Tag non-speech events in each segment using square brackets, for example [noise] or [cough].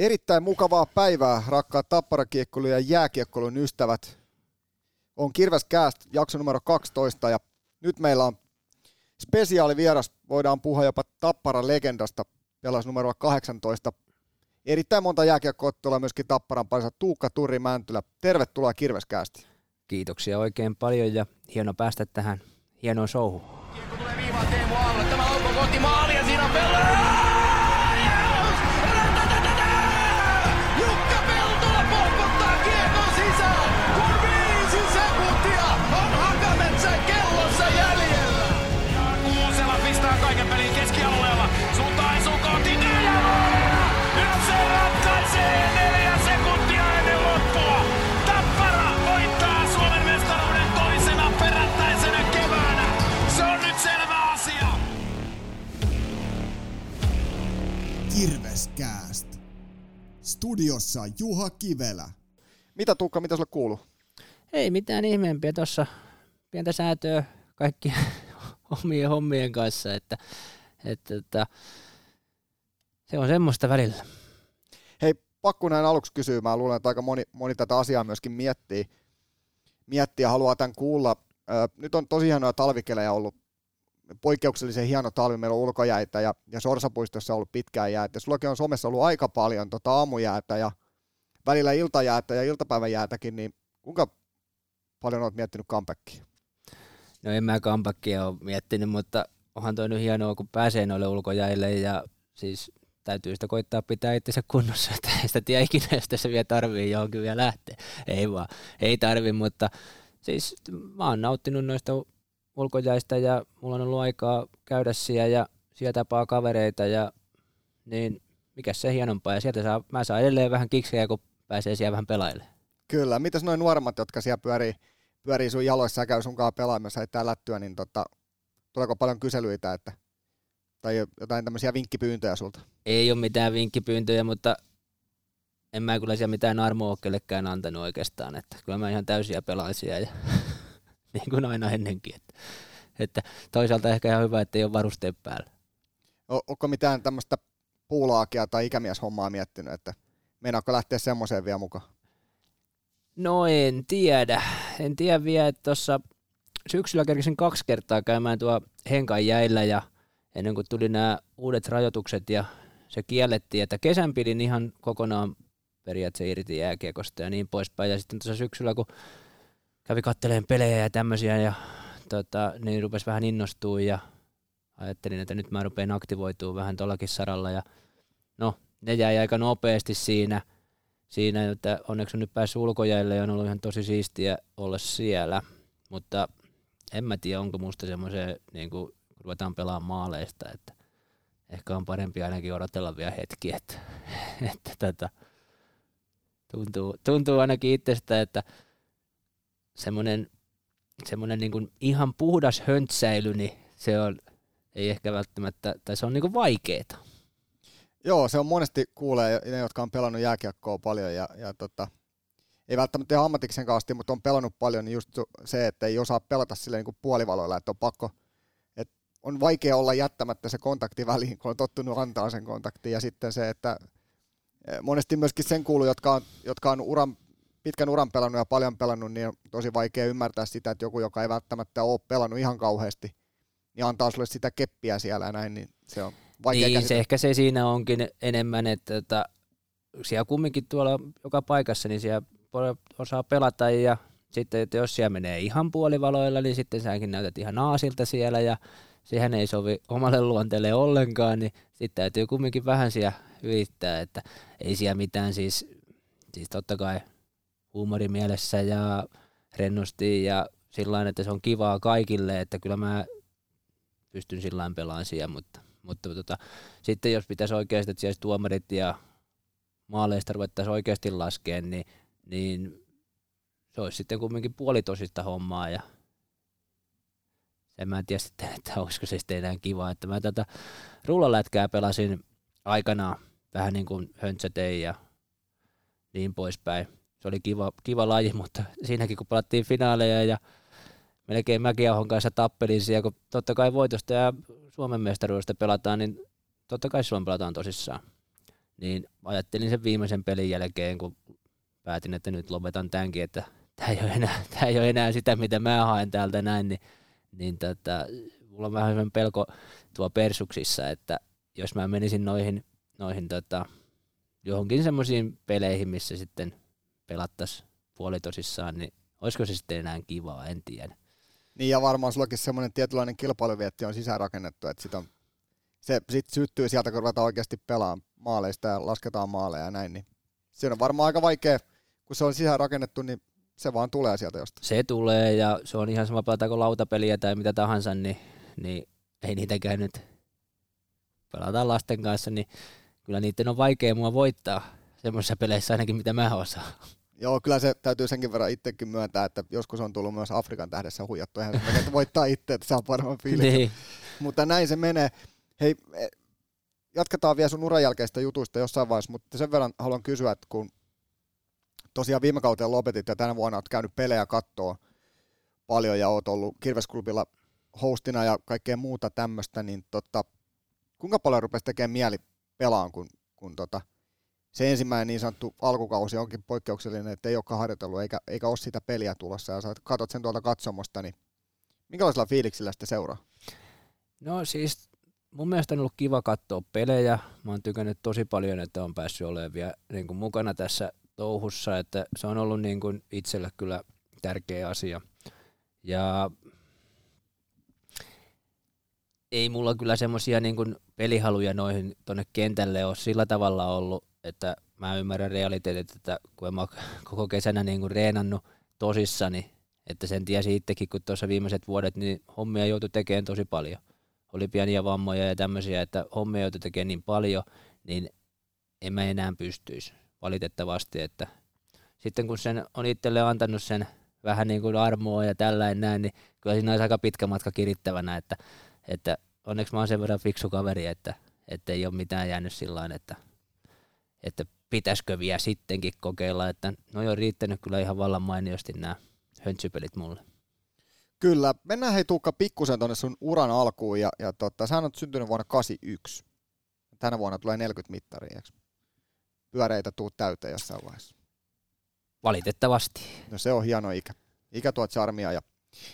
Erittäin mukavaa päivää, rakkaat tapparakiekkoilu ja jääkiekkoilun ystävät. On Kirväskääst jakso numero 12 ja nyt meillä on spesiaalivieras, voidaan puhua jopa Tapparan legendasta, pelas numero 18. Erittäin monta jääkiekkoottelua myöskin Tapparan parissa Tuukka Turri Mäntylä. Tervetuloa Kirveskäästi. Kiitoksia oikein paljon ja hieno päästä tähän hienoon showhun. Kiekko tulee viivaan Teemu Aamulle. Tämä lauko kohti maalia. Siinä on pelaa! Kirveskääst. Studiossa Juha Kivelä. Mitä Tuukka, mitä sulle kuuluu? Ei mitään ihmeempiä tuossa pientä säätöä kaikkien [laughs] omien hommien kanssa, että, että, että se on semmoista välillä. Hei, pakko näin aluksi kysyä. Mä luulen, että aika moni, moni tätä asiaa myöskin miettii, miettii ja haluaa tämän kuulla. Nyt on tosi hienoja talvikelejä ollut. Poikkeuksellisen hieno talvi. Meillä on ulkojäitä ja, ja Sorsapuistossa on ollut pitkään jäätä. Sullakin on somessa ollut aika paljon tota aamujäätä ja välillä iltajäätä ja iltapäiväjäätäkin, niin kuinka paljon olet miettinyt comebackia? No en mä comebackia ole miettinyt, mutta onhan toi nyt hienoa, kun pääsee noille ulkojäille ja siis täytyy sitä koittaa pitää itsensä kunnossa, että ei sitä tiedä ikinä, jos tässä vielä tarvii johonkin vielä lähteä. Ei vaan, ei tarvi, mutta siis mä oon nauttinut noista ulkojäistä ja mulla on ollut aikaa käydä siellä ja siellä tapaa kavereita ja niin mikä se hienompaa ja sieltä saa, mä saan edelleen vähän kiksejä, kun pääsee siellä vähän pelailemaan. Kyllä. Mitäs noin nuoremmat, jotka siellä pyörii, pyörii sun jaloissa ja käy sunkaan pelaamassa, heittää lättyä, niin tota, tuleeko paljon kyselyitä, että, tai jotain tämmöisiä vinkkipyyntöjä sulta? Ei ole mitään vinkkipyyntöjä, mutta en mä kyllä siellä mitään armoa ole kellekään antanut oikeastaan, että kyllä mä ihan täysiä pelaisia ja [laughs] niin kuin aina ennenkin, että, että toisaalta ehkä ihan hyvä, että ei ole varusteet päällä. O- onko mitään tämmöistä puulaakia tai ikämieshommaa miettinyt, että meinaako lähteä semmoiseen vielä mukaan? No en tiedä, en tiedä vielä, että tuossa syksyllä kerkisin kaksi kertaa käymään tuo Henkan jäillä ja ennen kuin tuli nämä uudet rajoitukset ja se kiellettiin, että kesän pidin ihan kokonaan periaatteessa irti jääkiekosta ja niin poispäin. Ja sitten tuossa syksyllä, kun kävi katteleen pelejä ja tämmöisiä, ja tota, niin rupesi vähän innostua ja ajattelin, että nyt mä rupean aktivoitumaan vähän tuollakin saralla. Ja no, ne jäi aika nopeasti siinä, siinä että onneksi on nyt päässyt ulkojäille ja on ollut ihan tosi siistiä olla siellä. Mutta en mä tiedä, onko musta semmoiseen, niin kuin ruvetaan pelaamaan maaleista, että ehkä on parempi ainakin odotella vielä hetki, että, [laughs] että tätä, tuntuu, tuntuu ainakin itsestä, että semmoinen, semmoinen niin kuin ihan puhdas höntsäily, niin se on, ei ehkä välttämättä, tai se on niin vaikeeta. Joo, se on monesti kuulee ne, jotka on pelannut jääkiekkoa paljon ja, ja tota, ei välttämättä ihan ammatiksen kanssa, mutta on pelannut paljon, niin just se, että ei osaa pelata sille niin puolivaloilla, että on pakko, että on vaikea olla jättämättä se kontakti väliin, kun on tottunut antaa sen kontaktin ja sitten se, että monesti myöskin sen kuuluu, jotka on, jotka on uran, pitkän uran pelannut ja paljon pelannut, niin on tosi vaikea ymmärtää sitä, että joku, joka ei välttämättä ole pelannut ihan kauheasti, niin antaa sulle sitä keppiä siellä ja näin, niin se on vaikea Niin, se ehkä se siinä onkin enemmän, että, että siellä kumminkin tuolla joka paikassa, niin siellä osaa pelata ja sitten, että jos siellä menee ihan puolivaloilla, niin sitten säkin näytät ihan naasilta siellä ja sehän ei sovi omalle luonteelle ollenkaan, niin sitten täytyy kumminkin vähän siellä yrittää, että ei siellä mitään siis, siis totta kai huumorimielessä ja rennosti ja sillä että se on kivaa kaikille, että kyllä mä pystyn sillä pelaamaan siellä, mutta, mutta tota, sitten jos pitäisi oikeasti, että siellä tuomarit ja maaleista ruvettaisiin oikeasti laskeen, niin, niin se olisi sitten kumminkin puolitosista hommaa ja sen mä en tiedä sitten, [laughs] että olisiko se sitten enää kiva, että mä tätä rullalätkää pelasin aikanaan vähän niin kuin höntsätein ja niin poispäin. Se oli kiva, kiva laji, mutta siinäkin kun pelattiin finaaleja ja melkein Mäkiahon kanssa tappelin siellä, kun totta kai voitosta ja Suomen mestaruudesta pelataan, niin totta kai Suomen pelataan tosissaan. niin ajattelin sen viimeisen pelin jälkeen, kun päätin, että nyt lopetan tämänkin, että tämä ei ole enää, [laughs] tämä ei ole enää sitä, mitä mä haen täältä näin, niin, niin tota, mulla on vähän sellainen pelko tuo persuksissa, että jos mä menisin noihin, noihin tota, johonkin semmoisiin peleihin, missä sitten pelattaisiin puolitosissaan, niin olisiko se sitten enää kivaa, en tiedä. Niin ja varmaan sullakin semmoinen tietynlainen kilpailuvietti on sisäänrakennettu, että sit on, se sit syttyy sieltä, kun ruvetaan oikeasti pelaamaan maaleista ja lasketaan maaleja ja näin, niin se on varmaan aika vaikea, kun se on sisäänrakennettu, niin se vaan tulee sieltä jostain. Se tulee ja se on ihan sama pelataanko lautapeliä tai mitä tahansa, niin, niin ei niitäkään nyt pelataan lasten kanssa, niin kyllä niiden on vaikea mua voittaa semmoisissa peleissä ainakin, mitä mä osaan. Joo, kyllä se täytyy senkin verran itsekin myöntää, että joskus on tullut myös Afrikan tähdessä huijattu. Eihän se että voittaa itse, että saa paremman fiiliksen. niin. Mutta näin se menee. Hei, e, jatketaan vielä sun uran jälkeistä jutuista jossain vaiheessa, mutta sen verran haluan kysyä, että kun tosiaan viime kauteen lopetit ja tänä vuonna olet käynyt pelejä kattoon paljon ja oot ollut Kirvesklubilla hostina ja kaikkea muuta tämmöistä, niin tota, kuinka paljon rupesi tekemään mieli pelaan, kun, kun tota, se ensimmäinen niin sanottu alkukausi onkin poikkeuksellinen, että ei olekaan harjoitellut eikä, eikä ole sitä peliä tulossa ja sä katsot sen tuolta katsomosta, niin minkälaisella fiiliksillä sitä seuraa? No siis mun mielestä on ollut kiva katsoa pelejä. Mä oon tykännyt tosi paljon, että on päässyt olemaan vielä niin kuin mukana tässä touhussa, että se on ollut niin kuin itselle kyllä tärkeä asia. Ja ei mulla kyllä semmoisia niin pelihaluja noihin tuonne kentälle ole sillä tavalla ollut, että mä ymmärrän realiteetit, että kun en mä [laughs] koko kesänä niin kuin reenannut tosissani, että sen tiesi itsekin, kun tuossa viimeiset vuodet, niin hommia joutui tekemään tosi paljon. Oli pieniä vammoja ja tämmöisiä, että hommia joutui tekemään niin paljon, niin en mä enää pystyisi valitettavasti, että sitten kun sen on itselle antanut sen vähän niin kuin armoa ja tällainen näin, niin kyllä siinä olisi aika pitkä matka kirittävänä, että, että onneksi mä oon sen verran fiksu kaveri, että, että ei ole mitään jäänyt sillä että, että pitäisikö vielä sittenkin kokeilla, että no on riittänyt kyllä ihan vallan mainiosti nämä höntsypelit mulle. Kyllä. Mennään hei Tuukka pikkusen tuonne sun uran alkuun ja, ja tota, sä oot syntynyt vuonna 81. Tänä vuonna tulee 40 mittaria, eikö? Pyöreitä tuu täyteen jossain vaiheessa. Valitettavasti. No se on hieno ikä. Ikä tuot charmia ja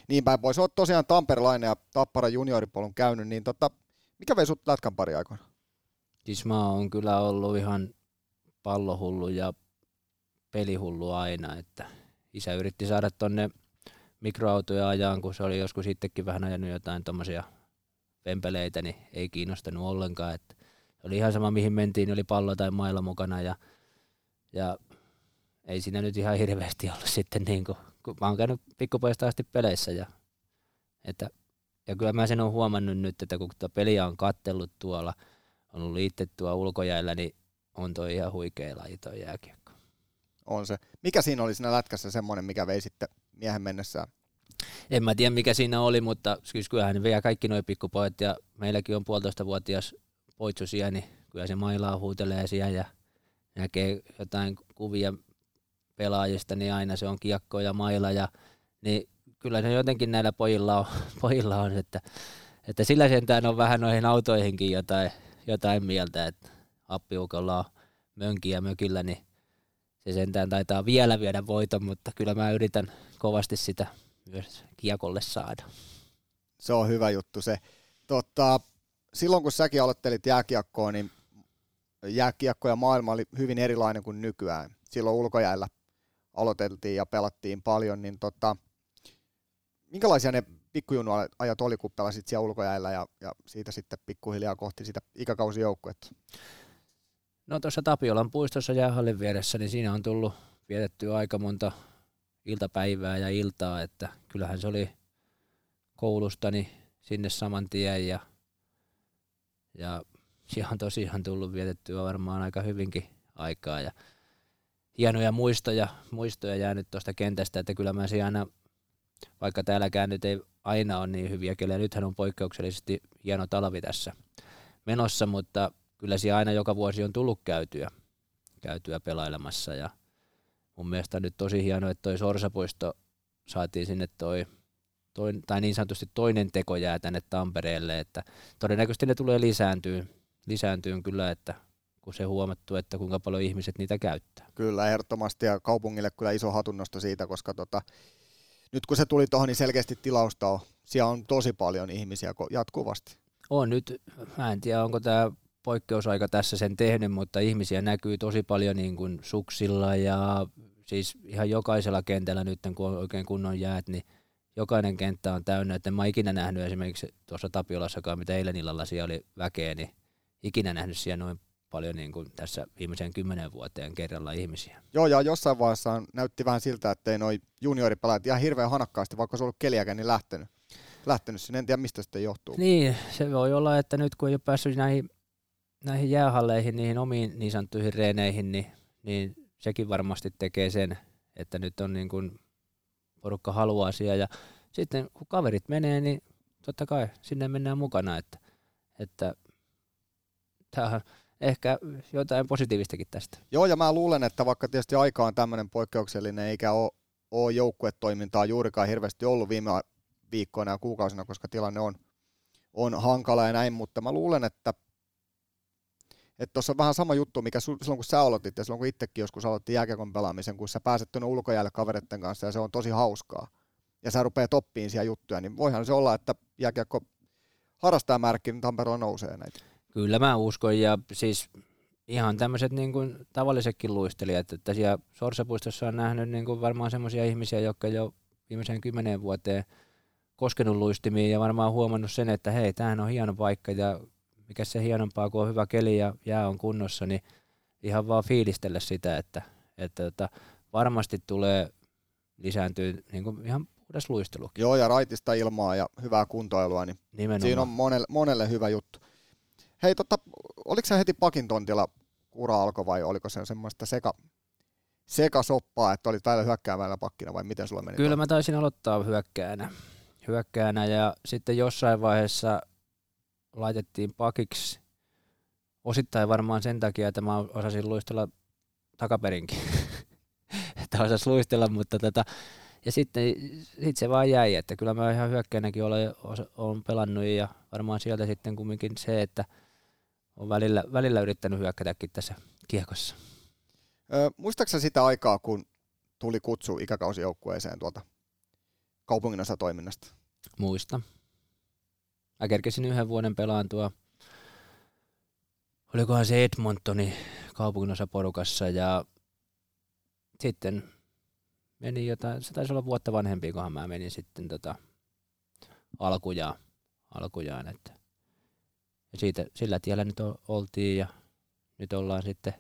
niin päin pois. Oot tosiaan Tamperelainen ja Tappara junioripolun käynyt, niin tota, mikä vei sut lätkän pari aikoina? Siis mä oon kyllä ollut ihan pallohullu ja pelihullu aina, että isä yritti saada tonne mikroautoja ajaan, kun se oli joskus sittenkin vähän ajanut jotain tommosia vempeleitä, niin ei kiinnostanut ollenkaan, että oli ihan sama mihin mentiin, oli pallo tai mailla mukana ja, ja ei siinä nyt ihan hirveästi ollut sitten niin kuin, kun mä oon käynyt pikkupojasta asti peleissä ja, että, ja kyllä mä sen on huomannut nyt, että kun tuota peliä on kattellut tuolla, on ollut itse ulkojäällä, niin on toi ihan huikea laji toi jääkiekko. On se. Mikä siinä oli siinä lätkässä semmoinen, mikä vei sitten miehen mennessään? En mä tiedä mikä siinä oli, mutta siis kyllähän ne vielä kaikki noin pikkupojat ja meilläkin on puolitoista vuotias poitsusia, niin kyllä se mailaa huutelee siellä ja näkee jotain kuvia pelaajista, niin aina se on kiekko ja maila ja niin kyllä se jotenkin näillä pojilla on, [laughs] pojilla on että, että sillä sentään on vähän noihin autoihinkin jotain, jotain mieltä, että appiukolla on mönkiä mökillä, niin se sentään taitaa vielä viedä voiton, mutta kyllä mä yritän kovasti sitä myös kiekolle saada. Se on hyvä juttu se. Totta, silloin kun säkin aloittelit jääkiekkoa, niin jääkiekko ja maailma oli hyvin erilainen kuin nykyään. Silloin ulkojäällä aloiteltiin ja pelattiin paljon, niin tota, minkälaisia ne pikkujunnuajat oli, kun pelasit siellä ulkojäällä ja, ja siitä sitten pikkuhiljaa kohti sitä ikäkausijoukkuetta? No tuossa Tapiolan puistossa jäähallin vieressä, niin siinä on tullut vietettyä aika monta iltapäivää ja iltaa, että kyllähän se oli koulustani sinne saman tien ja, ja siellä on tosiaan tullut vietettyä varmaan aika hyvinkin aikaa ja hienoja muistoja, muistoja jäänyt tuosta kentästä, että kyllä mä aina, vaikka täälläkään nyt ei aina ole niin hyviä kelejä, nythän on poikkeuksellisesti hieno talvi tässä menossa, mutta kyllä siellä aina joka vuosi on tullut käytyä, käytyä pelailemassa ja mun mielestä nyt tosi hienoa, että toi Sorsapuisto saatiin sinne toi, toi, tai niin sanotusti toinen teko jää tänne Tampereelle, että todennäköisesti ne tulee lisääntyy, lisääntyy kyllä, että kun se huomattu, että kuinka paljon ihmiset niitä käyttää. Kyllä, ehdottomasti ja kaupungille kyllä iso hatunnosto siitä, koska tota, nyt kun se tuli tuohon, niin selkeästi tilausta on. Siellä on tosi paljon ihmisiä jatkuvasti. On nyt, mä en tiedä onko tämä poikkeusaika tässä sen tehnyt, mutta ihmisiä näkyy tosi paljon niin kuin suksilla ja siis ihan jokaisella kentällä nyt, kun on oikein kunnon jäät, niin jokainen kenttä on täynnä, että en mä ikinä nähnyt esimerkiksi tuossa Tapiolassakaan, mitä eilen illalla siellä oli väkeä, niin ikinä nähnyt siellä noin paljon niin kuin tässä viimeisen kymmenen vuoteen kerralla ihmisiä. Joo, ja jossain vaiheessa näytti vähän siltä, että ei noi junioripelaajat ihan hirveän hanakkaasti, vaikka se on ollut keliäkään, niin lähtenyt, lähtenyt sinne. En tiedä, mistä sitten johtuu. Niin, se voi olla, että nyt kun ei ole päässyt näihin, näihin jäähalleihin, niihin omiin niin sanottuihin reeneihin, niin, niin sekin varmasti tekee sen, että nyt on niin kuin porukka haluaa siellä. Ja sitten kun kaverit menee, niin totta kai sinne mennään mukana, että, että tämähän ehkä jotain positiivistakin tästä. Joo, ja mä luulen, että vaikka tietysti aika on tämmöinen poikkeuksellinen, eikä ole, ole joukkuetoimintaa juurikaan hirveästi ollut viime viikkoina ja kuukausina, koska tilanne on, on hankala ja näin, mutta mä luulen, että että tuossa on vähän sama juttu, mikä silloin kun sä aloitit ja silloin kun itsekin joskus aloitti jääkiekon pelaamisen, kun sä pääset tuonne ulkojäälle kavereiden kanssa ja se on tosi hauskaa. Ja sä rupeat oppiin siellä juttuja, niin voihan se olla, että jääkiekko niin Tampereella nousee näitä. Kyllä mä uskon ja siis ihan tämmöiset niin kuin tavallisetkin luistelijat, että siellä Sorsapuistossa on nähnyt niin kuin varmaan semmoisia ihmisiä, jotka jo viimeiseen kymmeneen vuoteen koskenut luistimiin ja varmaan huomannut sen, että hei, tämähän on hieno paikka ja mikä se hienompaa, kun on hyvä keli ja jää on kunnossa, niin ihan vaan fiilistellä sitä, että, että, että varmasti tulee lisääntyä niin kuin ihan puhdas luistelukin. Joo, ja raitista ilmaa ja hyvää kuntoilua, niin Nimenomaan. siinä on monelle, monelle hyvä juttu. Hei, tota, oliko se heti pakin tontilla ura alkoi vai oliko se semmoista seka, sekasoppaa, että olit välillä hyökkäämällä pakkina vai miten sulla meni? Kyllä mä taisin aloittaa hyökkäänä, hyökkäänä ja sitten jossain vaiheessa laitettiin pakiksi osittain varmaan sen takia, että mä osasin luistella takaperinkin. [laughs] että osas luistella, mutta tota, ja sitten sit se vaan jäi, että kyllä mä ihan hyökkäänäkin olen, olen pelannut ja varmaan sieltä sitten kumminkin se, että on välillä, välillä yrittänyt hyökkätäkin tässä kiekossa. Ö, muistaaksä sitä aikaa, kun tuli kutsu ikäkausijoukkueeseen tuolta kaupungin toiminnasta? Muista. Mä kerkesin yhden vuoden pelaan tuo, olikohan se Edmontoni kaupunginosaporukassa ja sitten meni jotain, se taisi olla vuotta vanhempi, kunhan mä menin sitten tota alkujaan, alkujaan että ja siitä, sillä tiellä nyt oltiin ja nyt ollaan sitten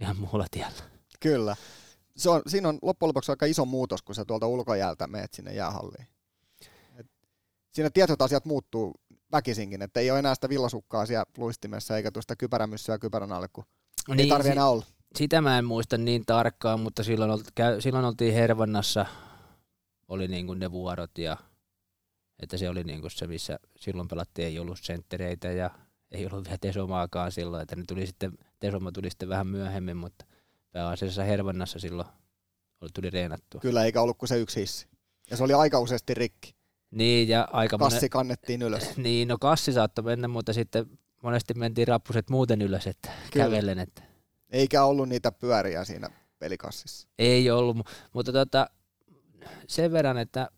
ihan muulla tiellä. Kyllä. Se on, siinä on loppujen lopuksi aika iso muutos, kun sä tuolta ulkojäältä meet sinne jäähalliin. Et siinä tietyt asiat muuttuu väkisinkin, että ei ole enää sitä villasukkaa siellä luistimessa eikä tuosta kypärämyssyä kypärän alle, kun niin, ei tarvitse enää olla. Sitä mä en muista niin tarkkaan, mutta silloin, olt, silloin oltiin Hervannassa, oli niin kuin ne vuorot ja että se oli niin kuin se, missä silloin pelattiin, ei ollut senttereitä ja ei ollut vielä Tesomaakaan silloin, että ne tuli sitten, Tesoma tuli sitten vähän myöhemmin, mutta pääasiassa Hervannassa silloin tuli reenattua. Kyllä, eikä ollut kuin se yksi hissi. Ja se oli aika useasti rikki. Niin, ja aika Kassi monen... kannettiin ylös. [laughs] Niin, no kassi saattoi mennä, mutta sitten monesti mentiin rappuset muuten ylös, että Kyllä. kävellen. Että... Eikä ollut niitä pyöriä siinä pelikassissa. Ei ollut, mutta tota, sen verran, että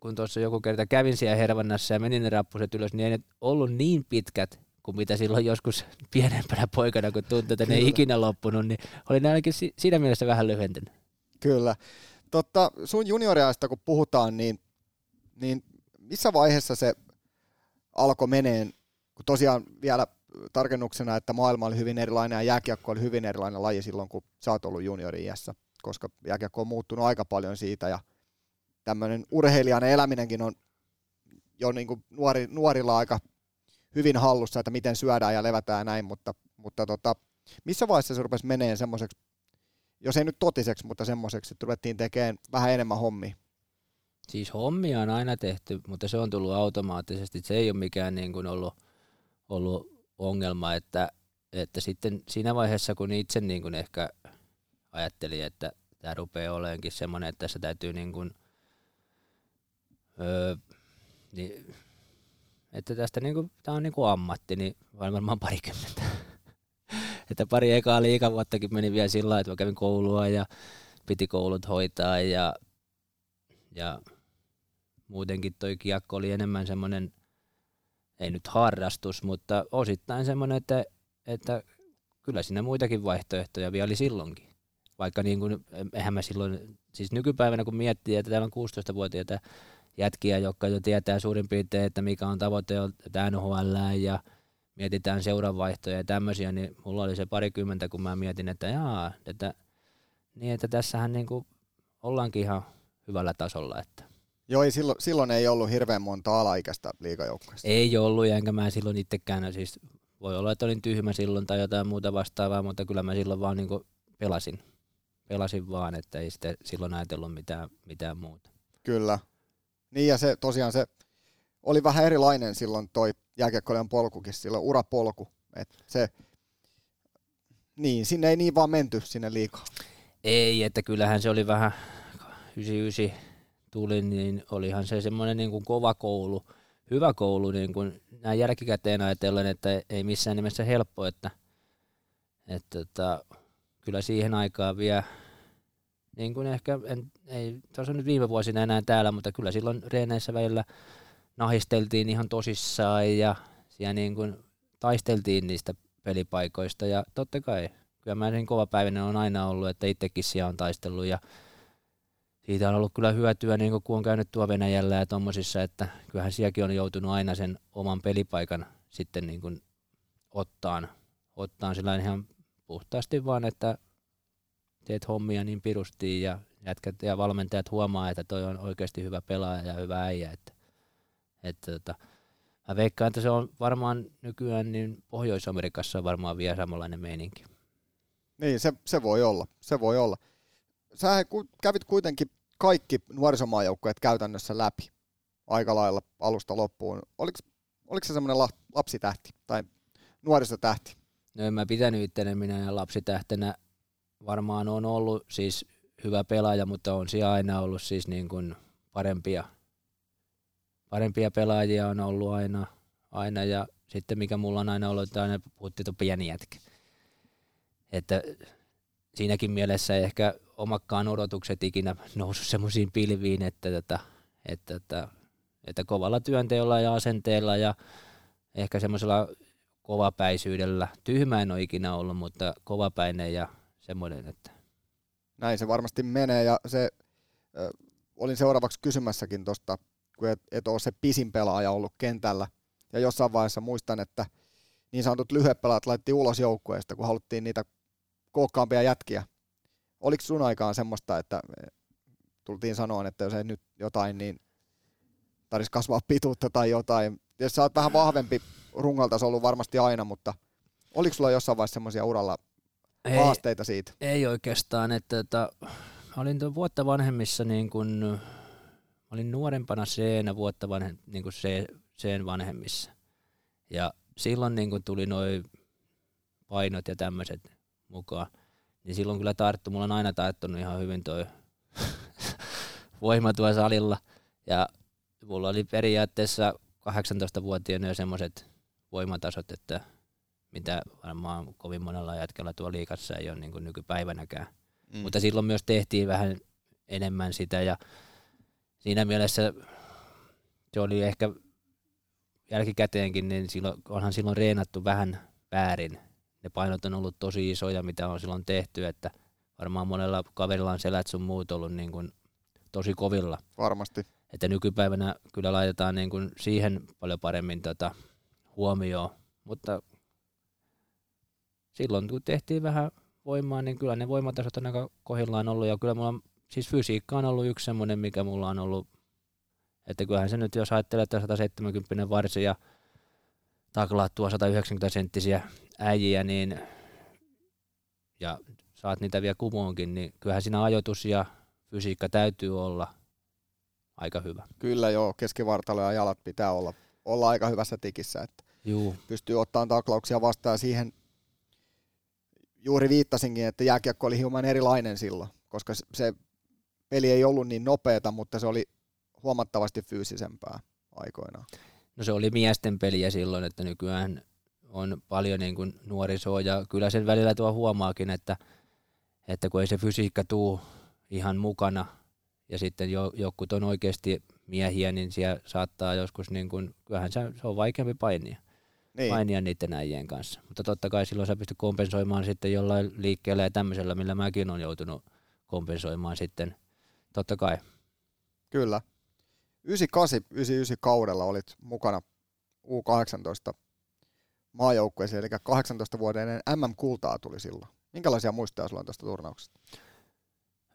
kun tuossa joku kerta kävin siellä Hervannassa ja menin ne rappuset ylös, niin ei ne ollut niin pitkät kuin mitä silloin joskus [laughs] pienempänä poikana, kun tuntui, että ne ei ikinä loppunut, niin oli ne ainakin siinä mielessä vähän lyhentynyt. Kyllä. Totta, sun junioriaista kun puhutaan, niin, niin missä vaiheessa se alkoi meneen, kun tosiaan vielä tarkennuksena, että maailma oli hyvin erilainen ja jääkiekko oli hyvin erilainen laji silloin, kun sä oot ollut juniori-iässä, koska jääkiekko on muuttunut aika paljon siitä ja tämmöinen urheilijan eläminenkin on jo niin kuin nuori, nuorilla aika hyvin hallussa, että miten syödään ja levätään ja näin, mutta, mutta tota, missä vaiheessa se rupesi meneen semmoiseksi, jos ei nyt totiseksi, mutta semmoiseksi, että ruvettiin tekemään vähän enemmän hommia? Siis hommia on aina tehty, mutta se on tullut automaattisesti. Se ei ole mikään niin kuin ollut, ollut ongelma, että, että sitten siinä vaiheessa, kun itse niin kuin ehkä ajatteli, että tämä rupeaa oleenkin semmoinen, että tässä täytyy niin kuin, öö, niin että tästä niinku, tämä on niinku ammatti, niin varmaan parikymmentä. [laughs] että pari ekaa liikavuottakin meni vielä sillä että mä kävin koulua ja piti koulut hoitaa ja, ja muutenkin toi kiekko oli enemmän semmoinen, ei nyt harrastus, mutta osittain semmoinen, että, että kyllä siinä muitakin vaihtoehtoja vielä oli silloinkin. Vaikka niin kuin, eihän mä silloin, siis nykypäivänä kun miettii, että täällä on 16-vuotiaita jätkiä, jotka jo tietää suurin piirtein, että mikä on tavoite NHL ja mietitään seuravaihtoja ja tämmöisiä, niin mulla oli se parikymmentä, kun mä mietin, että jaa, että, niin että tässähän niin kuin ollaankin ihan hyvällä tasolla. Että. Joo, ei silloin, silloin ei ollut hirveän monta alaikäistä liikajoukkueesta. Ei ollut, ja enkä mä silloin itsekään, siis voi olla, että olin tyhmä silloin tai jotain muuta vastaavaa, mutta kyllä mä silloin vaan niin pelasin. Pelasin vaan, että ei sitten silloin ajatellut mitään, mitään muuta. Kyllä. Niin ja se tosiaan se oli vähän erilainen silloin toi jääkiekkoilijan polkukin, silloin urapolku. Et se, niin, sinne ei niin vaan menty sinne liikaa. Ei, että kyllähän se oli vähän 99 tuli, niin olihan se semmoinen niin kuin kova koulu, hyvä koulu niin kuin näin jälkikäteen ajatellen, että ei missään nimessä helppo, että, että, että kyllä siihen aikaan vielä niin kuin ehkä, en, ei tuossa nyt viime vuosina enää täällä, mutta kyllä silloin reeneissä välillä nahisteltiin ihan tosissaan ja siellä niin kuin taisteltiin niistä pelipaikoista ja totta kai, kyllä mä niin kova päivänä on aina ollut, että itsekin siellä on taistellut ja siitä on ollut kyllä hyötyä, niin kun on käynyt tuo Venäjällä ja tommosissa, että kyllähän sielläkin on joutunut aina sen oman pelipaikan sitten niin kuin ottaan, ottaan sillä ihan puhtaasti vaan, että teet hommia niin pirustiin ja jätkät ja valmentajat huomaa, että toi on oikeasti hyvä pelaaja ja hyvä äijä. Että, että, että mä veikkaan, että se on varmaan nykyään, niin Pohjois-Amerikassa on varmaan vielä samanlainen meininki. Niin, se, se voi olla. Se voi olla. Sä kävit kuitenkin kaikki nuorisomaajoukkueet käytännössä läpi aika lailla alusta loppuun. Oliko, oliko se semmoinen lapsitähti tai nuorisotähti? No en mä pitänyt itteni minä lapsitähtenä varmaan on ollut siis hyvä pelaaja, mutta on siellä aina ollut siis niin kuin parempia, parempia pelaajia on ollut aina, aina ja sitten mikä mulla on aina ollut, että aina puhuttiin tuon pieni jätkä. Että siinäkin mielessä ehkä omakkaan odotukset ikinä nousu semmoisiin pilviin, että, että, että, että, että kovalla työnteolla ja asenteella ja ehkä semmoisella kovapäisyydellä, tyhmä en ole ikinä ollut, mutta kovapäinen ja semmoinen, että... Näin se varmasti menee ja se, äh, olin seuraavaksi kysymässäkin tuosta, kun et, et ole se pisin pelaaja ollut kentällä ja jossain vaiheessa muistan, että niin sanotut lyhyepelaat laitettiin ulos joukkueesta, kun haluttiin niitä kookkaampia jätkiä. Oliko sun aikaan semmoista, että tultiin sanoa, että jos ei nyt jotain, niin tarvitsisi kasvaa pituutta tai jotain. Jos sä oot vähän vahvempi rungalta, ollut varmasti aina, mutta oliko sulla jossain vaiheessa semmoisia uralla ei, haasteita siitä? Ei oikeastaan, että, että olin tuon vuotta vanhemmissa niin kun, olin nuorempana seenä vuotta vanhem, niin kuin se, seen vanhemmissa. Ja silloin niin kun tuli noin painot ja tämmöiset mukaan, niin silloin kyllä tarttu, mulla on aina tarttunut ihan hyvin toi [laughs] voima tuolla salilla. Ja mulla oli periaatteessa 18-vuotiaana jo semmoiset voimatasot, että mitä varmaan kovin monella jätkellä tuo liikassa ei ole niin kuin nykypäivänäkään. Mm. Mutta silloin myös tehtiin vähän enemmän sitä ja siinä mielessä se oli ehkä jälkikäteenkin, niin silloin, onhan silloin reenattu vähän väärin. Ne painot on ollut tosi isoja, mitä on silloin tehty, että varmaan monella kaverilla on selät sun muut ollut niin kuin tosi kovilla. Varmasti. Että nykypäivänä kyllä laitetaan niin kuin siihen paljon paremmin tota huomioon, mutta silloin kun tehtiin vähän voimaa, niin kyllä ne voimatasot on aika kohillaan ollut, ja kyllä mulla on, siis fysiikka on ollut yksi semmoinen, mikä mulla on ollut, että kyllähän se nyt, jos ajattelee, että 170 varsi ja taklaat tuo 190 senttisiä äijiä, niin ja saat niitä vielä kumoonkin, niin kyllähän siinä ajoitus ja fysiikka täytyy olla aika hyvä. Kyllä joo, keskivartalo ja jalat pitää olla, olla aika hyvässä tikissä, että Juu. pystyy ottamaan taklauksia vastaan ja siihen juuri viittasinkin, että jääkiekko oli hieman erilainen silloin, koska se peli ei ollut niin nopeata, mutta se oli huomattavasti fyysisempää aikoinaan. No se oli miesten peliä silloin, että nykyään on paljon niin kuin nuorisoa ja kyllä sen välillä tuo huomaakin, että, että kun ei se fysiikka tuu ihan mukana ja sitten jo, jokut on oikeasti miehiä, niin siellä saattaa joskus, niin kuin, kyllähän se, se on vaikeampi painia, Niin. painia niiden äijien kanssa. Mutta totta kai silloin sä pystyt kompensoimaan sitten jollain liikkeellä ja tämmöisellä, millä mäkin on joutunut kompensoimaan sitten. Totta kai. Kyllä. 98-99 kaudella olit mukana U18 maajoukkueeseen, eli 18 vuoden MM-kultaa tuli silloin. Minkälaisia muistoja sulla on tästä turnauksesta?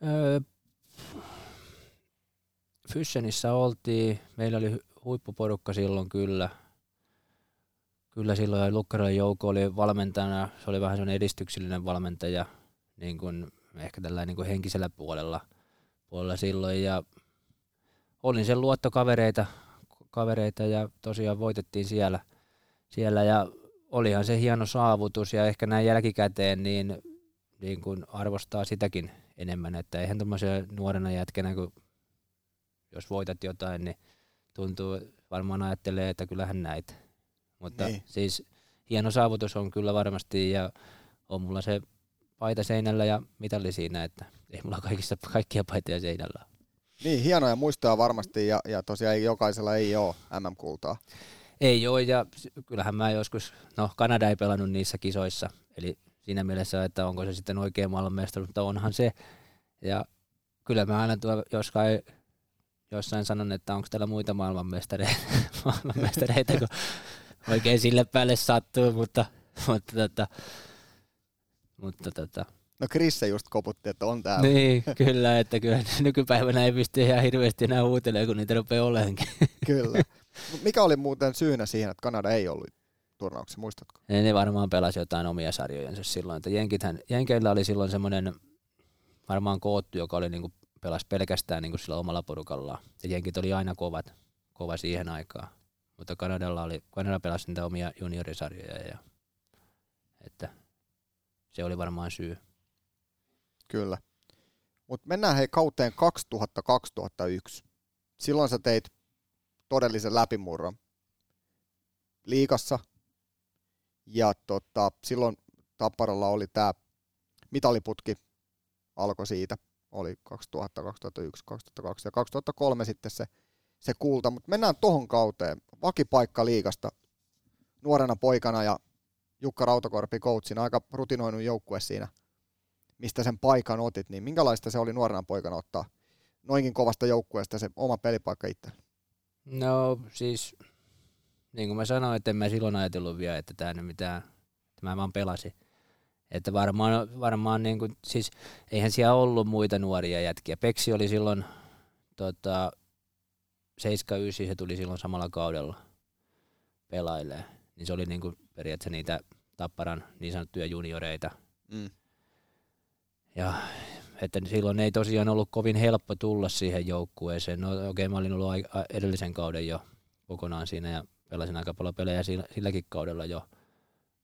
Öö, Fyssenissä oltiin, meillä oli hu- huippuporukka silloin kyllä. Kyllä silloin ja Lukkarojen joukko oli valmentajana, se oli vähän sellainen edistyksellinen valmentaja, niin kuin ehkä tällä niin kuin henkisellä puolella, puolella silloin. Ja olin sen luottokavereita kavereita ja tosiaan voitettiin siellä, siellä ja olihan se hieno saavutus ja ehkä näin jälkikäteen niin, niin kuin arvostaa sitäkin enemmän, että eihän tuommoisen nuorena jätkenä, kun jos voitat jotain, niin tuntuu, varmaan ajattelee, että kyllähän näitä. Mutta Niin. siis hieno saavutus on kyllä varmasti ja on mulla se paita seinällä ja mitalli siinä, että ei mulla kaikissa, kaikkia paitoja seinällä. Niin, hienoja muistoja varmasti, ja, ja tosiaan jokaisella ei ole MM-kultaa. Ei ole, ja kyllähän mä joskus, no Kanada ei pelannut niissä kisoissa, eli siinä mielessä, että onko se sitten oikein maailmanmestaruus, mutta onhan se. Ja kyllä mä aina tuo jossain, jossain sanon, että onko täällä muita maailmanmestareita, [laughs] maailmanmestareita kun oikein sille päälle sattuu, mutta, mutta, tota, mutta tota, No Krisse just koputti, että on täällä. niin, kyllä, että kyllä [laughs] nykypäivänä ei pysty ihan hirveästi enää huutelemaan, kun niitä rupeaa oleenkin. Kyllä. [laughs] Mikä oli muuten syynä siihen, että Kanada ei ollut turnauksessa, muistatko? Ne, ne varmaan pelasi jotain omia sarjojensa silloin. Että Jenkithän, Jenkeillä oli silloin semmoinen varmaan koottu, joka oli niinku, pelasi pelkästään niinku sillä omalla porukallaan. Ja Jenkit oli aina kovat, kova siihen aikaan. Mutta Kanadalla oli, Kanada pelasi niitä omia juniorisarjoja. Ja, että se oli varmaan syy. Kyllä. Mutta mennään hei kauteen 2000-2001. Silloin sä teit todellisen läpimurron liikassa. Ja tota, silloin Tapparalla oli tämä mitaliputki alkoi siitä. Oli 2000, 2001, 2002 ja 2003 sitten se, se kulta. Mutta mennään tohon kauteen. Vakipaikka liikasta nuorena poikana ja Jukka Rautakorpi coachina, aika rutinoinut joukkue siinä mistä sen paikan otit, niin minkälaista se oli nuorena poikana ottaa noinkin kovasta joukkueesta se oma pelipaikka itse? No siis, niin kuin mä sanoin, että en mä silloin ajatellut vielä, että tämä nyt mitään, että mä vaan pelasin. Että varmaan, varmaan niin kuin, siis eihän siellä ollut muita nuoria jätkiä. Peksi oli silloin tota, 79, se tuli silloin samalla kaudella pelailee. Niin se oli niin kuin periaatteessa niitä Tapparan niin sanottuja junioreita. Mm. Ja että silloin ei tosiaan ollut kovin helppo tulla siihen joukkueeseen. No okei, okay, mä olin ollut edellisen kauden jo kokonaan siinä ja pelasin aika paljon pelejä sillä, silläkin kaudella jo.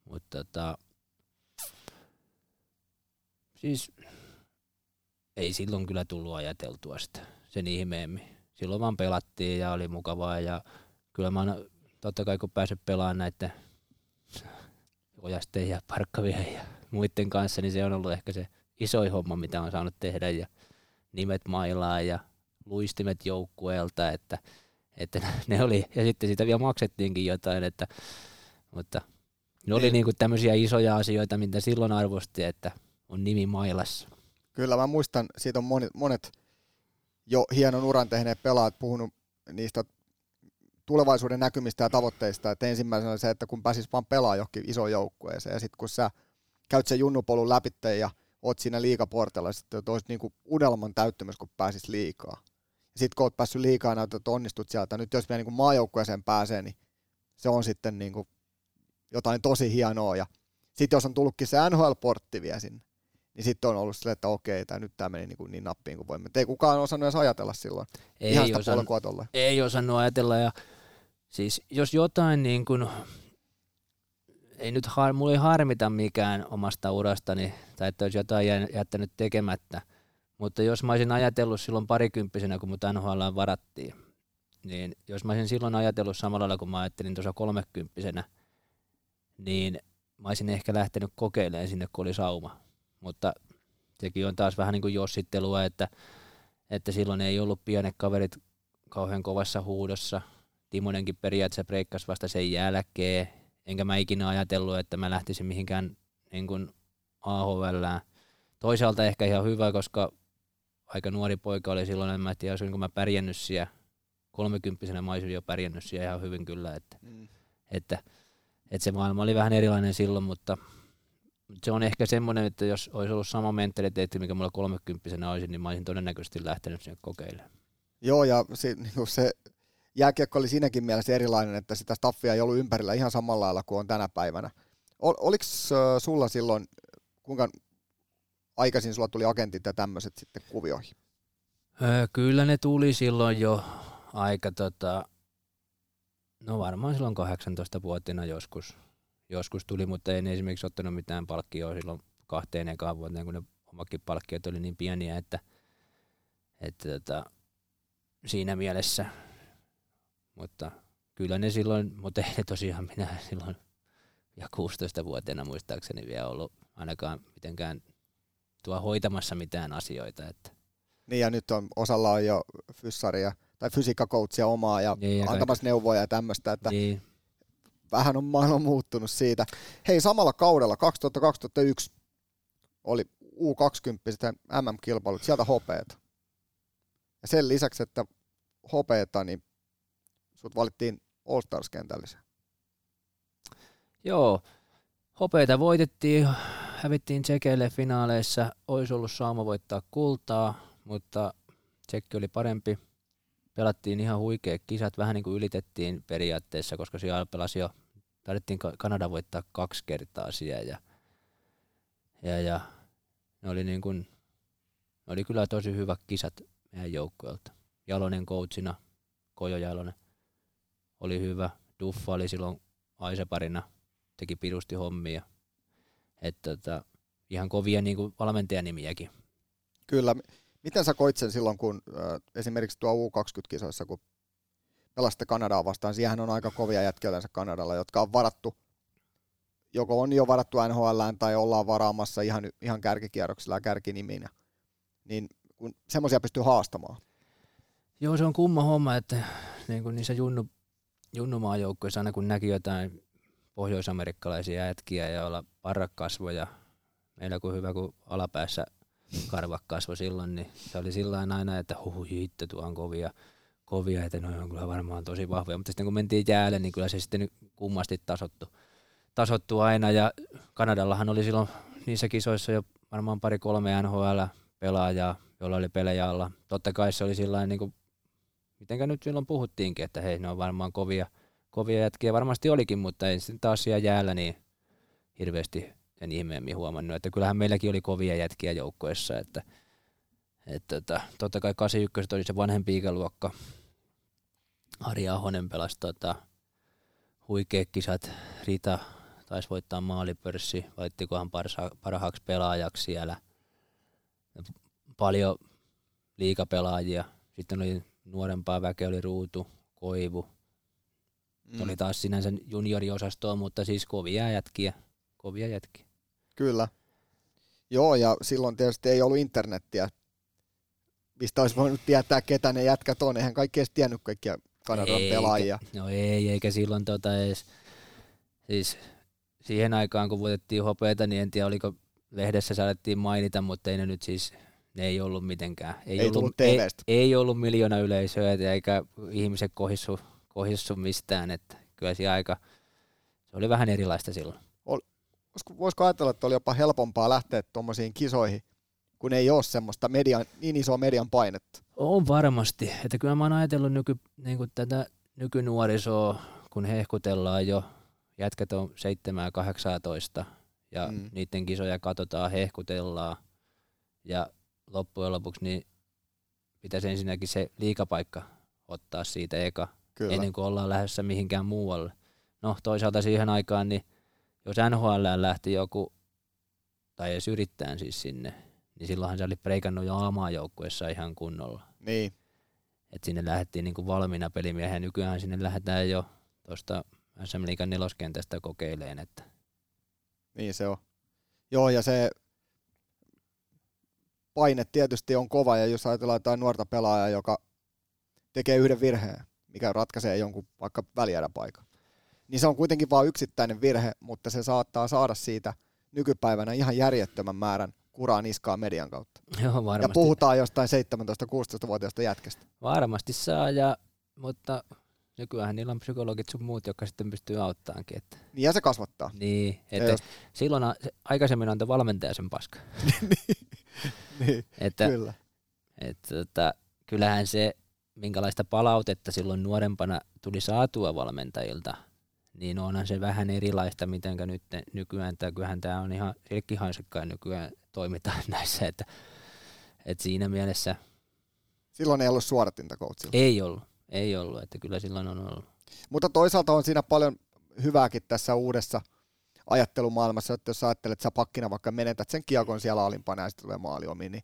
Mutta tota, siis ei silloin kyllä tullut ajateltua sitä sen ihmeemmin. Silloin vaan pelattiin ja oli mukavaa ja kyllä mä oon, totta kai kun pääset pelaamaan näiden Ojasten ja Parkkavien ja muiden kanssa, niin se on ollut ehkä se isoin homma, mitä on saanut tehdä ja nimet mailaa ja luistimet joukkueelta, että, että [laughs] ne oli, ja sitten sitä vielä maksettiinkin jotain, että, mutta ne oli Niin. niinku tämmöisiä isoja asioita, mitä silloin arvosti, että on nimi mailassa. Kyllä mä muistan, siitä on monet, monet jo hienon uran tehneet pelaajat puhunut niistä tulevaisuuden näkymistä ja tavoitteista, että ensimmäisenä oli se, että kun pääsis vaan pelaa johonkin isoon joukkueeseen ja sitten kun sä käyt sen junnupolun läpitte ja oot siinä liikaportella, sitten että olisi niinku unelman täyttymys, kun pääsis liikaa. Ja sitten kun oot päässyt liikaa näytät, että onnistut sieltä. Nyt jos vielä niinku maajoukkueeseen pääsee, niin se on sitten niinku jotain tosi hienoa. Ja sitten jos on tullutkin se NHL-portti vielä sinne, niin sitten on ollut silleen, että okei, tää, nyt tämä meni niin, kuin niin nappiin kuin voimme. Ei kukaan osannut edes ajatella silloin. Ei, Ihan sitä osannut, polkua tolle. ei osannut ajatella ja siis jos jotain niin kuin, ei nyt har, mulla ei harmita mikään omasta urastani tai että olisi jotain jättänyt tekemättä, mutta jos mä olisin ajatellut silloin parikymppisenä, kun mut NHL varattiin, niin jos mä olisin silloin ajatellut samalla lailla kuin mä ajattelin tuossa kolmekymppisenä, niin mä olisin ehkä lähtenyt kokeilemaan sinne, kun oli sauma. Mutta sekin on taas vähän niin kuin jossittelua, että, että silloin ei ollut pienet kaverit kauhean kovassa huudossa. Timonenkin periaatteessa breikkasi vasta sen jälkeen, enkä mä ikinä ajatellut, että mä lähtisin mihinkään niin kuin AHL. Toisaalta ehkä ihan hyvä, koska aika nuori poika oli silloin, en mä tiedä, olisinko mä pärjännyt siellä. Kolmekymppisenä mä olisin jo pärjännyt siellä ihan hyvin kyllä, että, Mm. että, että se maailma oli vähän erilainen silloin, mutta se on ehkä semmoinen, että jos olisi ollut sama mentaliteetti, mikä mulla kolmekymppisenä olisi, niin mä olisin todennäköisesti lähtenyt sinne kokeilemaan. Joo, ja se, niin kuin se jääkiekko oli siinäkin mielessä erilainen, että sitä staffia ei ollut ympärillä ihan samalla lailla kuin on tänä päivänä. Ol, oliko sulla silloin, kuinka aikaisin sulla tuli agentit ja tämmöiset sitten kuvioihin? Kyllä ne tuli silloin jo aika tota, no varmaan silloin 18-vuotiaana joskus, joskus tuli, mutta en esimerkiksi ottanut mitään palkkioa silloin kahteen ekaan vuoteen, kun ne omakin palkkiot oli niin pieniä, että, että tota, siinä mielessä, mutta kyllä ne silloin, mutta ei ne tosiaan minä silloin ja 16-vuotiaana muistaakseni vielä ollut ainakaan mitenkään tuo hoitamassa mitään asioita, että Niin ja nyt on, osalla on jo fyssaria tai fysiikkakoutsia omaa ja Niin, ja antamassa neuvoja ja tämmöistä, että niin, vähän on maailma muuttunut siitä. Hei, samalla kaudella 2001 oli U20 MM-kilpailut, sieltä hopeeta. Ja sen lisäksi, että hopeeta, niin sut valittiin All Stars kentällisen. Joo, hopeita voitettiin, hävittiin Tsekeille finaaleissa, olisi ollut saama voittaa kultaa, mutta Tsekki oli parempi. Pelattiin ihan huikeat kisat, vähän niin kuin ylitettiin periaatteessa, koska siellä pelasi jo, taidettiin Ka- Kanada voittaa kaksi kertaa siellä ja, ja, ja ne oli niin kuin, ne oli kyllä tosi hyvät kisat meidän joukkueelta. Jalonen coachina, Kojo Jalonen oli hyvä, Duffa oli silloin aiseparina, teki pirusti hommia. Että tota, ihan kovia niin kuin valmentajanimiäkin. Kyllä. Miten sä koit sen silloin, kun äh, esimerkiksi tuo U20-kisoissa, kun pelasitte Kanadaa vastaan, siihen on aika kovia jätkiä yleensä Kanadalla, jotka on varattu, joko on jo varattu NHL tai ollaan varaamassa ihan, ihan kärkikierroksilla ja kärkiniminä. Niin kun semmoisia pystyy haastamaan. Joo, se on kumma homma, että niin kuin niissä junnu, junnumaajoukkoissa aina kun näki jotain pohjoisamerikkalaisia jätkiä, joilla parrak kasvoja, meillä kun hyvä, kun alapäässä kasvo silloin, niin se oli sillä aina, että huh, hitto, tuo on kovia, kovia, että ne on kyllä varmaan tosi vahvoja, mutta sitten kun mentiin jäälle, niin kyllä se sitten kummasti tasottu, tasottu aina, ja Kanadallahan oli silloin niissä kisoissa jo varmaan pari-kolme NHL-pelaajaa, joilla oli pelejä alla. Totta kai se oli sillä niin kuin, mitenkä nyt silloin puhuttiinkin, että hei, ne on varmaan kovia, kovia jätkiä, varmasti olikin, mutta ei sitten taas siellä jäällä niin hirveästi sen ihmeemmin huomannut, että kyllähän meilläkin oli kovia jätkiä joukkoissa, että että tota, totta kai 81 oli se vanhempi ikäluokka. Ari Ahonen pelasi tota, huikeat kisat. Rita taisi voittaa maalipörssi, valittikohan parsa, parhaaksi pelaajaksi siellä. Paljon liikapelaajia. Sitten oli nuorempaa väkeä, oli Ruutu, Koivu. Mm. Oli taas sinänsä junioriosastoa, mutta siis kovia jätkiä. Kovia jätkiä. Kyllä. Joo, ja silloin tietysti ei ollut internettiä, mistä olisi voinut tietää, ketä ne jätkät on. Eihän kaikki edes tiennyt kaikkia Kanadan Eikä- pelaajia. No ei, eikä silloin tota edes, siis siihen aikaan kun voitettiin hopeita, niin en tiedä oliko lehdessä saatettiin mainita, mutta ei ne nyt siis, ne ei ollut mitenkään. Ei ollut, tullut ei, ei, ollut miljoona yleisöä eikä ihmiset kohissu, kohissu mistään, että kyllä se aika, se oli vähän erilaista silloin. Voisiko, voisiko ajatella, että oli jopa helpompaa lähteä tuommoisiin kisoihin, kun ei ole semmoista median, niin isoa median painetta? On varmasti, että kyllä mä oon ajatellut nyky, niin kuin tätä nykynuorisoa, kun hehkutellaan jo, jätkät on 7 18 ja mm. niiden kisoja katsotaan, hehkutellaan ja loppujen lopuksi niin pitäisi ensinnäkin se liikapaikka ottaa siitä eka, Kyllä. ennen kuin ollaan lähdössä mihinkään muualle. No toisaalta siihen aikaan, niin jos NHL lähti joku, tai edes yrittää siis sinne, niin silloinhan se oli preikannut jo A-maajoukkueessa ihan kunnolla. Niin, Et sinne lähdettiin niinku valmiina pelimiehen. Nykyään sinne lähdetään jo tuosta SM Liigan neloskentästä kokeileen, että Niin se on. Joo, ja se paine tietysti on kova, ja jos ajatellaan jotain nuorta pelaajaa, joka tekee yhden virheen, mikä ratkaisee jonkun vaikka väliäräpaikan, niin se on kuitenkin vain yksittäinen virhe, mutta se saattaa saada siitä nykypäivänä ihan järjettömän määrän kuraa niskaa median kautta. [laughs] Joo, varmasti. Ja puhutaan jostain 17-16-vuotiaasta jätkästä. Varmasti saa, ja, mutta nykyään niillä on psykologit sun muut, jotka sitten pystyy auttaankin. Että, Niin ja se kasvattaa. niin, että jos- silloin aikaisemmin antoi valmentaja sen paska. [laughs] [laughs] [laughs] niin, Että, kyllä. että, että, kyllähän se, minkälaista palautetta silloin nuorempana tuli saatua valmentajilta, niin onhan se vähän erilaista, mitenkä nyt nykyään, että kyllähän tämä on ihan silkkihansikkain nykyään toimitaan [laughs] näissä, että, että siinä mielessä Silloin ei ollut suoratinta coachilla. ei ollut, ei ollut, että kyllä silloin on ollut. Mutta toisaalta on siinä paljon hyvääkin tässä uudessa ajattelumaailmassa, että jos ajattelet, että sä pakkina vaikka menetät sen kiekon siellä alimpana ja sitten tulee maali omiin, niin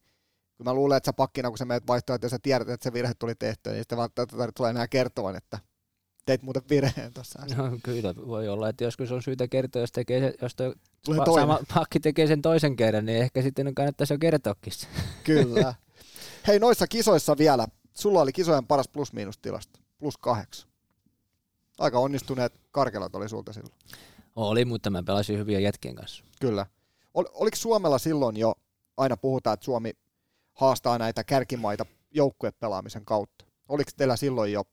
kyllä mä luulen, että sä pakkina, kun sä menet vaihtoehtoon, että jos sä tiedät, että se virhe tuli tehtyä, niin sitten välttämättä tulee enää kertovan, että teit muuten virheen tuossa. No, kyllä voi olla, että joskus on syytä kertoa, jos, tekee se, jos toi Tulee pa- sama pakki tekee sen toisen kerran, niin ehkä sitten kannattaisi jo kertoakin. Kyllä. [laughs] Hei, noissa kisoissa vielä. Sulla oli kisojen paras plus-miinus tilasto. Plus kahdeksan. Aika onnistuneet karkelat oli sulta silloin. Oli, mutta mä pelasin hyviä jätkien kanssa. Kyllä. Ol, oliko Suomella silloin jo, aina puhutaan, että Suomi haastaa näitä kärkimaita joukkuepelaamisen kautta. Oliko teillä silloin jo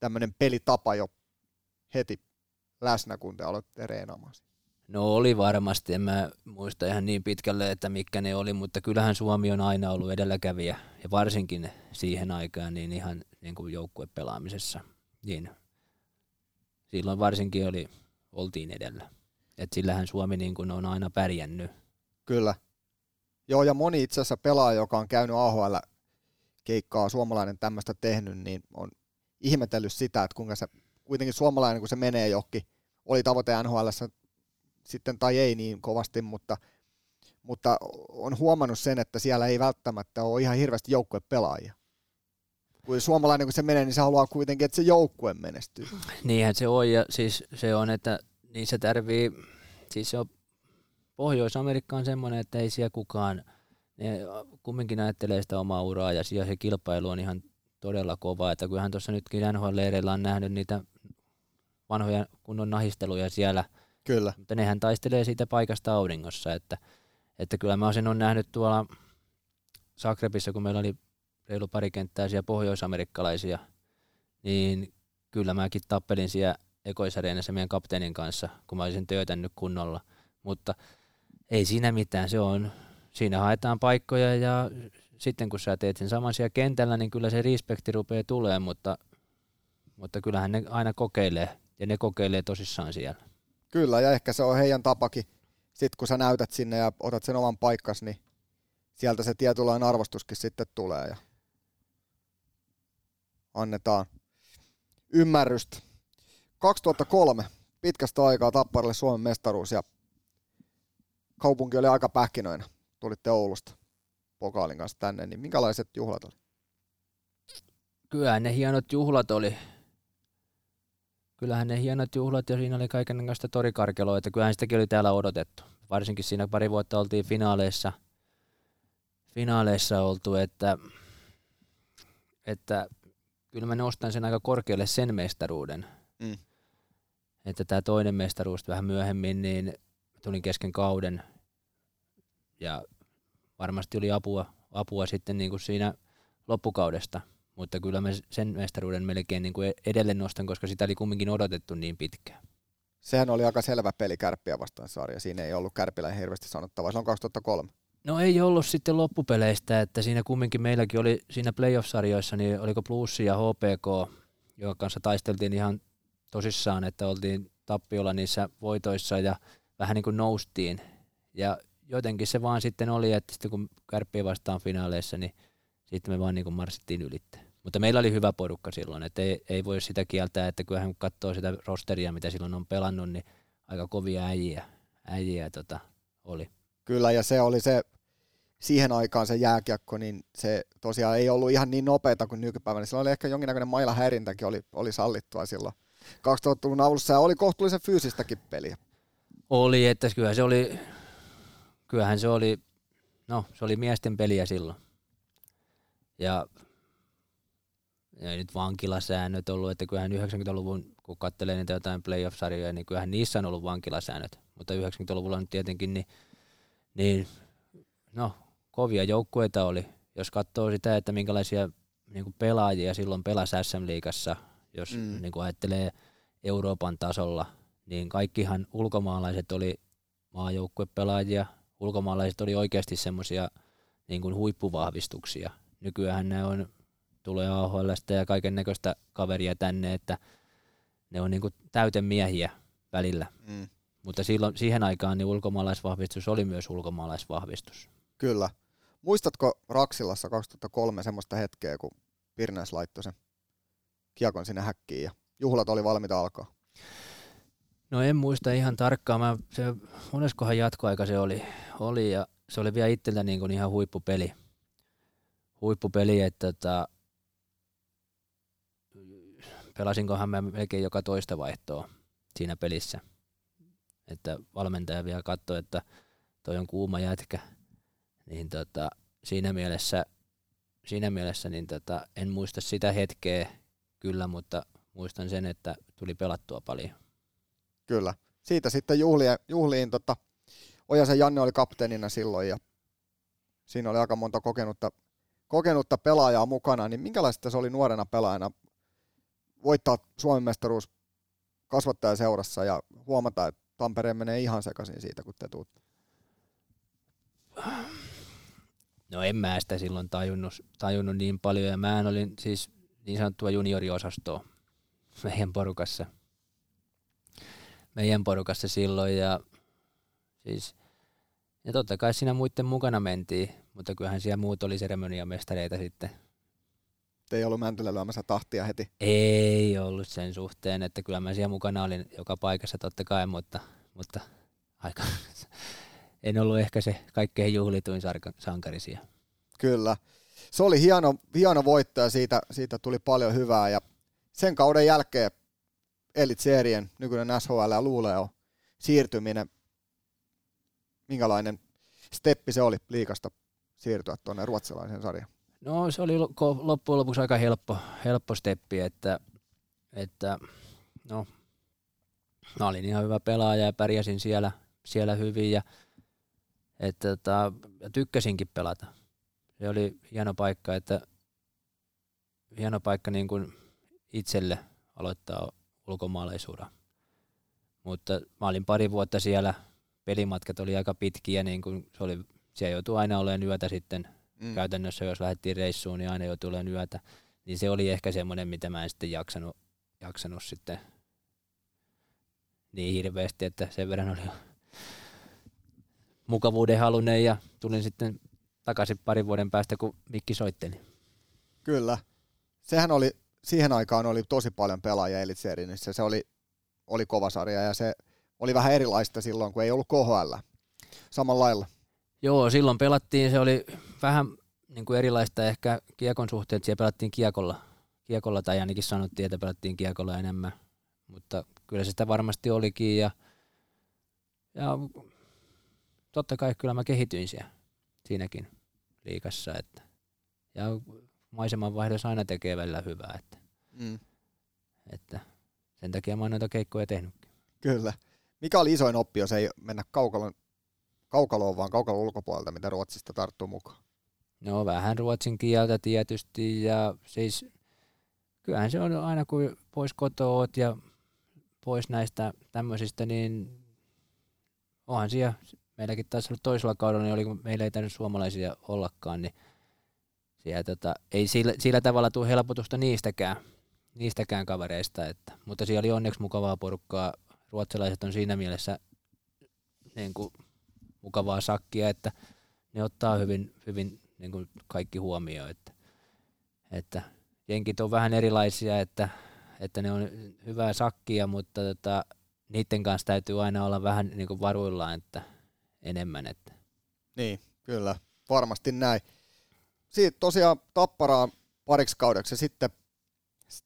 tämmöinen pelitapa jo heti läsnä, kun te aloitte reenaamaan? No oli varmasti, en mä muista ihan niin pitkälle, että mitkä ne oli, mutta kyllähän Suomi on aina ollut edelläkävijä, ja varsinkin siihen aikaan niin ihan niin kuin joukkuepelaamisessa. Niin silloin varsinkin oli, oltiin edellä. Et sillähän Suomi niin kuin on aina pärjännyt. Kyllä. Joo, ja moni itse asiassa pelaaja, joka on käynyt AHL keikkaa, suomalainen tämmöistä tehnyt, niin on ihmetellyt sitä, että kuinka se kuitenkin suomalainen, kun se menee johonkin, oli tavoite NHL sitten tai ei niin kovasti, mutta, mutta on huomannut sen, että siellä ei välttämättä ole ihan hirveästi joukkuepelaajia. Kun suomalainen, kun se menee, niin se haluaa kuitenkin, että se joukkue menestyy. Niinhän se on, ja siis se on, että niissä tarvii, siis se on, Pohjois-Amerikka on semmoinen, että ei siellä kukaan, ne kumminkin ajattelee sitä omaa uraa, ja siellä se kilpailu on ihan todella kova, että kyllähän tuossa nytkin NHL-leireillä on nähnyt niitä vanhoja kunnon nahisteluja siellä, Kyllä. mutta nehän taistelee siitä paikasta auringossa, että, että kyllä mä sen on nähnyt tuolla Zagrebissa, kun meillä oli reilu pari kenttää siellä pohjoisamerikkalaisia, niin kyllä mäkin tappelin siellä ekoisareenassa meidän kapteenin kanssa, kun mä olisin töötännyt kunnolla, mutta ei siinä mitään, se on, siinä haetaan paikkoja ja sitten kun sä teet sen saman siellä kentällä, niin kyllä se respekti rupeaa tulee, mutta, mutta kyllähän ne aina kokeilee, ja ne kokeilee tosissaan siellä. Kyllä, ja ehkä se on heidän tapakin. Sitten kun sä näytät sinne ja otat sen oman paikkas, niin sieltä se tietynlainen arvostuskin sitten tulee ja annetaan ymmärrystä. 2003, pitkästä aikaa Tapparalle Suomen mestaruus ja kaupunki oli aika pähkinöinä. Tulitte Oulusta pokaalin kanssa tänne, niin minkälaiset juhlat oli? Kyllähän ne hienot juhlat oli. Kyllähän ne hienot juhlat ja siinä oli kaikenlaista torikarkeloita. Kyllähän sitäkin oli täällä odotettu. Varsinkin siinä pari vuotta oltiin finaaleissa, finaaleissa oltu, että, että kyllä mä nostan sen aika korkealle sen mestaruuden. Mm. Että tämä toinen mestaruus vähän myöhemmin, niin tulin kesken kauden ja varmasti oli apua, apua sitten niin kuin siinä loppukaudesta, mutta kyllä mä sen mestaruuden melkein niin kuin edelleen nostan, koska sitä oli kumminkin odotettu niin pitkään. Sehän oli aika selvä peli kärppiä vastaan sarja. Siinä ei ollut kärpillä hirveästi sanottavaa. Se on 2003. No ei ollut sitten loppupeleistä, että siinä kumminkin meilläkin oli siinä playoff-sarjoissa, niin oliko Plussi ja HPK, jonka kanssa taisteltiin ihan tosissaan, että oltiin tappiolla niissä voitoissa ja vähän niin kuin noustiin. Ja jotenkin se vaan sitten oli, että sitten kun kärppiä vastaan finaaleissa, niin sitten me vaan niin kuin marssittiin ylitte. Mutta meillä oli hyvä porukka silloin, että ei, ei voi sitä kieltää, että kyllähän kun katsoo sitä rosteria, mitä silloin on pelannut, niin aika kovia äijiä, äijiä tota, oli. Kyllä, ja se oli se, siihen aikaan se jääkiekko, niin se tosiaan ei ollut ihan niin nopeata kuin nykypäivänä. Silloin oli ehkä jonkinnäköinen mailahäirintäkin oli, oli sallittua silloin 2000-luvun alussa, ja oli kohtuullisen fyysistäkin peliä. Oli, että kyllähän se oli, kyllähän se oli, no se oli miesten peliä silloin. Ja ei nyt vankilasäännöt ollut, että kyllähän 90-luvun, kun katselee niitä jotain playoff-sarjoja, niin kyllähän niissä on ollut vankilasäännöt. Mutta 90-luvulla nyt tietenkin, niin, niin no, kovia joukkueita oli. Jos katsoo sitä, että minkälaisia niin kuin pelaajia silloin pelasi SM-liigassa, jos mm. niin kuin ajattelee Euroopan tasolla, niin kaikkihan ulkomaalaiset oli maajoukkuepelaajia, ulkomaalaiset oli oikeasti semmoisia niin kuin huippuvahvistuksia. Nykyään ne on, tulee AHLstä ja kaiken näköistä kaveria tänne, että ne on niin kuin täytemiehiä välillä. Mm. Mutta silloin, siihen aikaan niin ulkomaalaisvahvistus oli myös ulkomaalaisvahvistus. Kyllä. Muistatko Raksilassa 2003 semmoista hetkeä, kun Pirnäs laittoi sen kiekon sinne häkkiin ja juhlat oli valmiita alkaa? No en muista ihan tarkkaan. Mä, se, moneskohan jatkoaika se oli, oli ja se oli vielä itseltä niin kuin ihan huippupeli. Huippupeli, että tota, pelasinkohan mä melkein joka toista vaihtoa siinä pelissä. Että valmentaja vielä katsoi, että toi on kuuma jätkä. Niin tota, siinä mielessä, siinä mielessä niin tota, en muista sitä hetkeä kyllä, mutta muistan sen, että tuli pelattua paljon. Kyllä. Siitä sitten juhliin, juhliin tota, Ojasen Janne oli kapteenina silloin ja siinä oli aika monta kokenutta, kokenutta pelaajaa mukana, niin minkälaista se oli nuorena pelaajana voittaa Suomen mestaruus kasvattajaseurassa ja huomata, että Tampereen menee ihan sekaisin siitä, kun te tuutte? No en mä sitä silloin tajunnut, tajunnut niin paljon ja mä olin siis niin sanottua junioriosastoa meidän porukassa. Meidän porukassa silloin ja siis ja totta kai siinä muiden mukana mentiin, mutta kyllähän siellä muut oli seremoniamestareita sitten. Ei ollut Mäntylä lyömässä tahtia heti? Ei ollut sen suhteen, että kyllä mä siellä mukana olin joka paikassa totta kai, mutta, mutta aika, [laughs] en ollut ehkä se kaikkein juhlituin sankari siellä. Kyllä. Se oli hieno, hieno voitto ja siitä, siitä tuli paljon hyvää ja sen kauden jälkeen Elit Serien, nykyinen SHL ja Luuleo siirtyminen, minkälainen steppi se oli liikasta siirtyä tuonne ruotsalaisen sarjaan? No se oli loppujen lopuksi aika helppo, helppo steppi, että, että no, mä olin ihan hyvä pelaaja ja pärjäsin siellä, siellä hyvin ja, että, tota, tykkäsinkin pelata. Se oli hieno paikka, että hieno paikka niin kuin itselle aloittaa ulkomaalaisuura. Mutta mä olin pari vuotta siellä, pelimatkat oli aika pitkiä, niin kuin se oli, siellä joutui aina olemaan yötä sitten mm. käytännössä, jos lähdettiin reissuun, niin aina joutui olemaan yötä. Niin se oli ehkä semmoinen, mitä mä en sitten jaksanut, jaksanut sitten niin hirveästi, että sen verran oli mukavuuden halunen ja tulin sitten takaisin parin vuoden päästä, kun Mikki soitteli. Kyllä. Sehän oli, siihen aikaan oli tosi paljon pelaajia Elitserinissä. Se oli, oli kova sarja ja se oli vähän erilaista silloin, kun ei ollut KHL. Samalla lailla. Joo, silloin pelattiin, se oli vähän niin kuin erilaista ehkä kiekon suhteen, että siellä pelattiin kiekolla, kiekolla tai ainakin sanottiin, että pelattiin kiekolla enemmän, mutta kyllä se sitä varmasti olikin ja, ja totta kai kyllä mä kehityin siellä, siinäkin liikassa, että, ja maisemanvaihdos aina tekee välillä hyvää, että, mm. että sen takia mä oon noita keikkoja tehnytkin. Kyllä. Mikä oli isoin oppi, jos ei mennä kaukalon kaukaloon, vaan kaukalon ulkopuolelta, mitä Ruotsista tarttuu mukaan? No vähän ruotsin kieltä tietysti ja siis kyllähän se on aina kun pois kotoa ja pois näistä tämmöisistä, niin onhan siellä, meilläkin taisi olla toisella kaudella, niin oli, kun meillä ei tänne suomalaisia ollakaan, niin siellä, tota, ei sillä, sillä tavalla tule helpotusta niistäkään, niistäkään kavereista, että, mutta siellä oli onneksi mukavaa porukkaa. Ruotsalaiset on siinä mielessä niin kuin, mukavaa sakkia, että ne ottaa hyvin, hyvin niin kuin kaikki huomioon, että, että jenkit on vähän erilaisia, että, että ne on hyvää sakkia, mutta tota, niiden kanssa täytyy aina olla vähän niin kuin varuillaan että enemmän. Että. Niin, kyllä, varmasti näin. Siitä tosiaan Tapparaan pariksi kaudeksi ja sitten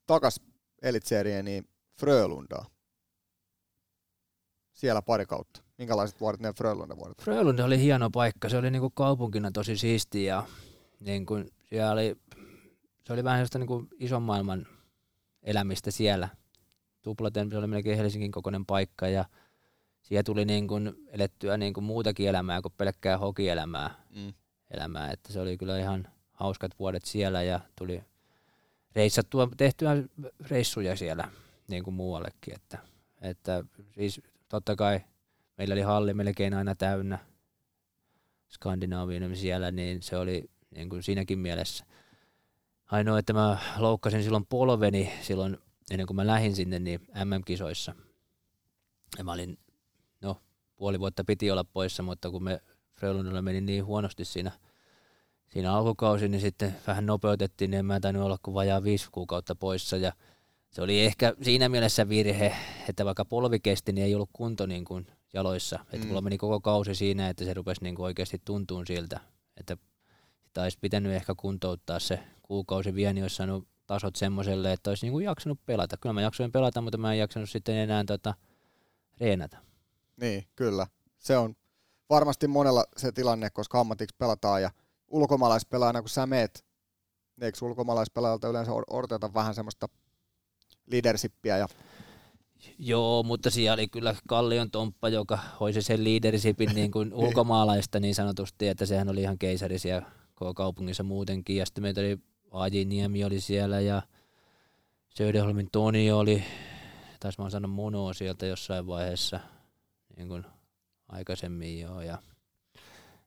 takas Elitseriin, niin Frölundaa. Siellä pari kautta. Minkälaiset vuodet ne Frölunda vuodet? Frölunda oli hieno paikka. Se oli niinku kaupunkina tosi siisti ja niinku, siellä oli, se oli vähän sellaista niinku ison maailman elämistä siellä. Tuplaten se oli melkein Helsingin kokoinen paikka ja siellä tuli niinku elettyä niinku muutakin elämää kuin pelkkää hokielämää. Mm. elämää, että se oli kyllä ihan hauskat vuodet siellä ja tuli reissattua, tehtyä reissuja siellä niin kuin muuallekin, että, että siis totta kai meillä oli halli melkein aina täynnä Skandinaavian siellä, niin se oli niin kuin siinäkin mielessä. Ainoa, että mä loukkasin silloin polveni silloin ennen kuin mä lähdin sinne niin MM-kisoissa. Ja mä olin, no puoli vuotta piti olla poissa, mutta kun me Frölundalla meni niin huonosti siinä, siinä alkukausi, niin sitten vähän nopeutettiin, niin mä tainnut olla kuin vajaa viisi kuukautta poissa. Ja se oli ehkä siinä mielessä virhe, että vaikka polvi kesti, niin ei ollut kunto niin kuin jaloissa. Mm. Että mulla meni koko kausi siinä, että se rupesi niin kuin oikeasti tuntuun siltä, että sitä olisi pitänyt ehkä kuntouttaa se kuukausi vielä, niin olisi saanut tasot semmoiselle, että olisi niin kuin jaksanut pelata. Kyllä mä jaksoin pelata, mutta mä en jaksanut sitten enää tota, reenata. Niin, kyllä. Se on varmasti monella se tilanne, koska ammatiksi pelataan ja ulkomaalaispelaajana, kun sä meet, eikö ulkomaalaispelaajalta yleensä odoteta vähän semmoista leadershippiä ja Joo, mutta siellä oli kyllä Kallion Tomppa, joka hoisi sen leadershipin niin kuin [laughs] ulkomaalaista niin sanotusti, että sehän oli ihan keisari siellä koko kaupungissa muutenkin. Ja sitten meitä oli Aji Niemi oli siellä ja Söderholmin Toni oli, taisi mä sanoa Mono sieltä jossain vaiheessa niin kuin aikaisemmin jo. Ja,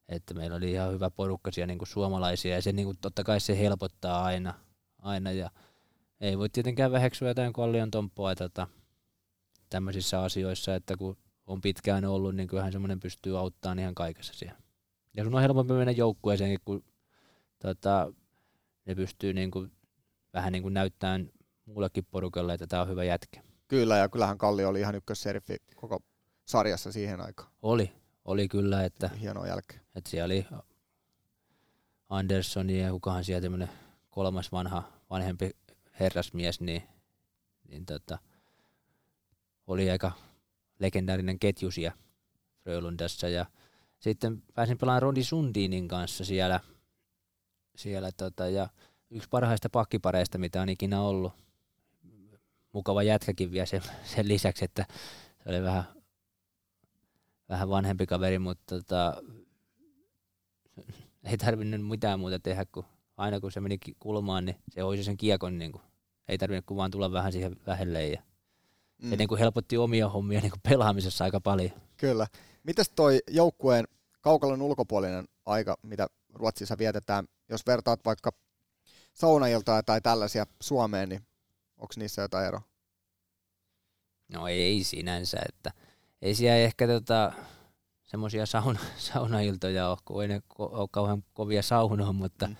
että meillä oli ihan hyvä porukka siellä niin kuin suomalaisia ja se niin kuin, totta kai se helpottaa aina, aina ja ei voi tietenkään väheksyä jotain Kallion Tomppoa tota, tämmöisissä asioissa, että kun on pitkään ollut, niin kyllähän semmoinen pystyy auttamaan ihan kaikessa siellä. Ja sun on helpompi mennä joukkueeseen, kun tota, ne pystyy niin kuin, vähän niin kuin näyttämään muullekin porukalle, että tämä on hyvä jätkä. kyllä, ja kyllähän Kalli oli ihan ykkösseriffi koko sarjassa siihen aikaan. Oli, oli kyllä, että, Hienoa jälkeen. että siellä oli Andersson ja kukahan siellä tämmöinen kolmas vanha, vanhempi herrasmies, niin, niin tota, oli aika legendaarinen ketju siellä Frölundassa. Ja sitten pääsin pelaamaan Rodi Sundinin kanssa siellä, siellä tota, ja yksi parhaista pakkipareista, mitä on ikinä ollut. Mukava jätkäkin vielä sen, sen lisäksi, että se oli vähän, vähän vanhempi kaveri, mutta tota, [laughs] ei tarvinnut mitään muuta tehdä, kun aina kun se meni kulmaan, niin se hoisi sen kiekon, niin kuin, ei tarvinnut kuin vaan tulla vähän siihen lähelle ja Mm. se niin kuin helpotti omia hommia niin kuin pelaamisessa aika paljon. Kyllä. Mitäs toi joukkueen kaukalon ulkopuolinen aika, mitä Ruotsissa vietetään, jos vertaat vaikka saunailtaa tai tällaisia Suomeen, niin onko niissä jotain eroa? No ei sinänsä, että ei siellä ehkä tota, semmoisia sauna, [laughs] saunailtoja ole, kun ei ne ko- ole kauhean kovia saunoa, mutta, mm.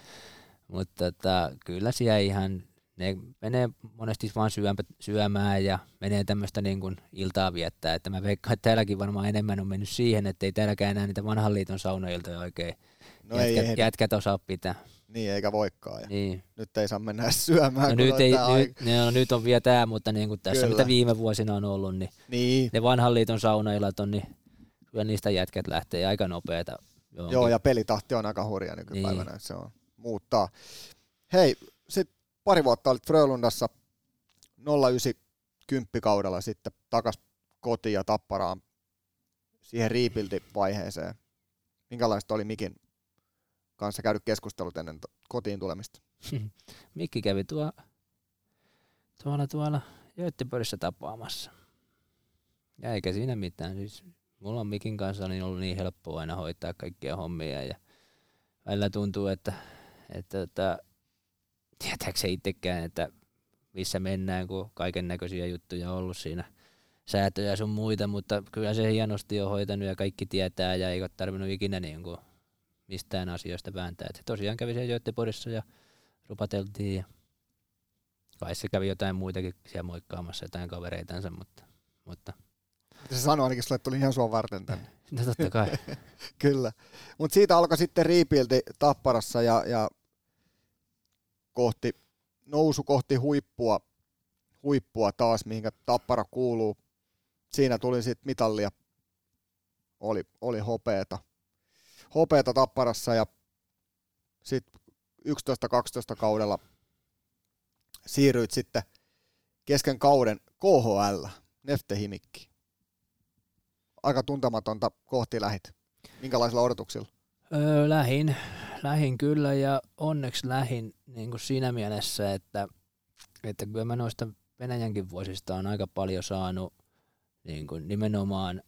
mutta tota, kyllä siellä ihan, ne menee monesti vaan syömä, syömään ja menee tämmöistä niin kuin iltaa viettää, että mä veikkaan, että täälläkin varmaan enemmän on mennyt siihen, että ei täälläkään enää niitä vanhan liiton saunailtoja oikein No jätkät, ei, jätkät osaa pitää. niin eikä voikaan. Ja Niin. Nyt ei saa mennä syömään. No nyt, on ei, nyt, no, nyt on vielä tämä, mutta niin kuin tässä Kyllä. mitä viime vuosina on ollut, niin Niin, ne vanhan liiton saunaillat on, niin kyllä niistä jätkät lähtee aika nopeeta. johonkin. joo, ja pelitahti on aika hurja nykypäivänä, Niin. se on muuttaa. Hei, sitten pari vuotta olit Frölundassa 09 kymppikaudella sitten takas kotiin ja Tapparaan siihen riipilti-vaiheeseen. Minkälaista oli Mikin kanssa käydä keskustelut ennen kotiin tulemista? [laughs] Mikki kävi tuo, tuolla, tuolla Göteborgissa tapaamassa. Ja eikä siinä mitään. Siis mulla on Mikin kanssa niin ollut niin helppoa aina hoitaa kaikkia hommia ja välillä tuntuu, että, että, että tietääkö se itsekään, että missä mennään, kun kaiken näköisiä juttuja on ollut siinä säätöjä sun muita, mutta kyllä se hienosti on hoitanut ja kaikki tietää ja ei ole tarvinnut ikinä niin kuin mistään asioista vääntää. Et tosiaan kävi siellä Göteborgissa ja rupateltiin ja kai se kävi jotain muitakin siellä moikkaamassa jotain kavereitansa, mutta, mutta Se sanoi ainakin, sulle tuli ihan sua varten tänne. no totta kai. [laughs] Kyllä. Mutta siitä alkoi sitten riipilti Tapparassa ja, ja kohti, nousu kohti huippua, huippua taas, mihinkä Tappara kuuluu. Siinä tuli sitten mitallia oli, oli hopeeta. hopeeta tapparassa ja sitten 11-12 kaudella siirryit sitten kesken kauden KHL, Neftehimikki. Aika tuntematonta kohti lähit. Minkälaisilla odotuksilla? Öö, lähin, lähin kyllä ja onneksi lähin niin kuin siinä mielessä, että, että kyllä mä noista Venäjänkin vuosista on aika paljon saanut niin kuin nimenomaan,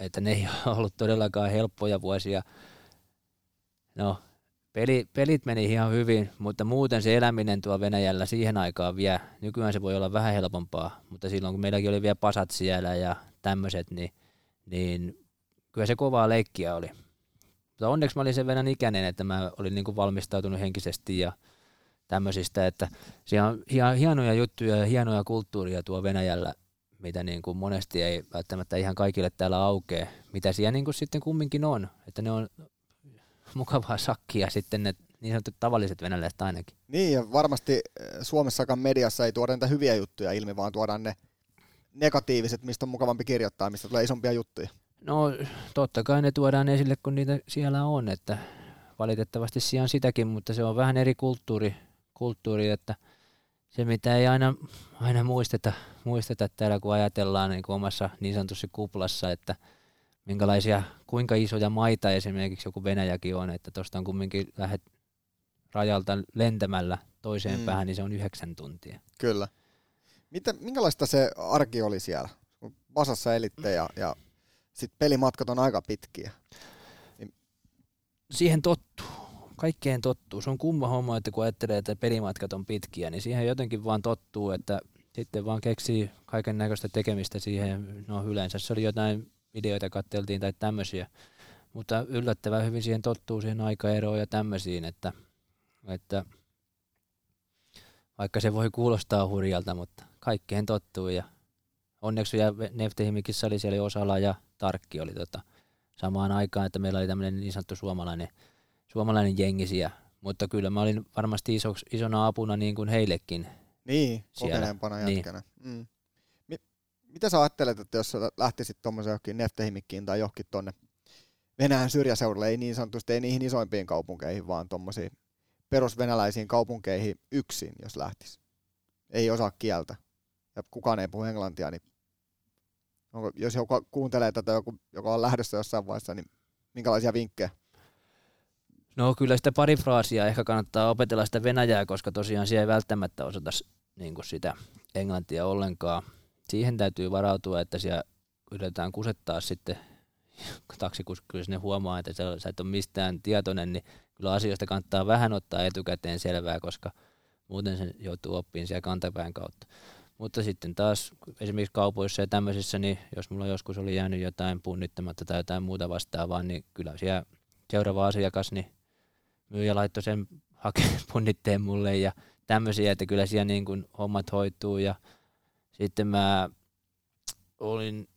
että ne ei ole [laughs] ollut todellakaan helppoja vuosia. No, peli, pelit meni ihan hyvin, mutta muuten se eläminen tuo Venäjällä siihen aikaan vielä, nykyään se voi olla vähän helpompaa, mutta silloin kun meilläkin oli vielä pasat siellä ja tämmöiset, niin, niin kyllä se kovaa leikkiä oli. Mutta onneksi mä olin sen verran ikäinen, että mä olin niin kuin valmistautunut henkisesti ja tämmöisistä, että siellä on hienoja juttuja ja hienoja kulttuuria tuo Venäjällä, mitä niin kuin monesti ei välttämättä ihan kaikille täällä aukee, mitä siellä niin kuin sitten kumminkin on, että ne on mukavaa sakkia sitten ne niin sanotut tavalliset venäläiset ainakin. Niin, ja varmasti eh, Suomessakaan mediassa ei tuoda niitä hyviä juttuja ilmi, vaan tuodaan ne negatiiviset, mistä on mukavampi kirjoittaa, mistä tulee isompia juttuja. No totta kai ne tuodaan esille, kun niitä siellä on, että valitettavasti siellä on sitäkin, mutta se on vähän eri kulttuuri, kulttuuri että se mitä ei aina, aina muisteta, muisteta täällä, kun ajatellaan niin kuin omassa niin sanotussa kuplassa, että minkälaisia, kuinka isoja maita esimerkiksi joku Venäjäkin on, että tuosta on kumminkin lähet rajalta lentämällä toiseen mm. päähän, niin se on yhdeksän tuntia. Kyllä. Mitä, minkälaista se arki oli siellä? Vasassa elitte ja, ja sitten pelimatkat on aika pitkiä. Niin... Siihen tottuu. Kaikkeen tottuu. Se on kumma homma, että kun ajattelee, että pelimatkat on pitkiä, niin siihen jotenkin vaan tottuu, että sitten vaan keksii kaiken näköistä tekemistä siihen. No yleensä se oli jotain videoita katteltiin tai tämmöisiä. Mutta yllättävän hyvin siihen tottuu siihen aikaeroon ja tämmöisiin, että, että vaikka se voi kuulostaa hurjalta, mutta kaikkeen tottuu ja onneksi ja Neftehimikissä oli siellä Osala ja Tarkki oli tota, samaan aikaan, että meillä oli tämmöinen niin sanottu suomalainen, suomalainen jengisiä, mutta kyllä mä olin varmasti iso, isona apuna niin kuin heillekin. Niin, kokeneempana jätkänä. Niin. Mm. Mitä sä ajattelet, että jos sä lähtisit tuommoisen johonkin Neftehimikkiin tai johonkin tuonne Venäjän syrjäseudulle, ei niin sanotusti ei niihin isoimpiin kaupunkeihin, vaan tuommoisiin perusvenäläisiin kaupunkeihin yksin, jos lähtis. Ei osaa kieltä ja kukaan ei puhu englantia, niin onko, jos joku kuuntelee tätä, joku, joka on lähdössä jossain vaiheessa, niin minkälaisia vinkkejä? No kyllä sitä pari fraasia ehkä kannattaa opetella sitä venäjää, koska tosiaan siellä ei välttämättä osata niin sitä englantia ollenkaan siihen täytyy varautua, että siellä yritetään kusettaa sitten taksikuski, jos ne huomaa, että sä et ole mistään tietoinen, niin kyllä asioista kannattaa vähän ottaa etukäteen selvää, koska muuten sen joutuu oppiin siellä kantapään kautta. Mutta sitten taas esimerkiksi kaupoissa ja tämmöisissä, niin jos mulla joskus oli jäänyt jotain punnittamatta tai jotain muuta vastaavaa, niin kyllä siellä seuraava asiakas, niin myyjä laittoi sen hake- [laughs] punnitteen mulle ja tämmöisiä, että kyllä siellä niin kuin hommat hoituu. Ja sitten mä olin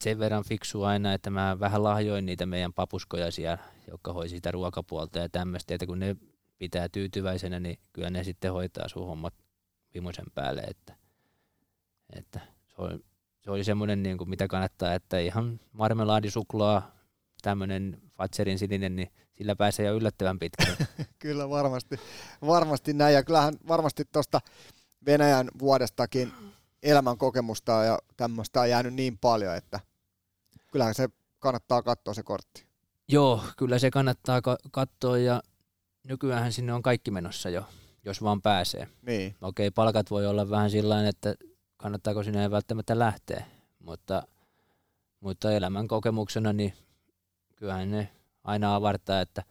sen verran fiksu aina, että mä vähän lahjoin niitä meidän papuskoja siellä, jotka hoisi sitä ruokapuolta ja tämmöistä, että kun ne pitää tyytyväisenä, niin kyllä ne sitten hoitaa sun hommat viimeisen päälle, että, että se oli, se oli semmoinen, niin kuin mitä kannattaa, että ihan marmelaadisuklaa, tämmöinen Fatserin sininen, niin sillä pääsee jo yllättävän pitkälle. [laughs] Kyllä varmasti, varmasti näin, ja kyllähän varmasti tuosta Venäjän vuodestakin elämän kokemusta ja tämmöistä on jäänyt niin paljon, että kyllähän se kannattaa katsoa se kortti. Joo, kyllä se kannattaa katsoa ja nykyään sinne on kaikki menossa jo, jos vaan pääsee. Niin. Okei, palkat voi olla vähän sillä että kannattaako sinne ei välttämättä lähteä, mutta, mutta elämän kokemuksena niin kyllähän ne aina avartaa, että,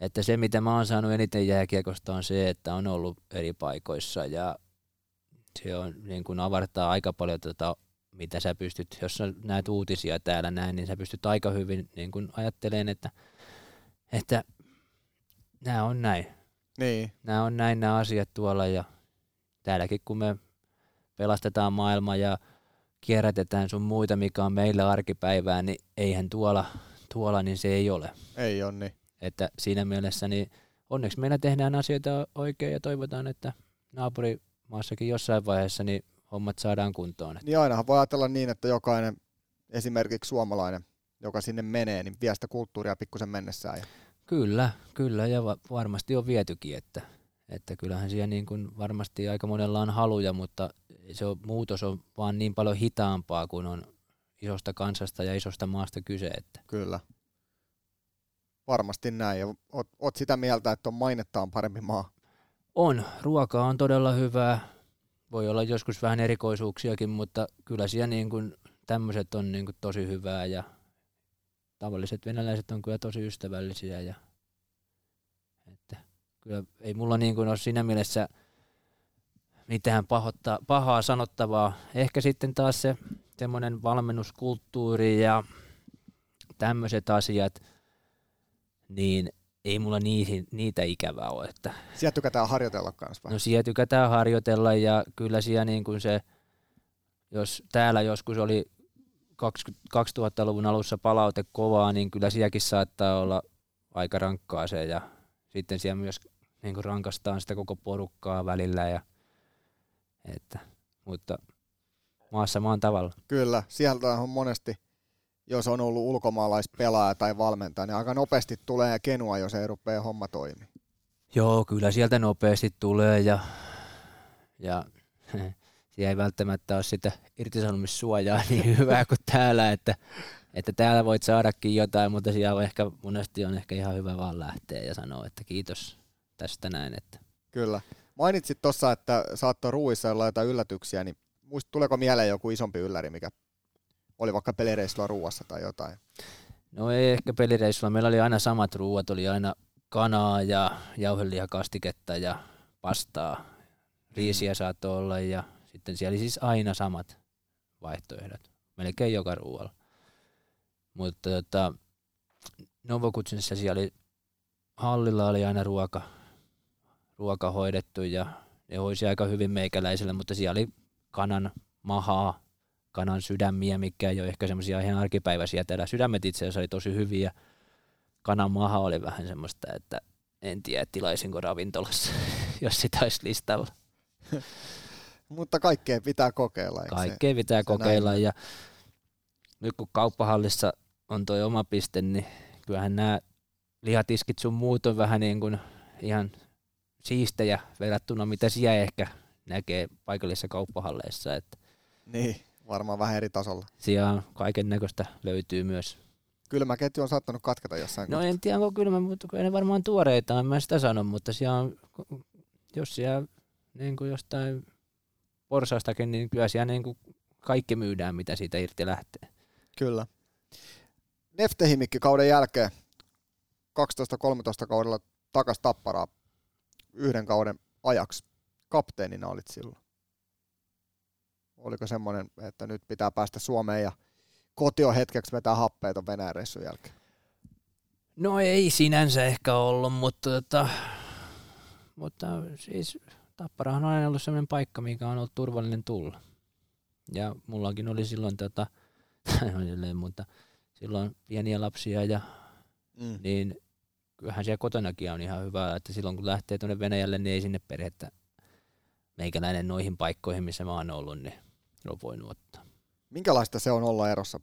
että se mitä mä oon saanut eniten jääkiekosta on se, että on ollut eri paikoissa ja se on niin kuin avartaa aika paljon tota, mitä sä pystyt, jos sä näet uutisia täällä näin, niin sä pystyt aika hyvin niin kuin ajattelemaan, että, että nämä on näin. Niin. Nämä on näin nämä asiat tuolla ja täälläkin kun me pelastetaan maailma ja kierrätetään sun muita, mikä on meille arkipäivää, niin eihän tuolla, tuolla niin se ei ole. Ei ole niin. Että siinä mielessä niin onneksi meillä tehdään asioita oikein ja toivotaan, että naapuri maassakin jossain vaiheessa niin hommat saadaan kuntoon. Niin ainahan voi ajatella niin, että jokainen esimerkiksi suomalainen joka sinne menee, niin vie sitä kulttuuria pikkusen mennessään. Ja... Kyllä, kyllä ja va- varmasti on vietykin, että, että kyllähän siellä niin kuin varmasti aika monella on haluja, mutta se on, muutos on vaan niin paljon hitaampaa, kun on isosta kansasta ja isosta maasta kyse. Että. Kyllä. Varmasti näin. Ja oot, oot sitä mieltä, että on mainettaan parempi maa. On, ruoka on todella hyvää. Voi olla joskus vähän erikoisuuksiakin, mutta kyllä siellä niin kuin tämmöiset on niin kuin tosi hyvää ja tavalliset venäläiset on kyllä tosi ystävällisiä ja että kyllä ei mulla niin kuin ole siinä mielessä mitään pahotta, pahaa sanottavaa. Ehkä sitten taas se semmoinen valmennuskulttuuri ja tämmöiset asiat, niin ei mulla niihin, niitä ikävää ole. Että Sieltä tykätään harjoitella kanssa. No siellä tykätään harjoitella ja kyllä siellä niin kuin se, jos täällä joskus oli 20, 2000-luvun alussa palaute kovaa, niin kyllä sielläkin saattaa olla aika rankkaa se ja sitten siellä myös niin kuin rankastaan sitä koko porukkaa välillä ja että, mutta maassa maan tavalla. Kyllä, sieltä on monesti, jos on ollut ulkomaalaispelaaja tai valmentaja, niin aika nopeasti tulee kenua, jos ei rupea homma toimii. Joo, kyllä sieltä nopeasti tulee ja, ja [laughs] siellä ei välttämättä ole sitä irtisanomissuojaa niin [laughs] hyvää kuin täällä, että, että täällä voit saadakin jotain, mutta siellä on ehkä, monesti on ehkä ihan hyvä vaan lähteä ja sanoa, että kiitos tästä näin. Että. Kyllä. Mainitsit tuossa, että saattoi ruuissa olla jotain yllätyksiä, niin muist, tuleeko mieleen joku isompi ylläri, mikä oli vaikka pelireissulla ruuassa tai jotain? No ei ehkä pelireissulla. Meillä oli aina samat ruuat, oli aina kanaa ja jauhelihakastiketta ja pastaa. Riisiä saattoi olla ja sitten siellä oli siis aina samat vaihtoehdot. Melkein joka ruoalla. Mutta tota, Novokutsinissa siellä oli, hallilla oli aina ruoka, ruoka hoidettu ja ne hoisi aika hyvin meikäläisellä, mutta siellä oli kanan mahaa, kanan sydämiä, mikä ei ole ehkä semmoisia ihan arkipäiväisiä täällä. Sydämet itse asiassa oli tosi hyviä. Kanan maha oli vähän semmoista, että en tiedä, tilaisinko ravintolassa, [laughs] jos sitä olisi listalla. [laughs] Mutta kaikkea pitää kokeilla. se? Kaikkea pitää se kokeilla näin? ja nyt kun kauppahallissa on tuo oma piste, niin kyllähän nämä lihatiskit sun muut on vähän niin kuin ihan siistejä verrattuna mitä siellä ehkä näkee paikallisissa kauppahalleissa, että Niin, varmaan vähän eri tasolla. siellä on kaiken näköistä löytyy myös. Kylmäketju on saattanut katketa jossain No kohtaa. en tiedä, onko kylmä, mutta kun ei ne varmaan tuoreita, en mä sitä sano, mutta siellä on, jos siellä niin kuin jostain porsaastakin, niin kyllä siellä niin kuin kaikki myydään, mitä siitä irti lähtee. Kyllä. Neftehimikki kauden jälkeen 12-13 kaudella takas tapparaa yhden kauden ajaksi. Kapteenina olit silloin. Oliko semmoinen, että nyt pitää päästä Suomeen ja kotio hetkeksi vetää happea ton Venäjän reissun jälkeen? No ei sinänsä ehkä ollut, mutta, tota, mutta siis Tapparahan on aina ollut sellainen paikka, mikä on ollut turvallinen tulla. Ja mullakin oli silloin, tota, [laughs] mutta silloin pieniä lapsia ja Mm. niin kyllähän siellä kotonakin on ihan hyvä, että silloin kun lähtee tuonne Venäjälle, niin ei sinne perhettä meikäläinen noihin paikkoihin, missä mä oon ollut, niin on voinut ottaa. Minkälaista se on olla erossa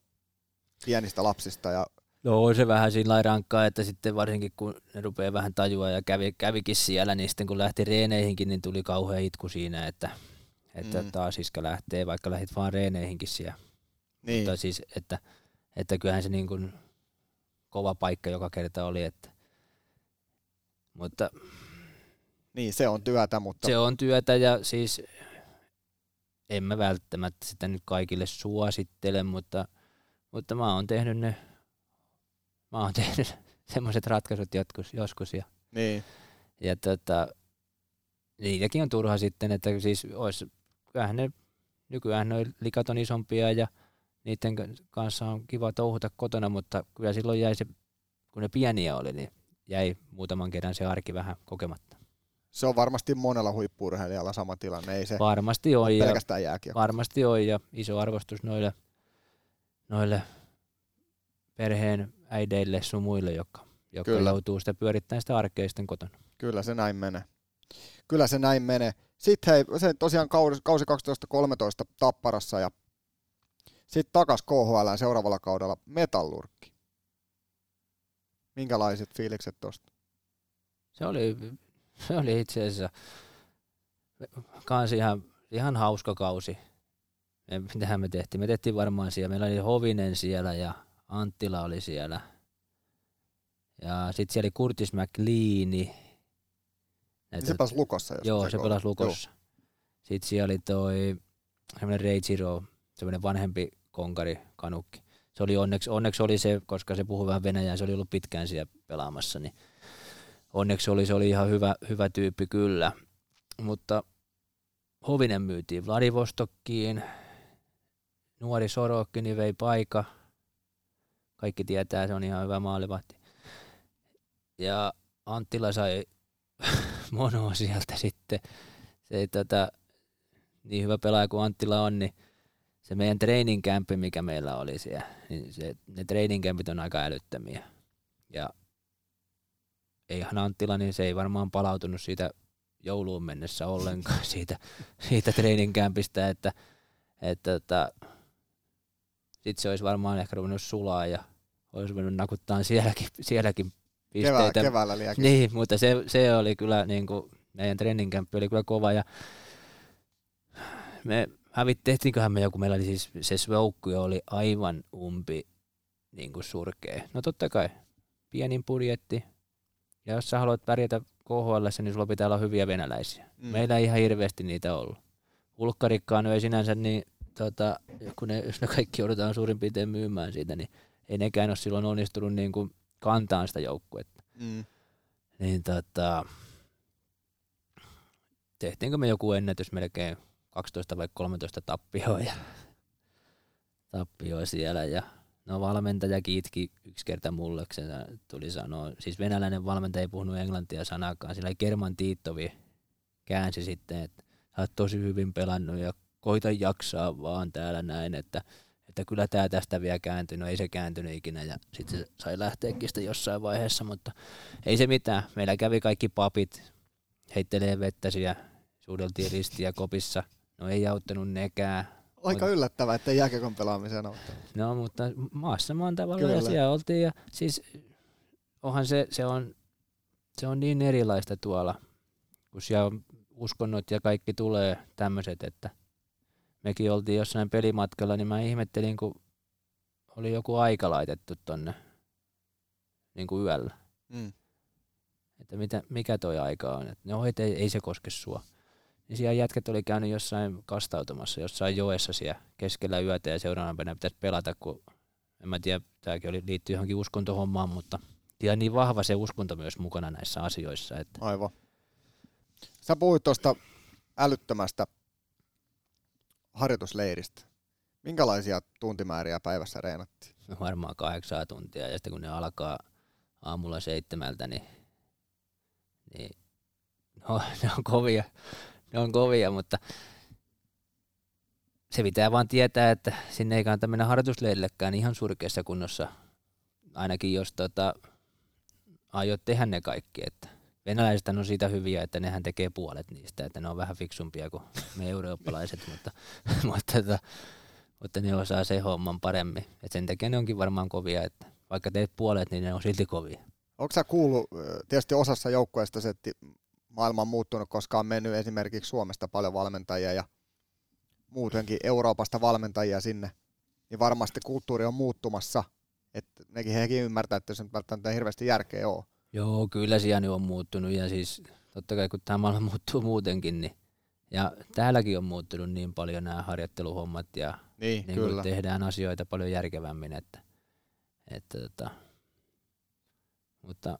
pienistä lapsista ja No on se vähän sillä rankkaa, että sitten varsinkin kun ne rupeaa vähän tajua ja kävi, kävikin siellä, niin sitten kun lähti reeneihinkin, niin tuli kauhea itku siinä, että, että Mm. taas iskä lähtee, vaikka lähit vaan reeneihinkin siellä. niin, Mutta siis, että, että kyllähän se niin kuin kova paikka joka kerta oli, että mutta niin, se on työtä, mutta se on työtä ja siis en mä välttämättä sitä nyt kaikille suosittele, mutta, mutta mä oon tehnyt ne, mä oon [laughs] tehnyt semmoiset ratkaisut joskus, joskus ja, niin, ja tota, niitäkin on turha sitten, että siis ois, kyllähän ne, nykyään noi likat on isompia ja niiden kanssa on kiva touhuta kotona, mutta kyllä silloin jäi se, kun ne pieniä oli, niin jäi muutaman kerran se arki vähän kokematta. se on varmasti monella huippuurheilijalla sama tilanne, ei se Varmasti on. Ja, pelkästään jääkiekko. varmasti on ja iso arvostus noille, noille perheen äideille sun muille, jotka, jotka Kyllä. joutuu sitä pyörittämään sitä arkeisten kotona. Kyllä se näin menee. Kyllä se näin menee. Sitten hei, se tosiaan kausi, kausi 12-13 Tapparassa ja Sitten takas KHL seuraavalla kaudella Metallurkki. Minkälaiset fiilikset tosta? Se oli, se oli itse asiassa kans ihan, ihan hauska kausi. Me, mitähän me tehtiin? Me tehtiin varmaan siellä. Meillä oli Hovinen siellä ja Anttila oli siellä. Ja sitten siellä oli Kurtis McLeani. Niin se pelasi Lukossa. Jos Joo, se pelasi Lukossa. Joo. Sitten siellä oli toi semmoinen Reijiro, semmoinen vanhempi konkari, kanukki. Se oli onneksi, onneksi oli se, koska se puhui vähän venäjää, se oli ollut pitkään siellä pelaamassa, niin onneksi oli, se oli ihan hyvä, hyvä tyyppi kyllä. Mutta Hovinen myytiin Vladivostokkiin, nuori Sorokki niin vei paikka. Kaikki tietää, se on ihan hyvä maalivahti. Ja Anttila sai [laughs] monoa sieltä sitten. Se ei tätä, niin hyvä pelaaja kuin Anttila on, niin se meidän training campi, mikä meillä oli siellä, niin se, ne training campit on aika älyttömiä. Ja eihän Anttila, niin se ei varmaan palautunut siitä jouluun mennessä ollenkaan [laughs] siitä, siitä training campista, että, että, että sitten se olisi varmaan ehkä ruvennut sulaa ja olisi ruvennut nakuttaa sielläkin, sielläkin pisteitä. Kevää, keväällä. Niin, mutta se, se oli kyllä niin kuin, meidän camp oli kyllä kova ja me hävit, tehtiinköhän me joku, meillä oli siis se svoukku oli aivan umpi niin kuin surkea. No totta kai, pienin budjetti, ja jos sä haluat pärjätä KHL, niin sulla pitää olla hyviä venäläisiä. Mm. Meillä ei ihan hirveästi niitä ollut. Ulkkarikkaan ei sinänsä, niin tota, kun ne, jos ne kaikki joudutaan suurin piirtein myymään siitä, niin ei nekään ole silloin onnistunut niin kuin kantaan sitä joukkuetta. Mm. Niin tota, tehtiinkö me joku ennätys melkein 12 vai 13 tappioa ja tappioa siellä. Ja no valmentaja kiitki yksi kerta mulle, se tuli sanoa, siis venäläinen valmentaja ei puhunut englantia sanakaan, sillä Kerman Tiittovi käänsi sitten, että sä oot tosi hyvin pelannut ja koita jaksaa vaan täällä näin, että, että kyllä tämä tästä vielä kääntyy, no ei se kääntynyt ikinä ja sitten se sai lähteäkin sitä jossain vaiheessa, mutta ei se mitään, meillä kävi kaikki papit, heittelee vettä siellä, suudeltiin ristiä kopissa, No ei auttanut nekään. Aika yllättävää, että jääkiekon pelaamiseen auttanut. No mutta maassa maan tavalla ja siellä oltiin. Ja siis onhan se, se on, se on niin erilaista tuolla, kun siellä on uskonnot ja kaikki tulee tämmöiset, että mekin oltiin jossain pelimatkalla, niin mä ihmettelin, kun oli joku aika laitettu tonne niin kuin yöllä. Mm. Että mitä, mikä toi aika on. Että no, ei, ei se koske sua niin siellä jätkät oli käynyt jossain kastautumassa, jossain joessa siellä keskellä yötä ja seuraavana päivänä pitäisi pelata, kun en mä tiedä, tämäkin oli, liittyy johonkin uskontohommaan, mutta ja niin vahva se uskonto myös mukana näissä asioissa. Että. Aivan. Sä puhuit tuosta älyttömästä harjoitusleiristä. Minkälaisia tuntimääriä päivässä reenattiin? No varmaan kahdeksan tuntia ja sitten kun ne alkaa aamulla seitsemältä, niin, niin no, ne on kovia, ne on kovia, mutta se pitää vaan tietää, että sinne ei kannata mennä harjoitusleirillekään ihan surkeassa kunnossa, ainakin jos tota, aiot tehdä ne kaikki. Että venäläiset on siitä hyviä, että nehän tekee puolet niistä, että ne on vähän fiksumpia kuin me eurooppalaiset, [laughs] mutta, mutta, tota, mutta ne osaa se homman paremmin. Et sen takia ne onkin varmaan kovia, että vaikka teet puolet, niin ne on silti kovia. Onko sä kuullut, tietysti osassa joukkueesta se, että maailma on muuttunut, koska on mennyt esimerkiksi Suomesta paljon valmentajia ja muutenkin Euroopasta valmentajia sinne, niin varmasti kulttuuri on muuttumassa, että nekin hekin ymmärtää, että se nyt välttämättä hirveästi järkeä ole. Joo, kyllä siellä on muuttunut ja siis totta kai kun tämä maailma [laughs] muuttuu muutenkin, niin ja täälläkin on muuttunut niin paljon nämä harjoitteluhommat ja niin, niin kyllä. tehdään asioita paljon järkevämmin, että, että että mutta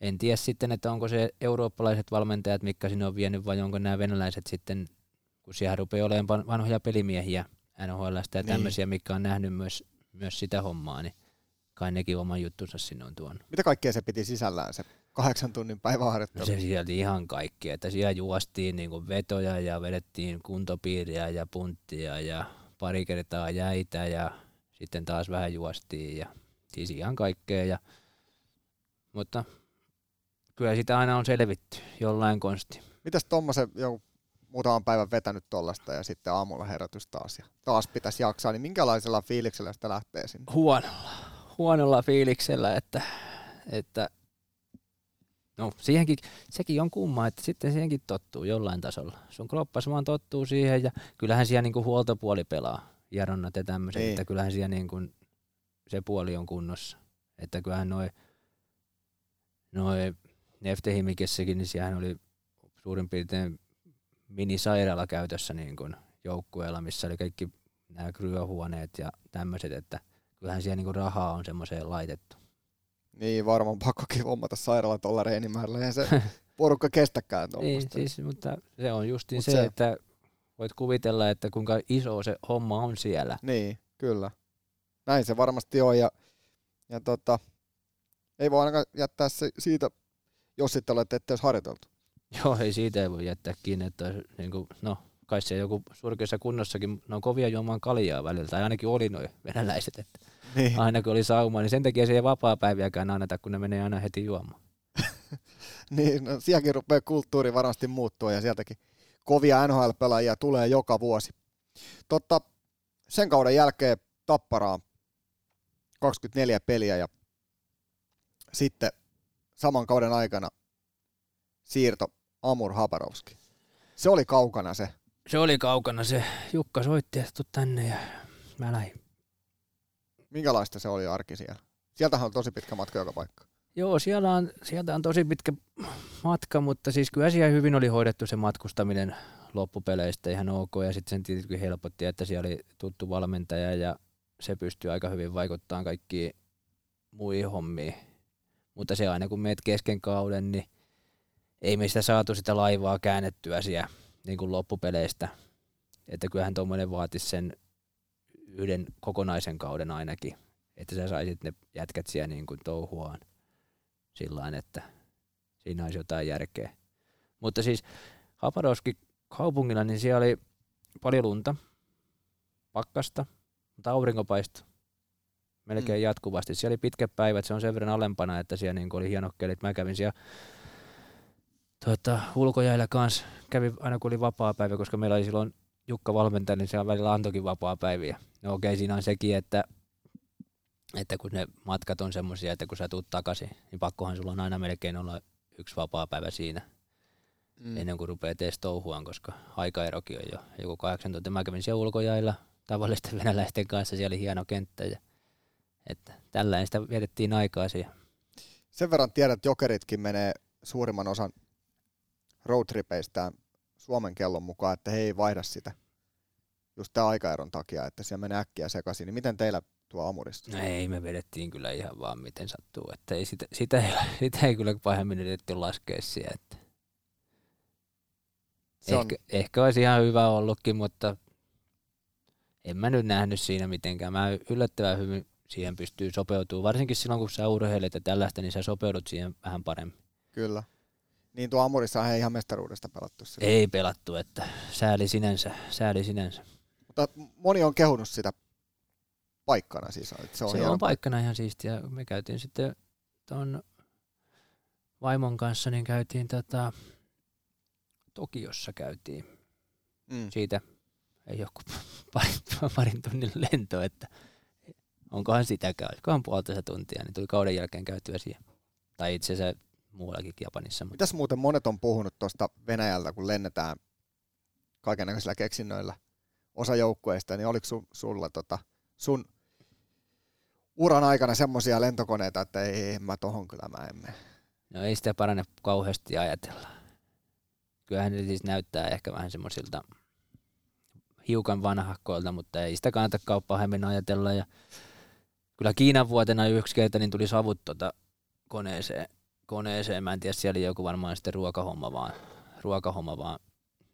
en tiedä sitten, että onko se eurooppalaiset valmentajat, mitkä sinne on vienyt, vai onko nämä venäläiset sitten, kun siellä rupeaa olemaan vanhoja pelimiehiä NHLstä ja niin. tämmöisiä, mikä on nähnyt myös, myös sitä hommaa, niin kai nekin oman juttunsa sinne on tuonut. Mitä kaikkea se piti sisällään se kahdeksan tunnin päiväharjoittelu? No se sieltä ihan kaikki, että siellä juostiin niin kuin vetoja ja vedettiin kuntopiiriä ja punttia ja pari kertaa jäitä ja sitten taas vähän juostiin ja siis ihan kaikkea. Ja, mutta kyllä sitä aina on selvitty jollain konsti. Mitäs tuommoisen joku muutaman päivän vetänyt tollasta ja sitten aamulla herätys taas ja taas pitäisi jaksaa, niin minkälaisella fiiliksellä sitä lähtee sinne? Huonolla, huonolla fiiliksellä, että, että no siihenkin, sekin on kumma, että sitten siihenkin tottuu jollain tasolla. Sun kroppas vaan tottuu siihen ja kyllähän siellä niinku huoltopuoli pelaa, jaronnat ja tämmöiset, Niin. että kyllähän siellä niinku se puoli on kunnossa. Että kyllähän noin noi Neftehimikessäkin, niin siellähän oli suurin piirtein minisairaala käytössä niin kuin joukkueella, missä oli kaikki nämä kryöhuoneet ja tämmöiset, että kyllähän siellä niin kuin rahaa on semmoiseen laitettu. Niin, varmaan pakkokin hommata sairaala tuolla reenimäärällä, eihän se [laughs] porukka kestäkään Niin, tuommoista. siis, mutta se on justiin Mut se, se- että voit kuvitella, että kuinka iso se homma on siellä. Niin, kyllä. Näin se varmasti on ja, ja tota, ei voi ainakaan jättää se siitä, jos sitten olette ette olisi harjoiteltu. Joo, ei siitä ei voi jättää kiinni, että niin kuin, no, kai se joku surkeassa kunnossakin, ne on kovia juomaan kaljaa välillä, tai ainakin oli noin venäläiset, että Niin. aina kun oli sauma, niin sen takia se ei vapaa-päiviäkään anneta, kun ne menee aina heti juomaan. [laughs] niin, no, sielläkin rupeaa kulttuuri varmasti muuttua ja sieltäkin kovia NHL-pelaajia tulee joka vuosi. Totta, sen kauden jälkeen Tapparaa 24 peliä ja sitten saman kauden aikana siirto Amur Habarovski. Se oli kaukana se. Se oli kaukana se, Jukka soitti, että tänne ja mä lähdin. Minkälaista se oli arki siellä? Sieltähän on tosi pitkä matka joka paikka. Joo, siellä on, sieltä on tosi pitkä matka, mutta siis kyllä siellä hyvin oli hoidettu se matkustaminen loppupeleistä ihan ok. Ja sitten sen tietenkin helpotti, että siellä oli tuttu valmentaja ja se pystyy aika hyvin vaikuttamaan kaikkiin muihin hommiin. Mutta se aina kun meet kesken kauden, niin ei me sitä saatu sitä laivaa käännettyä siellä niin kuin loppupeleistä. Että kyllähän tuommoinen vaatisi sen yhden kokonaisen kauden ainakin, että sä saisit ne jätkät siellä niin kuin touhuaan sillä että siinä olisi jotain järkeä. Mutta siis Haparovski kaupungilla, niin siellä oli paljon lunta, pakkasta, mutta aurinko paistoi melkein Mm. jatkuvasti. Siellä oli pitkät päivät, se on sen verran alempana, että siellä niin oli hienot kelit. Mä kävin siellä tuota, ulkojäillä kanssa, kävin aina kun oli vapaa päivä, koska meillä oli silloin Jukka valmentaja, niin siellä välillä antoikin vapaa päiviä. No okei, siinä on sekin, että, että kun ne matkat on semmoisia, että kun sä tuut takaisin, niin pakkohan sulla on aina melkein olla yksi vapaa päivä siinä, Mm. ennen kuin rupeaa tees touhuaan, koska aikaerokin on jo joku 18. Mä kävin siellä ulkojäillä tavallisten venäläisten kanssa, siellä oli hieno kenttä ja että tällainen sitä vietettiin aikaa siihen. Sen verran tiedän, että jokeritkin menee suurimman osan roadtripeistään Suomen kellon mukaan, että he ei vaihda sitä just tämän aikaeron takia, että siellä menee äkkiä sekaisin. Niin miten teillä tuo Amurissa? No ei, me vedettiin kyllä ihan vaan miten sattuu, että ei sitä, sitä, ei, [laughs] sitä ei kyllä pahemmin yritetty laskea siihen, että Se on, ehkä, ehkä olisi ihan hyvä ollutkin, mutta en mä nyt nähnyt siinä mitenkään. Mä yllättävän hyvin siihen pystyy sopeutumaan, varsinkin silloin kun sä urheilet ja tällaista, niin sä sopeudut siihen vähän paremmin. kyllä. Niin tuo Amurissa ei ihan mestaruudesta pelattu silloin. Ei pelattu, että sääli sinänsä, sääli sinänsä. Mutta moni on kehunut sitä paikkana siis. Että se on, se hieno on paikkana ihan siistiä. Me käytiin sitten ton vaimon kanssa, niin käytiin tota, Tokiossa käytiin. Mm. Siitä ei joku [laughs] parin, parin tunnin lento, että onkohan sitäkään, olikohan puolitoista tuntia, niin tuli kauden jälkeen käytyä siihen. Tai itse asiassa muuallakin Japanissa. Mutta Mitäs muuten monet on puhunut tuosta Venäjältä, kun lennetään kaikenlaisilla keksinnöillä osa joukkueista, niin oliko su, sulla tota, sun uran aikana semmoisia lentokoneita, että ei, en mä tohon kyllä mä en mene. no ei sitä parane kauheasti ajatella. Kyllähän ne siis näyttää ehkä vähän semmoisilta hiukan vanhahkoilta, mutta ei sitä kannata kauppahemmin ajatella. Ja kyllä Kiinan vuotena yksi kerta niin tuli savut tota koneeseen, koneeseen. Mä en tiedä, siellä oli joku varmaan sitten ruokahomma vaan, ruokahomma vaan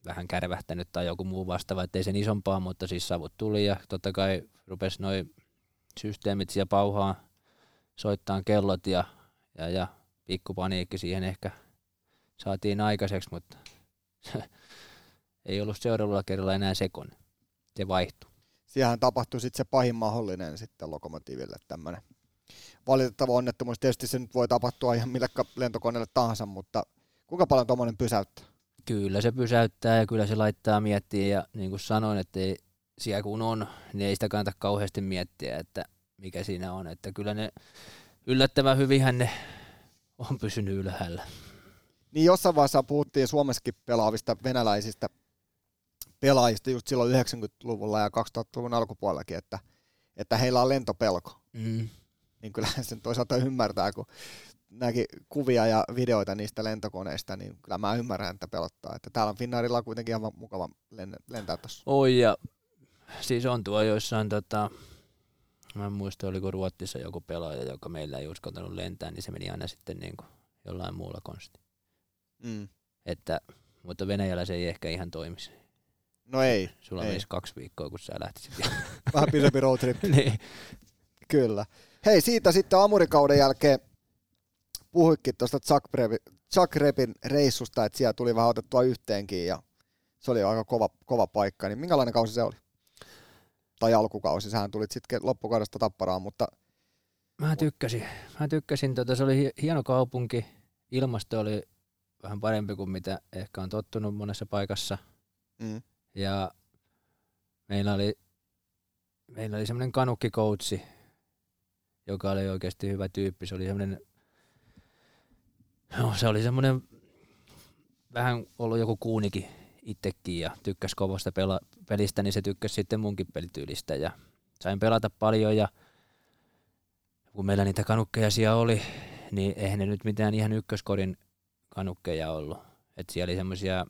vähän kärvähtänyt tai joku muu vastaava, ettei sen isompaa, mutta siis savut tuli ja totta kai rupesi noin systeemit siellä pauhaa soittaa kellot ja, ja, ja pikku paniikki siihen ehkä saatiin aikaiseksi, mutta [laughs] ei ollut seuraavalla kerralla enää sekon. Se vaihtui. Siihenhän tapahtui sitten se pahin mahdollinen sitten lokomotiiville tämmöinen valitettava onnettomuus. Tietysti se nyt voi tapahtua ihan mille lentokoneelle tahansa, mutta kuinka paljon tuommoinen pysäyttää? Kyllä se pysäyttää ja kyllä se laittaa miettiä ja niin kuin sanoin, että ei, siellä kun on, niin ei sitä kannata kauheasti miettiä, että mikä siinä on. Että kyllä ne yllättävän hyvinhän ne on pysynyt ylhäällä. Niin jossain vaiheessa puhuttiin Suomessakin pelaavista venäläisistä pelaajista just silloin 90-luvulla ja 2000-luvun alkupuolellakin, että, että heillä on lentopelko. Mm. Niin kyllähän sen toisaalta ymmärtää, kun näki kuvia ja videoita niistä lentokoneista, niin kyllä mä ymmärrän, että pelottaa. Että täällä on Finnairilla kuitenkin ihan mukava lentää tuossa. Oi ja siis on tuo joissain tota, mä en muista oliko Ruotsissa joku pelaaja, joka meillä ei uskaltanut lentää, niin se meni aina sitten niin kuin jollain muulla konsti. Mm. Että, mutta Venäjällä se ei ehkä ihan toimisi. No ei. Sulla ei. menisi kaksi viikkoa, kun sä lähtisit. [laughs] Vähän pidempi road trip. [laughs] niin. Kyllä. Hei, siitä sitten Amurikauden jälkeen puhuikin tuosta Zagreb- reissusta, että siellä tuli vähän otettua yhteenkin ja se oli aika kova, kova paikka. Niin minkälainen kausi se oli? Tai alkukausi, sähän tulit sitten loppukaudesta tapparaan, mutta... Mä tykkäsin. Mä tykkäsin, tota, se oli hieno kaupunki. Ilmasto oli vähän parempi kuin mitä ehkä on tottunut monessa paikassa. Mm. Ja meillä oli, meillä oli semmoinen kanukkikoutsi, joka oli oikeasti hyvä tyyppi. Se oli semmoinen, no, se oli semmoinen vähän ollut joku kuunikin itsekin ja tykkäsi kovasta pela- pelistä, niin se tykkäsi sitten munkin pelityylistä ja sain pelata paljon ja kun meillä niitä kanukkeja siellä oli, niin eihän ne nyt mitään ihan ykköskorin kanukkeja ollut. Et siellä oli semmoisia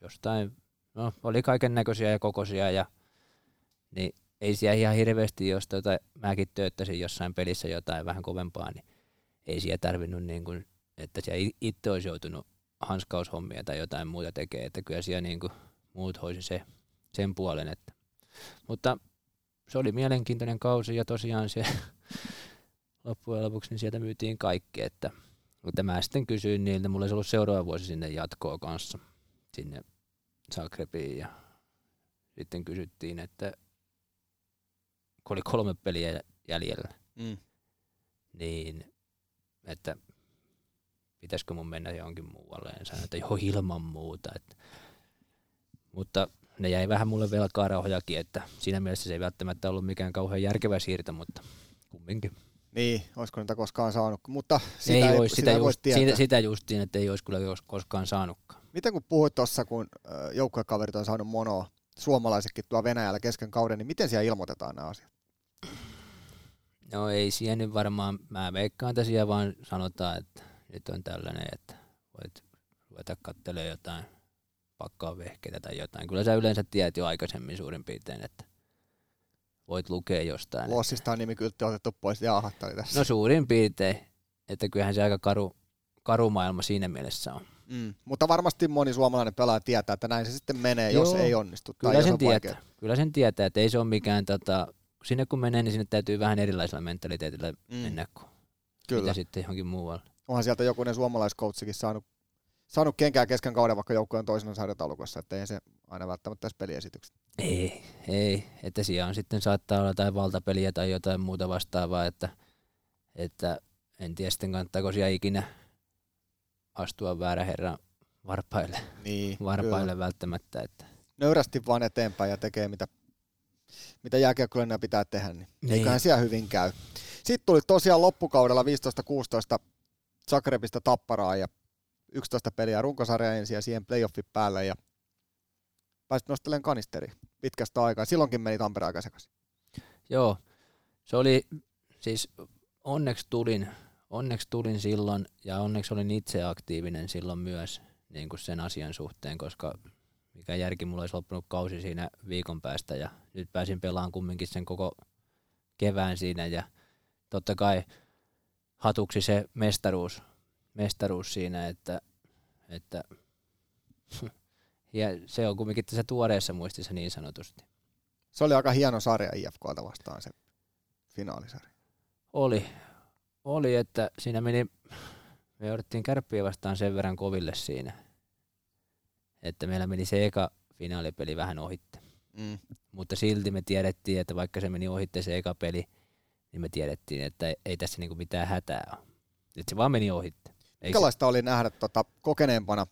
jostain, no oli kaiken näköisiä ja kokoisia ja niin ei siellä ihan hirveästi, jos tota, mäkin tööttäisin jossain pelissä jotain vähän kovempaa, niin ei siellä tarvinnut niin kuin, että siellä itse olisi joutunut hanskaushommia tai jotain muuta tekee, että kyllä siellä niin kuin muut hoisi se, sen puolen. Että. Mutta se oli mielenkiintoinen kausi ja tosiaan se [laughs] loppujen lopuksi niin sieltä myytiin kaikki, että mutta mä sitten kysyin niiltä, mulla olisi ollut seuraava vuosi sinne jatkoa kanssa, sinne Zagrebiin ja sitten kysyttiin, että kun oli kolme peliä jäljellä, mm. niin että pitäisikö mun mennä johonkin muualle. Ja sanoin, että joo ilman muuta. Että. Mutta ne jäi vähän mulle velkaa rauhojakin, että siinä mielessä se ei välttämättä ollut mikään kauhean järkevä siirto, mutta kumminkin. Niin, olisiko niitä koskaan saanut, mutta sitä ei, ei, olisi, sitä, sitä, just, sitä, sitä justiin, että ei olisi kyllä koskaan saanutkaan. Miten kun puhuit tuossa, kun joukkuekaverit on saanut monoa, suomalaisetkin tuo Venäjällä kesken kauden, niin miten siellä ilmoitetaan nämä asiat? No ei siihen nyt varmaan, mä veikkaan, että siellä vaan sanotaan, että nyt on tällainen, että voit ruveta katselemaan jotain pakkaa vehkeitä tai jotain. Kyllä sä yleensä tiedät jo aikaisemmin suurin piirtein, että voit lukea jostain. Lossista on nimikyltti otettu pois, jaha, oli tässä. No suurin piirtein, että kyllähän se aika karu, karu maailma siinä mielessä on. Mm. Mutta varmasti moni suomalainen pelaaja tietää, että näin se sitten menee, Joo, jos ei onnistu. Kyllä tai sen jos tietää. Vaikea. Kyllä sen tietää, että ei se ole mikään, tota, sinne kun menee, niin sinne täytyy vähän erilaisella mentaliteetillä mm. mennä kuin Kyllä. mitä sitten johonkin muualle. Onhan sieltä jokunen suomalaiskoutsikin saanut, saanut kenkää kesken kauden, vaikka joukkojen toisena sarjataulukossa, että ei se aina välttämättä tässä peliesitykset. Ei, ei, että siellä on sitten saattaa olla jotain valtapeliä tai jotain muuta vastaavaa, että, että en tiedä sitten kannattaako siellä ikinä astua väärä herran varpaille, niin, [laughs] varpaille kyllä. välttämättä. Että. Nöyrästi vaan eteenpäin ja tekee mitä, mitä jääkiekkoilija pitää tehdä, niin, niin. eiköhän siellä hyvin käy. Sitten tuli tosiaan loppukaudella 15-16 Zagrebista tapparaa ja 11 peliä runkosarja ensin ja siihen playoffi päälle ja pääsit nostelemaan kanisteri pitkästä aikaa. Silloinkin meni Tampere aika sekaisin. Joo, se oli siis onneksi tulin, onneksi tulin silloin ja onneksi olin itse aktiivinen silloin myös niin kuin sen asian suhteen, koska mikä järki mulla olisi loppunut kausi siinä viikon päästä ja nyt pääsin pelaamaan kumminkin sen koko kevään siinä ja totta kai hatuksi se mestaruus, mestaruus siinä, että, että [laughs] ja se on kumminkin tässä tuoreessa muistissa niin sanotusti. Se oli aika hieno sarja IFKlta vastaan se finaalisarja. Oli, oli, että siinä meni, me jouduttiin kärppiä vastaan sen verran koville siinä, että meillä meni se eka finaalipeli vähän ohitte. Mm. Mutta silti me tiedettiin, että vaikka se meni ohitte se eka peli, niin me tiedettiin, että ei tässä niinku mitään hätää ole. Että se vaan meni ohitte. Minkälaista se... oli nähdä tota kokeneempana,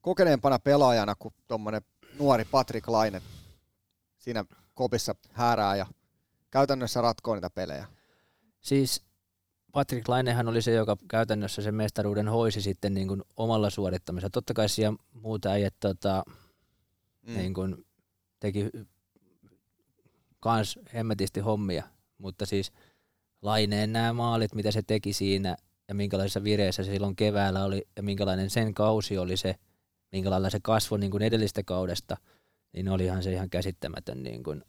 kokeneempana pelaajana kuin tuommoinen nuori Patrick Laine siinä kopissa häärää ja käytännössä ratkoo niitä pelejä. Siis Patrick Lainehan oli se, joka käytännössä sen mestaruuden hoisi sitten niin kuin omalla suorittamisella. Totta kai siellä muuta äijät tota, mm. niin kuin teki kans hemmetisti hommia, mutta siis Laineen nämä maalit, mitä se teki siinä ja minkälaisessa vireessä se silloin keväällä oli ja minkälainen sen kausi oli se, minkälainen se kasvoi niin kuin edellistä kaudesta, niin olihan se ihan käsittämätön. Niin kuin.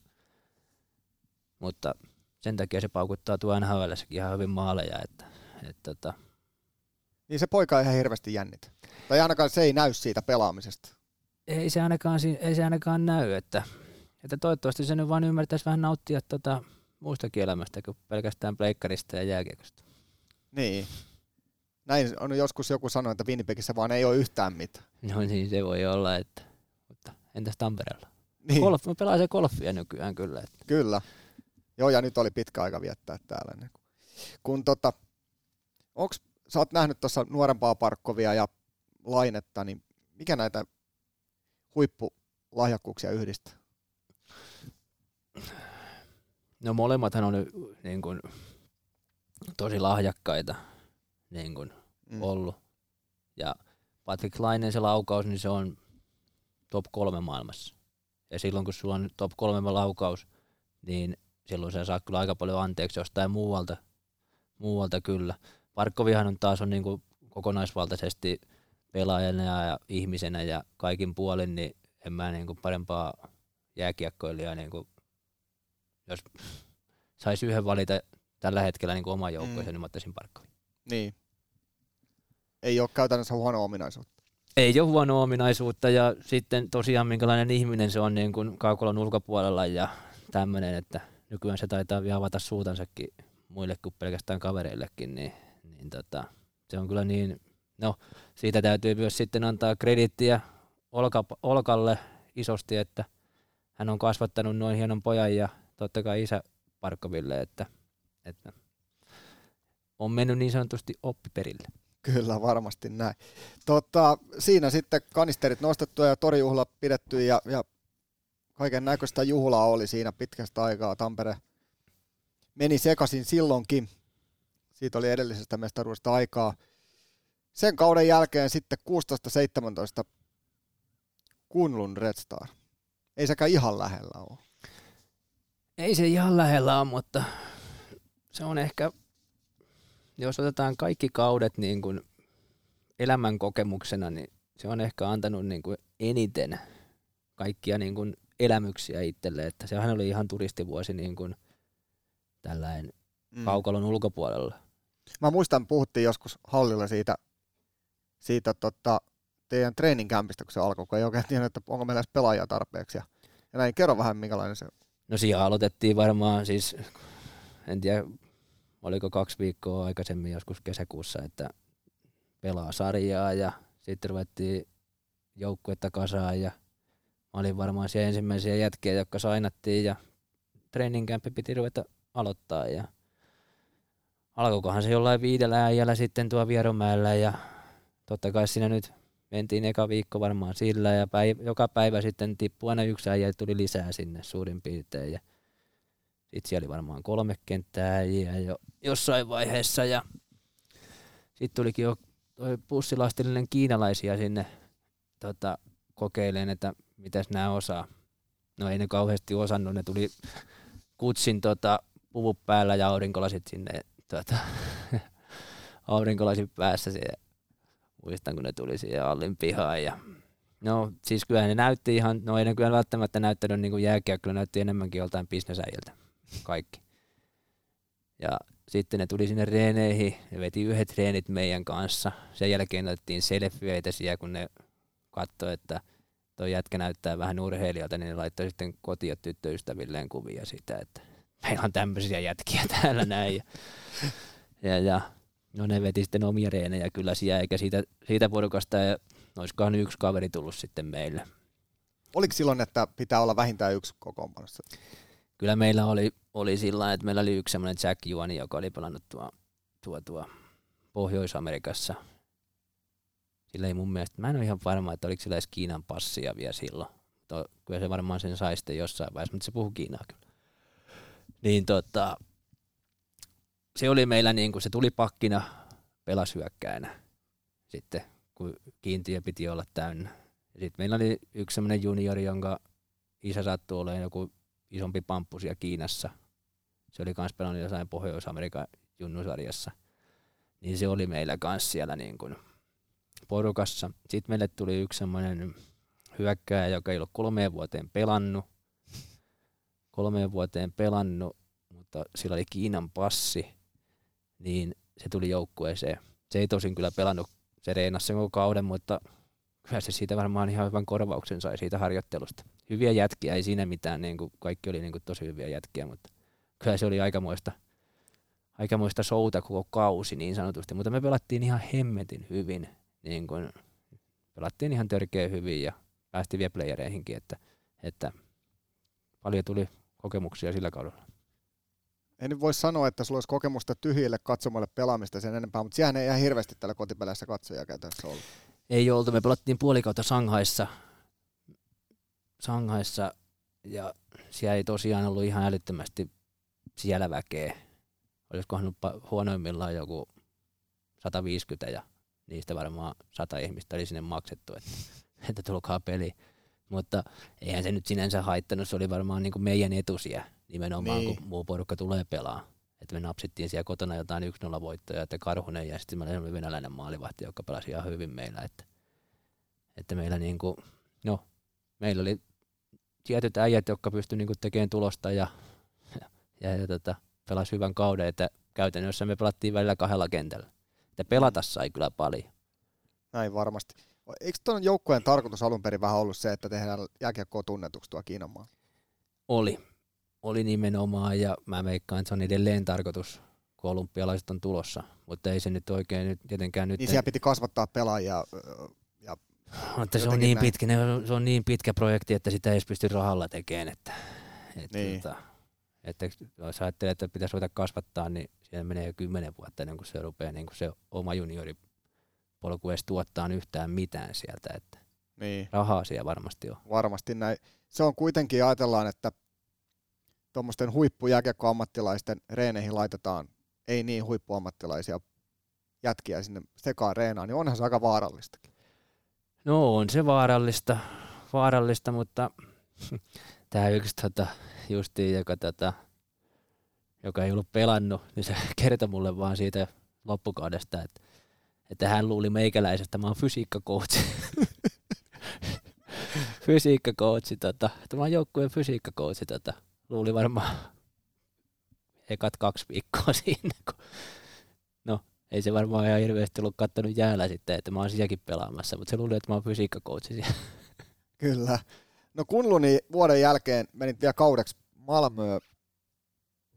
Mutta sen takia se paukuttaa tuo nhl ihan hyvin maaleja. Että, että, tota. Niin se poika on ihan hirveästi jännit. Tai ainakaan se ei näy siitä pelaamisesta. Ei se ainakaan, ei se ainakaan näy, että, että toivottavasti se nyt vaan ymmärtäisi vähän nauttia tota muustakin elämästä kuin pelkästään pleikkarista ja jääkiekosta. Niin. Näin on joskus joku sanonut, että Winnipegissä vaan ei ole yhtään mitään. No niin, se voi olla, että, mutta entäs Tampereella? Niin. Golf, pelaa se golfia nykyään kyllä. Että. Kyllä. Joo, ja nyt oli pitkä aika viettää täällä. Niin kun tota, onks, sä oot nähnyt tuossa nuorempaa Parkkovia ja Lainetta, niin mikä näitä huippulahjakkuuksia yhdistää? No molemmathan on niin kuin, tosi lahjakkaita niin kuin, mm. ollut. Ja Patrick Lainen se laukaus, niin se on top kolme maailmassa. Ja silloin kun sulla on top kolme laukaus, niin silloin sä saa kyllä aika paljon anteeksi jostain muualta, muualta kyllä. Parkkovihan on taas on niin kuin kokonaisvaltaisesti pelaajana ja ihmisenä ja kaikin puolin, niin en mä niin kuin parempaa jääkiekkoilijaa, niin kuin, jos saisi yhden valita tällä hetkellä niin oman joukkueensa, mm. niin mä ottaisin Parkkovin. Niin. Ei ole käytännössä huono ominaisuutta. Ei ole huono ominaisuutta ja sitten tosiaan minkälainen ihminen se on niin kuin kaukolon ulkopuolella ja tämmöinen, että nykyään se taitaa vielä avata suutansakin muille kuin pelkästään kavereillekin, niin, niin tota, se on kyllä niin, no siitä täytyy myös sitten antaa kredittiä Olka, Olkalle isosti, että hän on kasvattanut noin hienon pojan ja totta kai isä Parkkoville, että, että on mennyt niin sanotusti oppiperille. Kyllä, varmasti näin. Tota, siinä sitten kanisterit nostettu ja torijuhla pidetty ja, ja kaiken näköistä juhlaa oli siinä pitkästä aikaa. Tampere meni sekaisin silloinkin. Siitä oli edellisestä mestaruudesta aikaa. Sen kauden jälkeen sitten 16-17 Kunlun Red Star. Ei sekä ihan lähellä ole. Ei se ihan lähellä ole, mutta se on ehkä, jos otetaan kaikki kaudet niin kuin elämän kokemuksena, niin se on ehkä antanut niin kuin eniten kaikkia niin kuin elämyksiä itselle, että sehän oli ihan turistivuosi niin kuin tällainen mm. kaukalon ulkopuolella. Mä muistan, puhuttiin joskus hallilla siitä, siitä tota, teidän treeninkämpistä, kun se alkoi, kun ei oikein tiedä, että onko meillä edes pelaajia tarpeeksi. Ja, ja näin, kerro vähän, minkälainen se No siellä aloitettiin varmaan siis, en tiedä, oliko kaksi viikkoa aikaisemmin joskus kesäkuussa, että pelaa sarjaa ja sitten ruvettiin joukkuetta kasaan ja mä olin varmaan siellä ensimmäisiä jätkiä, jotka sainattiin ja treeninkämpi piti ruveta aloittaa ja alkoikohan se jollain viidellä äijällä sitten tuo Vieromäellä ja totta kai siinä nyt mentiin eka viikko varmaan sillä ja päivä, joka päivä sitten tippui aina yksi äijä tuli lisää sinne suurin piirtein ja sitten siellä oli varmaan kolme kenttää äijää jo jossain vaiheessa ja sitten tulikin jo toi pussilastillinen kiinalaisia sinne tota, kokeileen, että mitäs nämä osaa. No ei ne kauheasti osannut, ne tuli kutsin tota, puvut päällä ja aurinkolasit sinne tota, [laughs] aurinkolasit päässä siihen muistan kun ne tuli siihen Allin pihaan ja No siis kyllä ne näytti ihan, no ei ne kyllä välttämättä näyttänyt niin jääkiä, kyllä näytti enemmänkin joltain bisnesäijiltä kaikki. Ja sitten ne tuli sinne reeneihin, ne veti yhdet treenit meidän kanssa. Sen jälkeen otettiin selfieitä siellä, kun ne katsoi, että tuo jätkä näyttää vähän urheilijalta, niin ne laittoi sitten kotia tyttöystävilleen kuvia siitä, että meillä on tämmöisiä jätkiä [laughs] täällä näin. Ja, ja, ja No ne veti sitten omia reenejä kyllä siellä, eikä siitä, siitä porukasta, ja olisikohan yksi kaveri tullut sitten meille. Oliko silloin, että pitää olla vähintään yksi kokoonpanossa? Kyllä meillä oli, oli sillä että meillä oli yksi semmoinen Jack Juani, joka oli pelannut tuo, tuo, tuo Pohjois-Amerikassa sillä ei mun mielestä, mä en ole ihan varma, että oliko sillä edes Kiinan passia vielä silloin. To, kyllä se varmaan sen sai sitten jossain vaiheessa, mutta se puhuu Kiinaa kyllä. Niin tota, se oli meillä niin kuin se tuli pakkina, pelasi hyökkäänä sitten, kun kiintiö piti olla täynnä. Sitten meillä oli yksi semmoinen juniori, jonka isä sattui olemaan joku isompi pamppu siellä Kiinassa. Se oli myös pelannut jossain Pohjois-Amerikan junnusarjassa. Niin se oli meillä kanssa siellä niin kuin porukassa. Sitten meille tuli yksi semmoinen hyökkääjä, joka ei ollut kolmeen vuoteen pelannut. Kolmeen vuoteen pelannut, mutta sillä oli Kiinan passi, niin se tuli joukkueeseen. Se ei tosin kyllä pelannut, se reenasi sen koko kauden, mutta kyllä se siitä varmaan ihan hyvän korvauksen sai siitä harjoittelusta. Hyviä jätkiä, ei siinä mitään, niin kuin kaikki oli niin kuin tosi hyviä jätkiä, mutta kyllä se oli aikamoista, aikamoista souta koko kausi niin sanotusti, mutta me pelattiin ihan hemmetin hyvin, niin kuin, pelattiin ihan törkeä hyvin ja päästiin vielä playereihinkin, että, että paljon tuli kokemuksia sillä kaudella. En nyt voi sanoa, että sulla olisi kokemusta tyhjille katsomoille pelaamista sen enempää, mutta siihen ei ihan hirveästi tällä kotipeleissä katsoja käytännössä ollut. Ei oltu, me pelattiin puolikautta Sanghaissa, Sanghaissa ja siellä ei tosiaan ollut ihan älyttömästi siellä väkeä. Olisikohan huonoimmillaan joku 150 ja niistä varmaan 100 ihmistä oli sinne maksettu, että, että tulkaa peli. Mutta eihän se nyt sinänsä haittanut, se oli varmaan niin kuin meidän etusia nimenomaan, niin. kun muu porukka tulee pelaa. Että me napsittiin siellä kotona jotain 1-0 voittoja, että Karhunen ja sitten meillä oli venäläinen maalivahti, joka pelasi ihan hyvin meillä. Että, että meillä niin kuin, no, meillä oli tietyt äijät, jotka pystyivät niin tekemään tulosta ja, ja, ja, ja tota, pelasi hyvän kauden, että käytännössä me pelattiin välillä kahdella kentällä. Että pelata sai kyllä paljon. Näin varmasti. Eikö tuon joukkueen tarkoitus alun perin vähän ollut se, että tehdään jääkiekkoa tunnetuksi tuo Kiinan maa? Oli. Oli nimenomaan ja mä veikkaan, että se on edelleen tarkoitus, kun olympialaiset on tulossa. Mutta ei se nyt oikein nyt tietenkään nyt... Niin siellä piti kasvattaa pelaajia ja mutta se on, niin pitkä, se on niin pitkä projekti, että sitä ei edes pysty rahalla tekemään. Että, että, niin. tota, että jos ajattelee, että pitäisi ruveta kasvattaa, niin siellä menee jo kymmenen vuotta ennen kuin se rupeaa niin kuin se oma juniori polku edes tuottaa yhtään mitään sieltä. Että niin. Rahaa siellä varmasti on. Varmasti näin. Se on kuitenkin, ajatellaan, että tuommoisten huippujääkiekkoammattilaisten reeneihin laitetaan ei niin huippuammattilaisia jätkiä sinne sekaan reenaan, niin onhan se aika vaarallistakin. No on se vaarallista, vaarallista mutta tämä yksi tota, justiin, joka, tota, joka ei ollut pelannut, niin se [laughs] kertoi mulle vaan siitä loppukaudesta, että, että hän luuli meikäläisestä, mä oon fysiikkakoutsi. [laughs] fysiikkakoutsi, tota, että mä oon joukkueen fysiikkakoutsi, tota, luuli varmaan ekat kaksi viikkoa [laughs] siinä, kun no ei se varmaan ihan hirveästi ollut kattonut jäällä sitten, että mä oon sielläkin pelaamassa, mutta se luuli, että mä oon fysiikkakoutsi siellä. Kyllä. No Kunluni vuoden jälkeen menit vielä kaudeksi Malmöö,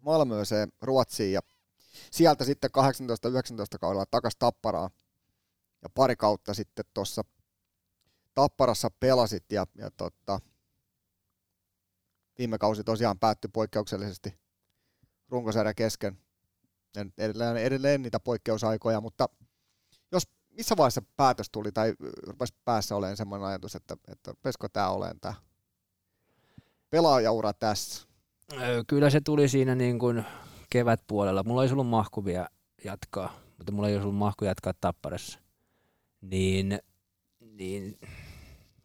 Malmööseen Ruotsiin ja sieltä sitten 18-19 kaudella takas Tapparaan ja pari kautta sitten tuossa Tapparassa pelasit ja, ja tota, viime kausi tosiaan päättyi poikkeuksellisesti runkosarjan kesken. Edelleen, edelleen niitä poikkeusaikoja, mutta jos missä vaiheessa päätös tuli tai rupesi päässä olemaan semmoinen ajatus, että, että pesko tämä olemaan tämä pelaajaura tässä? Kyllä se tuli siinä niin kuin kevätpuolella. Mulla ei ollut mahkuvia jatkaa, mutta mulla ei ollut mahku jatkaa tapparassa. Niin, niin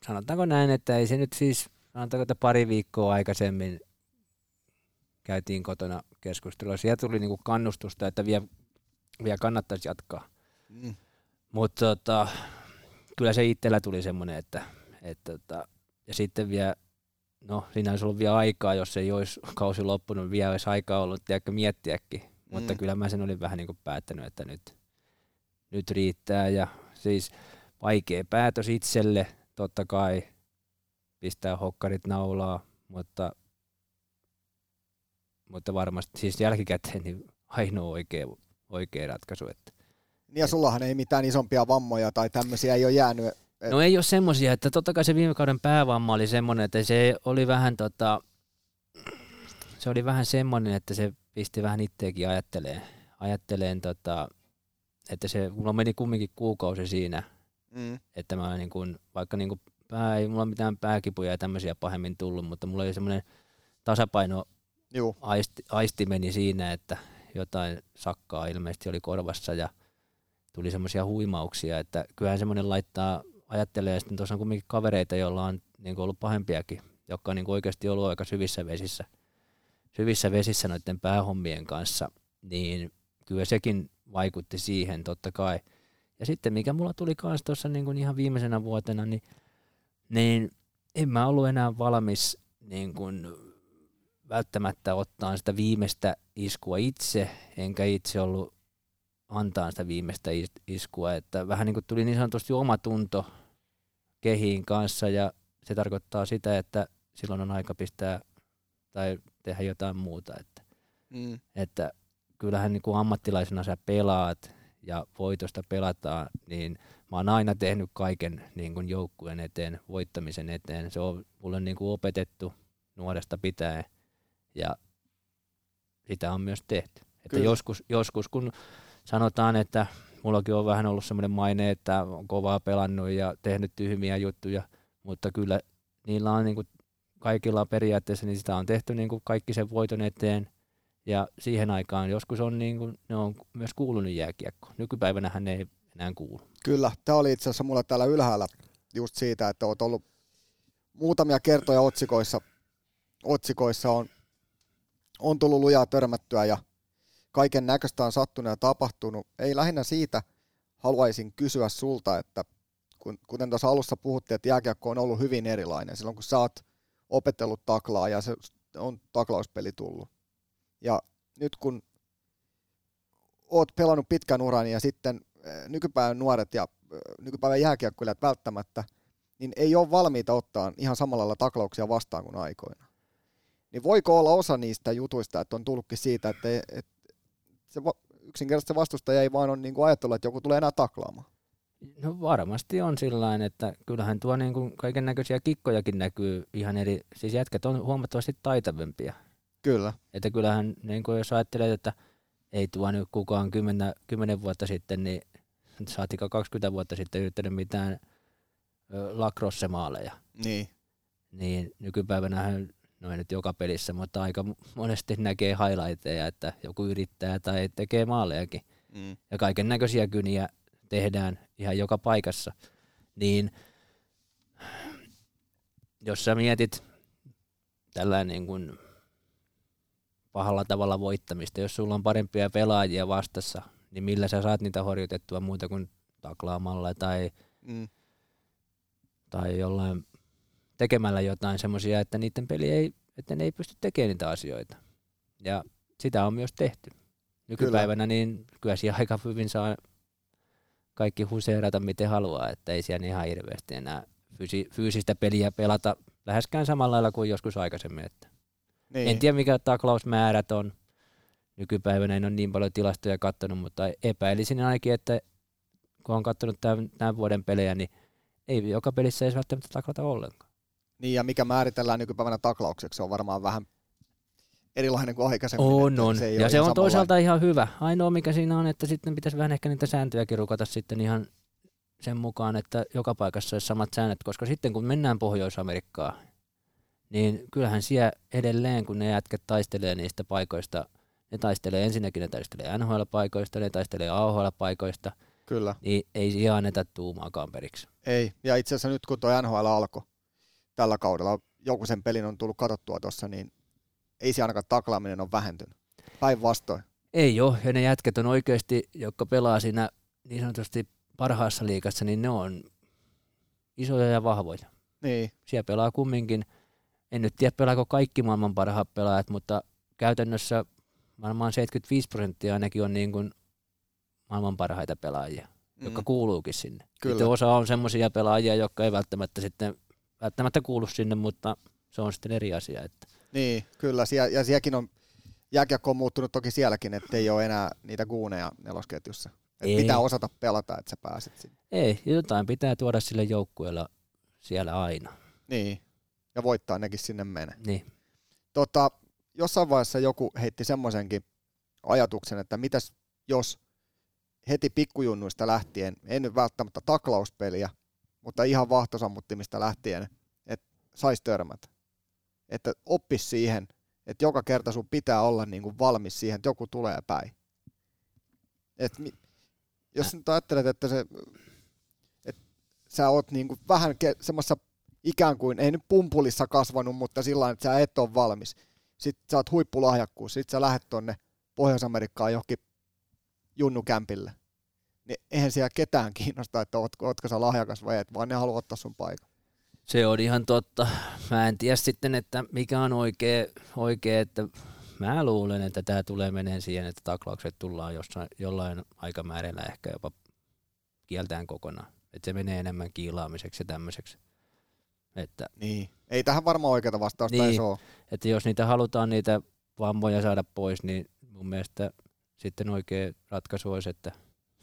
sanotaanko näin, että ei se nyt siis, sanotaanko, että pari viikkoa aikaisemmin käytiin kotona keskustelua. Sieltä tuli niinku kannustusta, että vielä, vielä kannattaisi jatkaa. Mm. Mutta tota, kyllä se itsellä tuli semmoinen, että, että, että tota, ja sitten vielä no siinä olisi ollut vielä aikaa, jos ei olisi kausi loppunut, vielä olisi aikaa ollut tiedätkö, miettiäkin. Mutta mm. kyllä mä sen olin vähän niin kuin päättänyt, että nyt, nyt riittää. Ja siis vaikea päätös itselle, totta kai pistää hokkarit naulaa, mutta, mutta varmasti siis jälkikäteen niin ainoa oikea, oikea ratkaisu. Että, niin ja sullahan ei mitään isompia vammoja tai tämmöisiä ei ole jäänyt No ei ole semmoisia, että totta kai se viime kauden päävamma oli semmoinen, että se oli vähän tota, se oli vähän semmoinen, että se pisti vähän itseäkin ajatteleen, ajatteleen tota, että se, mulla meni kumminkin kuukausi siinä, Mm. Että mä niin kuin, vaikka niin kuin pää, ei mulla mitään pääkipuja ja tämmöisiä pahemmin tullut, mutta mulla oli semmoinen tasapaino Juu, aisti, aisti meni siinä, että jotain sakkaa ilmeisesti oli korvassa ja tuli semmoisia huimauksia, että kyllähän semmoinen laittaa, ajattelee, ja sitten tuossa on kuitenkin kavereita, joilla on niin ollut pahempiakin, jotka on niin oikeasti ollut aika syvissä vesissä, syvissä vesissä noiden päähommien kanssa, niin kyllä sekin vaikutti siihen totta kai. Ja sitten mikä mulla tuli kanssa tuossa niin kuin ihan viimeisenä vuotena, niin, niin en mä ollut enää valmis niin kuin välttämättä ottaa sitä viimeistä iskua itse, enkä itse ollut antaa sitä viimeistä is- iskua, että vähän niin kuin tuli niin sanotusti oma tunto kehiin kanssa ja se tarkoittaa sitä, että silloin on aika pistää tai tehdä jotain muuta, että, mm. että kyllähän niin kuin ammattilaisena sä pelaat ja voitosta pelataan, niin mä oon aina tehnyt kaiken niin kuin joukkueen eteen, voittamisen eteen. Se on mulle niin kuin opetettu nuoresta pitäen ja sitä on myös tehty. Että joskus, joskus, kun sanotaan, että mullakin on vähän ollut semmoinen maine, että on kovaa pelannut ja tehnyt tyhmiä juttuja, mutta kyllä niillä on niin kuin kaikilla periaatteessa, niin sitä on tehty niin kuin kaikki sen voiton eteen ja siihen aikaan joskus on niin kuin, ne on myös kuulunut jääkiekko. Nykypäivänä ne ei enää kuulu. Kyllä, tämä oli itse asiassa mulla täällä ylhäällä just siitä, että oot ollut muutamia kertoja otsikoissa, otsikoissa on, on tullut lujaa törmättyä ja kaiken näköistä on sattunut ja tapahtunut. Ei lähinnä siitä haluaisin kysyä sulta, että kun, kuten tuossa alussa puhuttiin, että jääkiekko on ollut hyvin erilainen silloin, kun sä oot opetellut taklaa ja se on taklauspeli tullut. Ja nyt kun oot pelannut pitkän uran ja sitten eh, nykypäivän nuoret ja eh, nykypäivän jääkiekkoilijat välttämättä, niin ei ole valmiita ottaa ihan samalla lailla taklauksia vastaan kuin aikoina. Niin voiko olla osa niistä jutuista, että on tullutkin siitä, että, että se va- yksinkertaisesti se vastustaja ei vaan ole niin kuin ajatellut, että joku tulee enää taklaamaan. No varmasti on sillä että kyllähän tuo niin kuin kaiken näköisiä kikkojakin näkyy ihan eri, siis jätkät on huomattavasti taitavimpia. Kyllä. Että kyllähän niin kuin jos ajattelet, että ei tuo nyt kukaan 10, 10 vuotta sitten, niin saatika 20 vuotta sitten yrittänyt mitään lacrosse-maaleja. Niin. Niin nykypäivänä no ei nyt joka pelissä, mutta aika monesti näkee highlightteja, että joku yrittää tai tekee maalejakin. Mm. Ja kaiken näköisiä kyniä tehdään ihan joka paikassa. Niin jos sä mietit tällä niin kuin pahalla tavalla voittamista, jos sulla on parempia pelaajia vastassa, niin millä sä saat niitä horjutettua muuta kuin taklaamalla tai, Mm. tai jollain tekemällä jotain semmoisia, että niiden peli ei, että ne ei pysty tekemään niitä asioita. Ja sitä on myös tehty. Nykypäivänä kyllä. niin kyllä siellä aika hyvin saa kaikki huseerata miten haluaa, että ei siellä ihan hirveästi enää fyysi, fyysistä peliä pelata läheskään samalla lailla kuin joskus aikaisemmin. Että Niin. En tiedä mikä taklausmäärät on. Nykypäivänä en ole niin paljon tilastoja katsonut, mutta epäilisin ainakin, että kun on katsonut tämän, tämän vuoden pelejä, niin ei joka pelissä ei välttämättä taklata ollenkaan. Niin, ja mikä määritellään nykypäivänä taklaukseksi, on varmaan vähän erilainen kuin aikaisemmin. On, on. Se ja se on toisaalta ihan hyvä. Ainoa mikä siinä on, että sitten pitäisi vähän ehkä niitä sääntöjäkin rukata sitten ihan sen mukaan, että joka paikassa olisi samat säännöt, koska sitten kun mennään Pohjois-Amerikkaan, niin kyllähän siellä edelleen, kun ne jätket taistelee niistä paikoista, ne taistelee ensinnäkin, ne taistelee NHL-paikoista, ne taistelee AHL-paikoista, Kyllä. niin ei siellä anneta tuumaakaan periksi. Ei, ja itse asiassa nyt kun tuo NHL alkoi tällä kaudella, joku sen pelin on tullut katsottua tuossa, niin ei se ainakaan taklaaminen on vähentynyt. Päinvastoin. Ei ole, ja ne jätket on oikeasti, jotka pelaa siinä niin sanotusti parhaassa liikassa, niin ne on isoja ja vahvoja. Niin, Siellä pelaa kumminkin, en nyt tiedä pelaako kaikki maailman parhaat pelaajat, mutta käytännössä varmaan 75 prosenttia ainakin on niin kuin maailman parhaita pelaajia, mm. jotka kuuluukin sinne. Kyllä. Sitten osa on semmoisia pelaajia, jotka ei välttämättä sitten välttämättä kuulu sinne, mutta se on sitten eri asia. Että niin, kyllä. Sie- ja sielläkin on, jääkiekko on muuttunut toki sielläkin, että ei ole enää niitä guuneja nelosketjussa. Et Ei. pitää osata pelata, että sä pääset sinne. ei, jotain pitää tuoda sille joukkueella siellä aina. Niin, ja voittaa nekin sinne menee. Niin. Tota, jossain vaiheessa joku heitti semmoisenkin ajatuksen, että mitäs jos heti pikkujunnuista lähtien, en nyt välttämättä taklauspeliä, mutta ihan vahtosammuttimista lähtien, että saisi törmätä. Että oppis siihen, että joka kerta sun pitää olla niin kuin valmis siihen, että joku tulee päin. Et mi- jos nyt ajattelet, että se, että sä oot niin kuin vähän ke- semmoisessa ikään kuin, ei nyt pumpulissa kasvanut, mutta sillä että sä et ole valmis. Sitten sä oot huippulahjakkuus, sit sä lähdet tonne Pohjois-Amerikkaan johonkin junnukämpille. Niin eihän siellä ketään kiinnosta, että ootko, ootko sä lahjakas vai et, vaan ne haluaa ottaa sun paikan. Se on ihan totta. Mä en tiedä sitten, että mikä on oikea, oikea että mä luulen, että tämä tulee meneen siihen, että taklaukset tullaan jossain, jollain aikamäärällä ehkä jopa kieltään kokonaan. Että se menee enemmän kiilaamiseksi ja tämmöiseksi. Että, Niin. Ei tähän varmaan oikeaa vastausta niin. Ei ole. että jos niitä halutaan niitä vammoja saada pois, niin mun mielestä sitten oikea ratkaisu olisi, että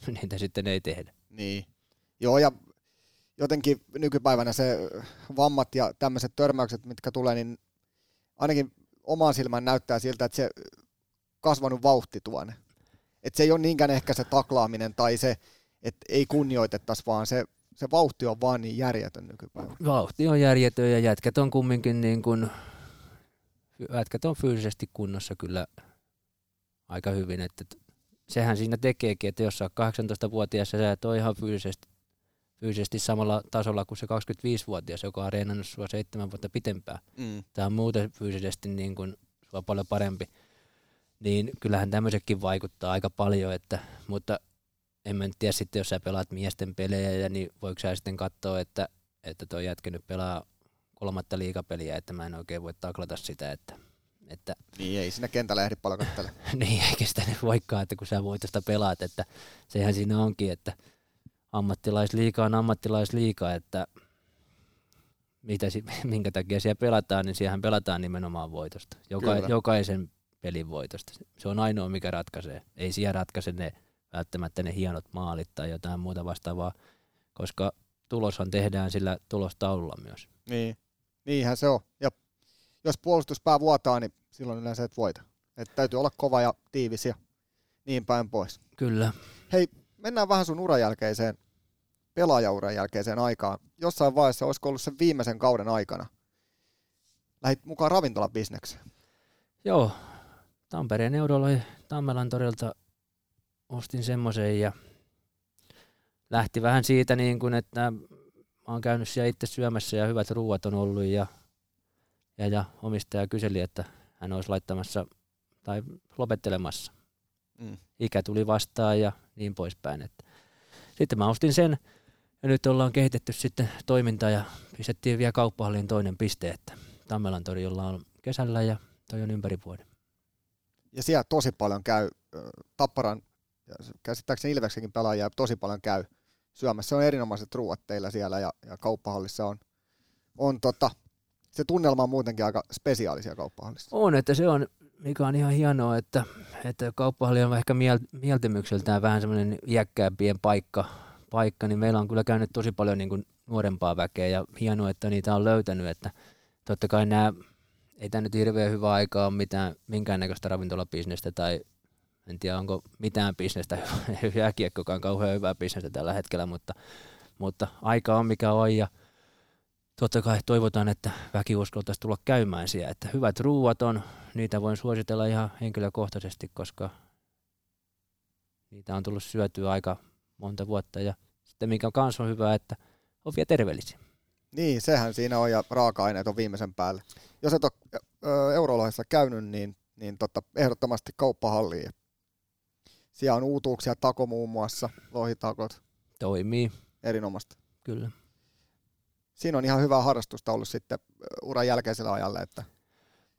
[laughs] niitä sitten ei tehdä. Niin. Joo, ja jotenkin nykypäivänä se vammat ja tämmöiset törmäykset, mitkä tulee, niin ainakin omaan silmään näyttää siltä, että se kasvanut vauhti tuonne. Että se ei ole niinkään ehkä se taklaaminen tai se, että ei kunnioitettaisi, vaan se, se vauhti on vaan niin järjetön nykypäivänä. Vauhti on järjetön ja jätkät on kumminkin niin kuin, jätkät on fyysisesti kunnossa kyllä aika hyvin, että sehän siinä tekeekin, että jos sä oot 18-vuotias ja sä et ole ihan fyysisesti, fyysisesti samalla tasolla kuin se 25-vuotias, joka on reenannut sua seitsemän vuotta pitempään, Mm. tämä on muuten fyysisesti niin kuin sua paljon parempi, niin kyllähän tämmöisetkin vaikuttaa aika paljon, että, mutta en mä nyt tiedä sitten, jos sä pelaat miesten pelejä, niin voiko sä sitten katsoa, että, että toi jätkä nyt pelaa kolmatta liikapeliä, että mä en oikein voi taklata sitä, että, että Niin ei sinne kentällä ehdi paljon katsella. [laughs] niin eikä sitä nyt voikaan, että kun sä voitosta pelaat, että sehän siinä onkin, että ammattilaisliiga on ammattilaisliiga, että mitä, [laughs] minkä takia siellä pelataan, niin siellähän pelataan nimenomaan voitosta. Joka, Kyllä. jokaisen pelin voitosta. Se on ainoa, mikä ratkaisee. Ei siellä ratkaise ne välttämättä ne hienot maalit tai jotain muuta vastaavaa, koska tuloshan tehdään sillä tulostaululla myös. Niin. Niinhän se on. Ja jos puolustuspää vuotaa, niin silloin yleensä et voita. Et täytyy olla kova ja tiivis ja niin päin pois. Kyllä. Hei, mennään vähän sun uran jälkeiseen, pelaajauran jälkeiseen aikaan. Jossain vaiheessa, olisiko ollut sen viimeisen kauden aikana, lähit mukaan ravintolabisnekseen. Joo, Tampereen Neuroloi Tammelan torilta ostin semmoisen ja lähti vähän siitä niin kuin, että mä oon käynyt siellä itse syömässä ja hyvät ruuat on ollut ja, ja, ja omistaja kyseli, että hän olisi laittamassa tai lopettelemassa. Mm. Ikä tuli vastaan ja niin poispäin. Että. Sitten mä ostin sen ja nyt ollaan kehitetty sitten toimintaa ja pistettiin vielä kauppahalliin toinen piste, että Tammelan torilla on kesällä ja toi on ympäri vuoden. Ja siellä tosi paljon käy, Tapparan, käsittääkseni Ilveksenkin pelaajia tosi paljon käy syömässä. Se on erinomaiset ruuat teillä siellä ja, ja kauppahallissa on, on tota, se tunnelma on muutenkin aika spesiaalisia kauppahallissa. On, että se on, mikä on ihan hienoa, että, että kauppahalli on ehkä miel, mieltymykseltään vähän semmoinen iäkkäämpien paikka, paikka, niin meillä on kyllä käynyt tosi paljon niin kuin nuorempaa väkeä ja hienoa, että niitä on löytänyt, että totta kai nämä, ei tämä nyt hirveän hyvä aikaa ole mitään, minkäännäköistä ravintolabisnestä tai en tiedä onko mitään bisnestä, [laughs] jääkiekkokaan kauhean hyvää bisnestä tällä hetkellä, mutta, mutta aika on mikä on ja totta kai toivotaan, että väki uskaltaisi tulla käymään siellä, että hyvät ruuat on, niitä voin suositella ihan henkilökohtaisesti, koska niitä on tullut syötyä aika monta vuotta ja sitten mikä kans on hyvä, että on vielä terveellisiä. Niin, sehän siinä on ja raaka-aineet on viimeisen päälle. Jos et ole Eurolohessa käynyt, niin, niin tota, ehdottomasti kauppahalliin. Siellä on uutuuksia, tako muun muassa, lohitakot, Toimii, erinomaista. kyllä. Siinä on ihan hyvää harrastusta ollut sitten uran jälkeisellä ajalle, että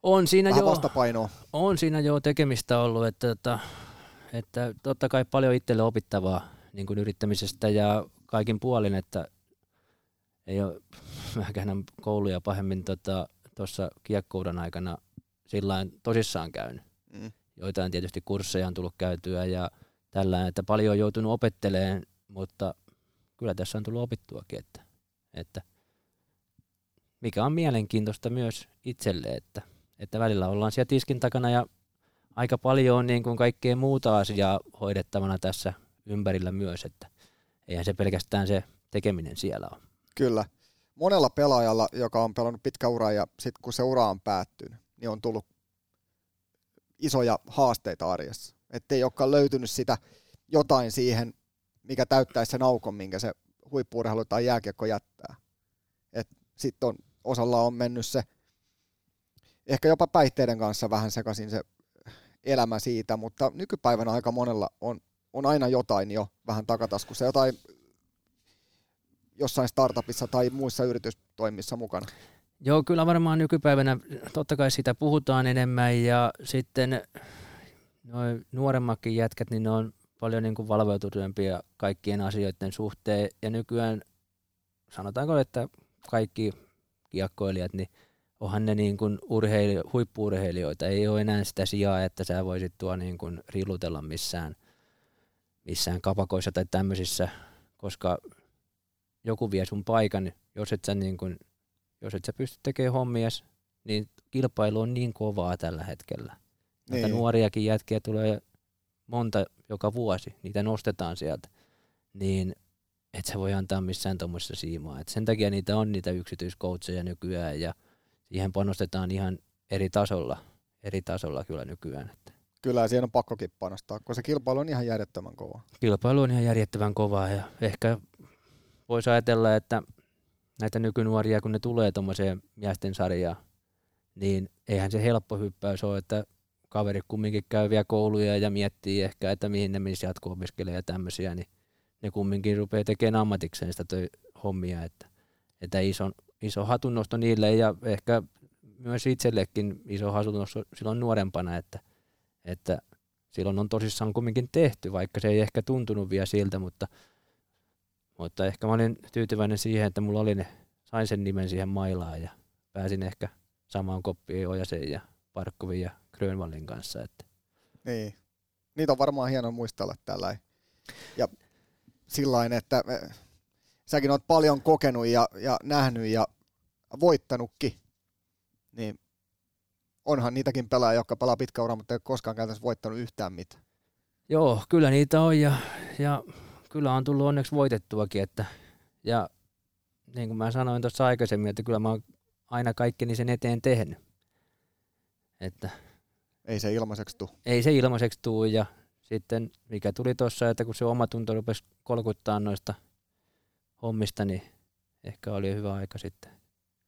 On siinä vähän jo, vastapainoa. on siinä jo tekemistä ollut, että, että, että totta kai paljon itselle opittavaa niin kuin yrittämisestä ja kaikin puolin, että ei ole [laughs] mäkään kouluja pahemmin tuossa tota, kiekkouran aikana sillä tosissaan käynyt. Mm. Joitain tietysti kursseja on tullut käytyä ja tällä, että paljon on joutunut opettelemaan, mutta kyllä tässä on tullut opittuakin, että, että mikä on mielenkiintoista myös itselle, että, että välillä ollaan siellä tiskin takana ja aika paljon on niin kuin kaikkea muuta asiaa hoidettavana tässä ympärillä myös, että eihän se pelkästään se tekeminen siellä ole. Kyllä. Monella pelaajalla, joka on pelannut pitkä ura ja sitten kun se ura on päättynyt, niin on tullut isoja haasteita arjessa. Että ei olekaan löytynyt sitä jotain siihen, mikä täyttäisi sen aukon, minkä se huippuurheilu tai jääkiekko jättää. Sitten on, osalla on mennyt se ehkä jopa päihteiden kanssa vähän sekaisin se elämä siitä, mutta nykypäivänä aika monella on, on aina jotain jo vähän takataskussa, jotain jossain startupissa tai muissa yritystoimissa mukana. Joo, kyllä varmaan nykypäivänä totta kai sitä puhutaan enemmän ja sitten noin nuoremmatkin jätkät, niin ne on paljon niin kuin valveutuneempia kaikkien asioiden suhteen ja nykyään sanotaanko, että kaikki kiekkoilijat, niin onhan ne niin kuin urheili, huippuurheilijoita. Ei ole enää sitä sijaa, että sä voisit tuo niin kuin rilutella missään, missään kapakoissa tai tämmöisissä, koska joku vie sun paikan, jos et sä, niin kuin, jos et sä pysty tekemään hommia, niin kilpailu on niin kovaa tällä hetkellä. Niin. nuoriakin jätkiä tulee monta joka vuosi, niitä nostetaan sieltä, niin et sä voi antaa missään tuommoisessa siimaa. Et sen takia niitä on niitä yksityiskoutseja nykyään ja siihen panostetaan ihan eri tasolla, eri tasolla kyllä nykyään. Että. Kyllä, siihen on pakkokin panostaa, koska se kilpailu on ihan järjettömän kova. Kilpailu on ihan järjettömän kovaa ja ehkä voisi ajatella, että näitä nykynuoria, kun ne tulee tuommoiseen miesten sarjaan, niin eihän se helppo hyppäys ole, että kaveri kumminkin käy vielä kouluja ja miettii ehkä, että mihin ne menisi jatko ja tämmöisiä, niin ne kumminkin rupeaa tekemään ammatikseen sitä toi hommia, että, että iso, iso hatunnosto niille ja ehkä myös itsellekin iso hatunnosto silloin nuorempana, että, että silloin on tosissaan kumminkin tehty, vaikka se ei ehkä tuntunut vielä siltä, mutta, mutta ehkä mä olin tyytyväinen siihen, että mulla oli ne, sain sen nimen siihen mailaan ja pääsin ehkä samaan koppiin Ojasen ja Parkkovin ja Grönvallin kanssa. Että. Niin. Niitä on varmaan hienoa muistella tällä. Ja sillain, että säkin oot paljon kokenut ja, ja nähnyt ja voittanutkin, niin onhan niitäkin pelaajia, jotka pelaa pitkä ura, mutta ei ole koskaan käytännössä voittanut yhtään mitään. Joo, kyllä niitä on ja, ja kyllä on tullut onneksi voitettuakin, että ja niin kuin mä sanoin tuossa aikaisemmin, että kyllä mä oon aina kaikkeni sen eteen tehnyt. Että ei se ilmaiseksi tule. Ei se ilmaiseksi tule ja sitten mikä tuli tuossa, että kun se oma tunto rupesi kolkuttaa noista hommista, niin ehkä oli hyvä aika sitten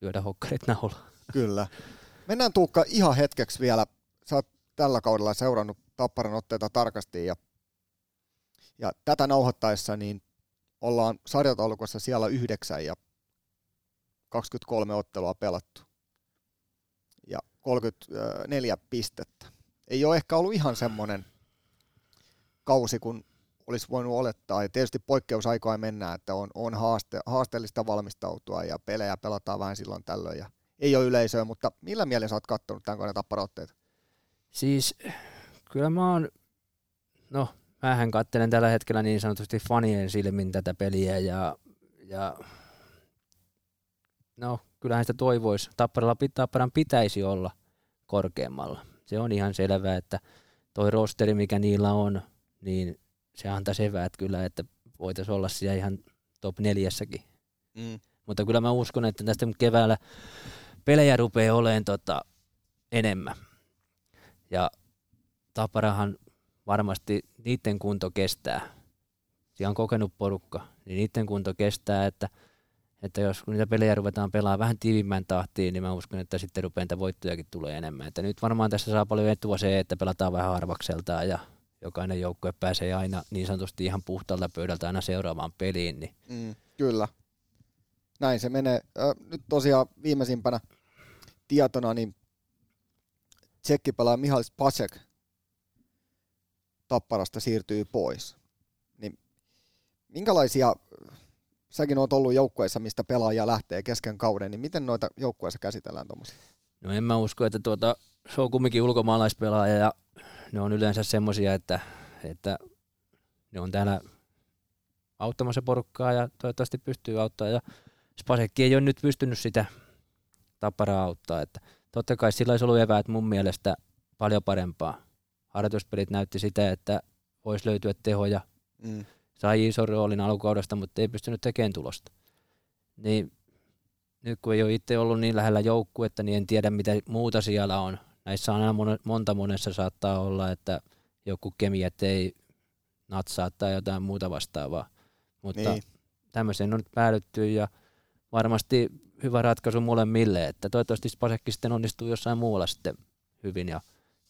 lyödä hokkarit naula. Kyllä. Mennään Tuukka ihan hetkeksi vielä. Sä oot tällä kaudella seurannut Tapparan otteita tarkasti ja, ja tätä nauhoittaessa niin ollaan sarjataulukossa siellä yhdeksän ja 23 ottelua pelattu ja 34 pistettä. Ei ole ehkä ollut ihan semmoinen kausi, kun olisi voinut olettaa. Ja tietysti poikkeusaikoja mennään, että on, on haaste, haasteellista valmistautua ja pelejä pelataan vähän silloin tällöin. Ja ei ole yleisöä, mutta millä mielessä sä oot kattonut tämän koneen tapparotteet? Siis kyllä mä oon, no mähän kattelen tällä hetkellä niin sanotusti fanien silmin tätä peliä ja, ja no kyllähän sitä toivoisi. Tapparalla, Tapparan pitäisi olla korkeammalla. Se on ihan selvää, että toi rosteri, mikä niillä on, niin se antaisi eväät kyllä, että voitaisiin olla siellä ihan top neljässäkin. Mm. Mutta kyllä mä uskon, että tästä keväällä pelejä rupeaa olemaan tota enemmän. Ja Taparahan varmasti niiden kunto kestää. Siellä on kokenut porukka, niin niiden kunto kestää, että, että jos niitä pelejä ruvetaan pelaamaan vähän tiivimmän tahtiin, niin mä uskon, että sitten rupeaa niitä voittojakin tulee enemmän. Että nyt varmaan tässä saa paljon etua se, että pelataan vähän harvakseltaan ja jokainen joukkue pääsee aina niin sanotusti ihan puhtaalta pöydältä aina seuraavaan peliin. Niin. Mm, kyllä. Näin se menee. Nyt tosiaan viimeisimpänä tietona, niin tsekkipelaaja Mihail Spacek Tapparasta siirtyy pois. Niin minkälaisia, säkin oot ollut joukkueissa, mistä pelaajia lähtee kesken kauden, niin miten noita joukkueissa käsitellään tuommoisia? No en mä usko, että tuota, se on kumminkin ulkomaalaispelaaja ja ne on yleensä semmoisia, että, että ne on täällä auttamassa porukkaa ja toivottavasti pystyy auttaa. Ja Spasekki ei ole nyt pystynyt sitä tapparaa auttaa. Että totta kai sillä olisi ollut eväät mun mielestä paljon parempaa. Harjoituspelit näytti sitä, että voisi löytyä tehoja Mm. sai ison roolin alkukaudesta, mutta ei pystynyt tekemään tulosta. Niin nyt kun ei ole itse ollut niin lähellä joukkuetta, niin en tiedä mitä muuta siellä on. Näissä on aina mon- monta monessa saattaa olla, että joku kemiat ei natsaa tai jotain muuta vastaavaa. Mutta niin. tämmöiseen on nyt päädytty ja varmasti hyvä ratkaisu molemmille, että toivottavasti Spasekki sitten onnistuu jossain muualla sitten hyvin ja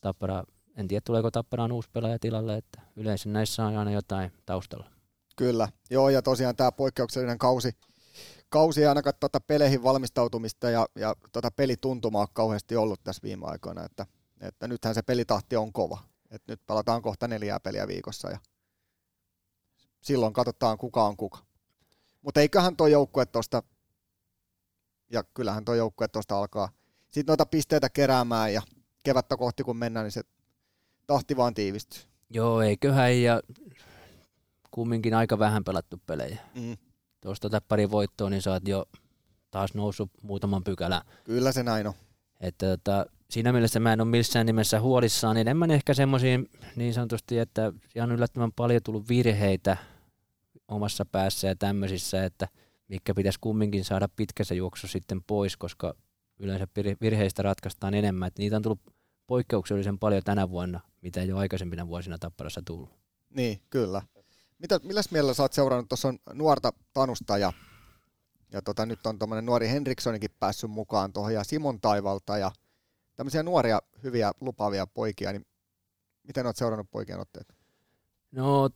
Tappara, en tiedä tuleeko Tapparaan uusi pelaaja tilalle, että yleensä näissä on aina jotain taustalla. Kyllä, joo ja tosiaan tämä poikkeuksellinen kausi, kausi ei ainakaan tuota peleihin valmistautumista ja, ja tuota pelituntumaa kauheasti ollut tässä viime aikoina, että, että nythän se pelitahti on kova. Et nyt pelataan kohta neljää peliä viikossa ja silloin katsotaan kuka on kuka. Mutta eiköhän tuo joukkue tuosta, ja kyllähän tuo joukkue tuosta alkaa sitten noita pisteitä keräämään ja kevättä kohti kun mennään, niin se tahti vaan tiivistyy. Joo, eiköhän ja kumminkin aika vähän pelattu pelejä. Mm. Tuosta otat pari voittoa, niin sä oot jo taas noussut muutaman pykälän. Kyllä se näin on. Että tota, siinä mielessä mä en ole missään nimessä huolissaan. Enemmän ehkä semmoisiin niin sanotusti, että ihan yllättävän paljon tullut virheitä omassa päässä ja tämmöisissä, että mikä pitäisi kumminkin saada pitkässä juoksussa sitten pois, koska yleensä vir- virheistä ratkaistaan enemmän. Että niitä on tullut poikkeuksellisen paljon tänä vuonna, mitä ei ole aikaisempina vuosina Tapparassa tullut. Niin, kyllä. Mitä, milläs mielellä sä oot seurannut, tuossa on nuorta Tanusta ja, ja tota, nyt on tuommoinen nuori Henrikssonikin päässyt mukaan tuohon ja Simon Taivalta ja tämmöisiä nuoria, hyviä, lupaavia poikia, niin miten oot seurannut poikien otteet? No,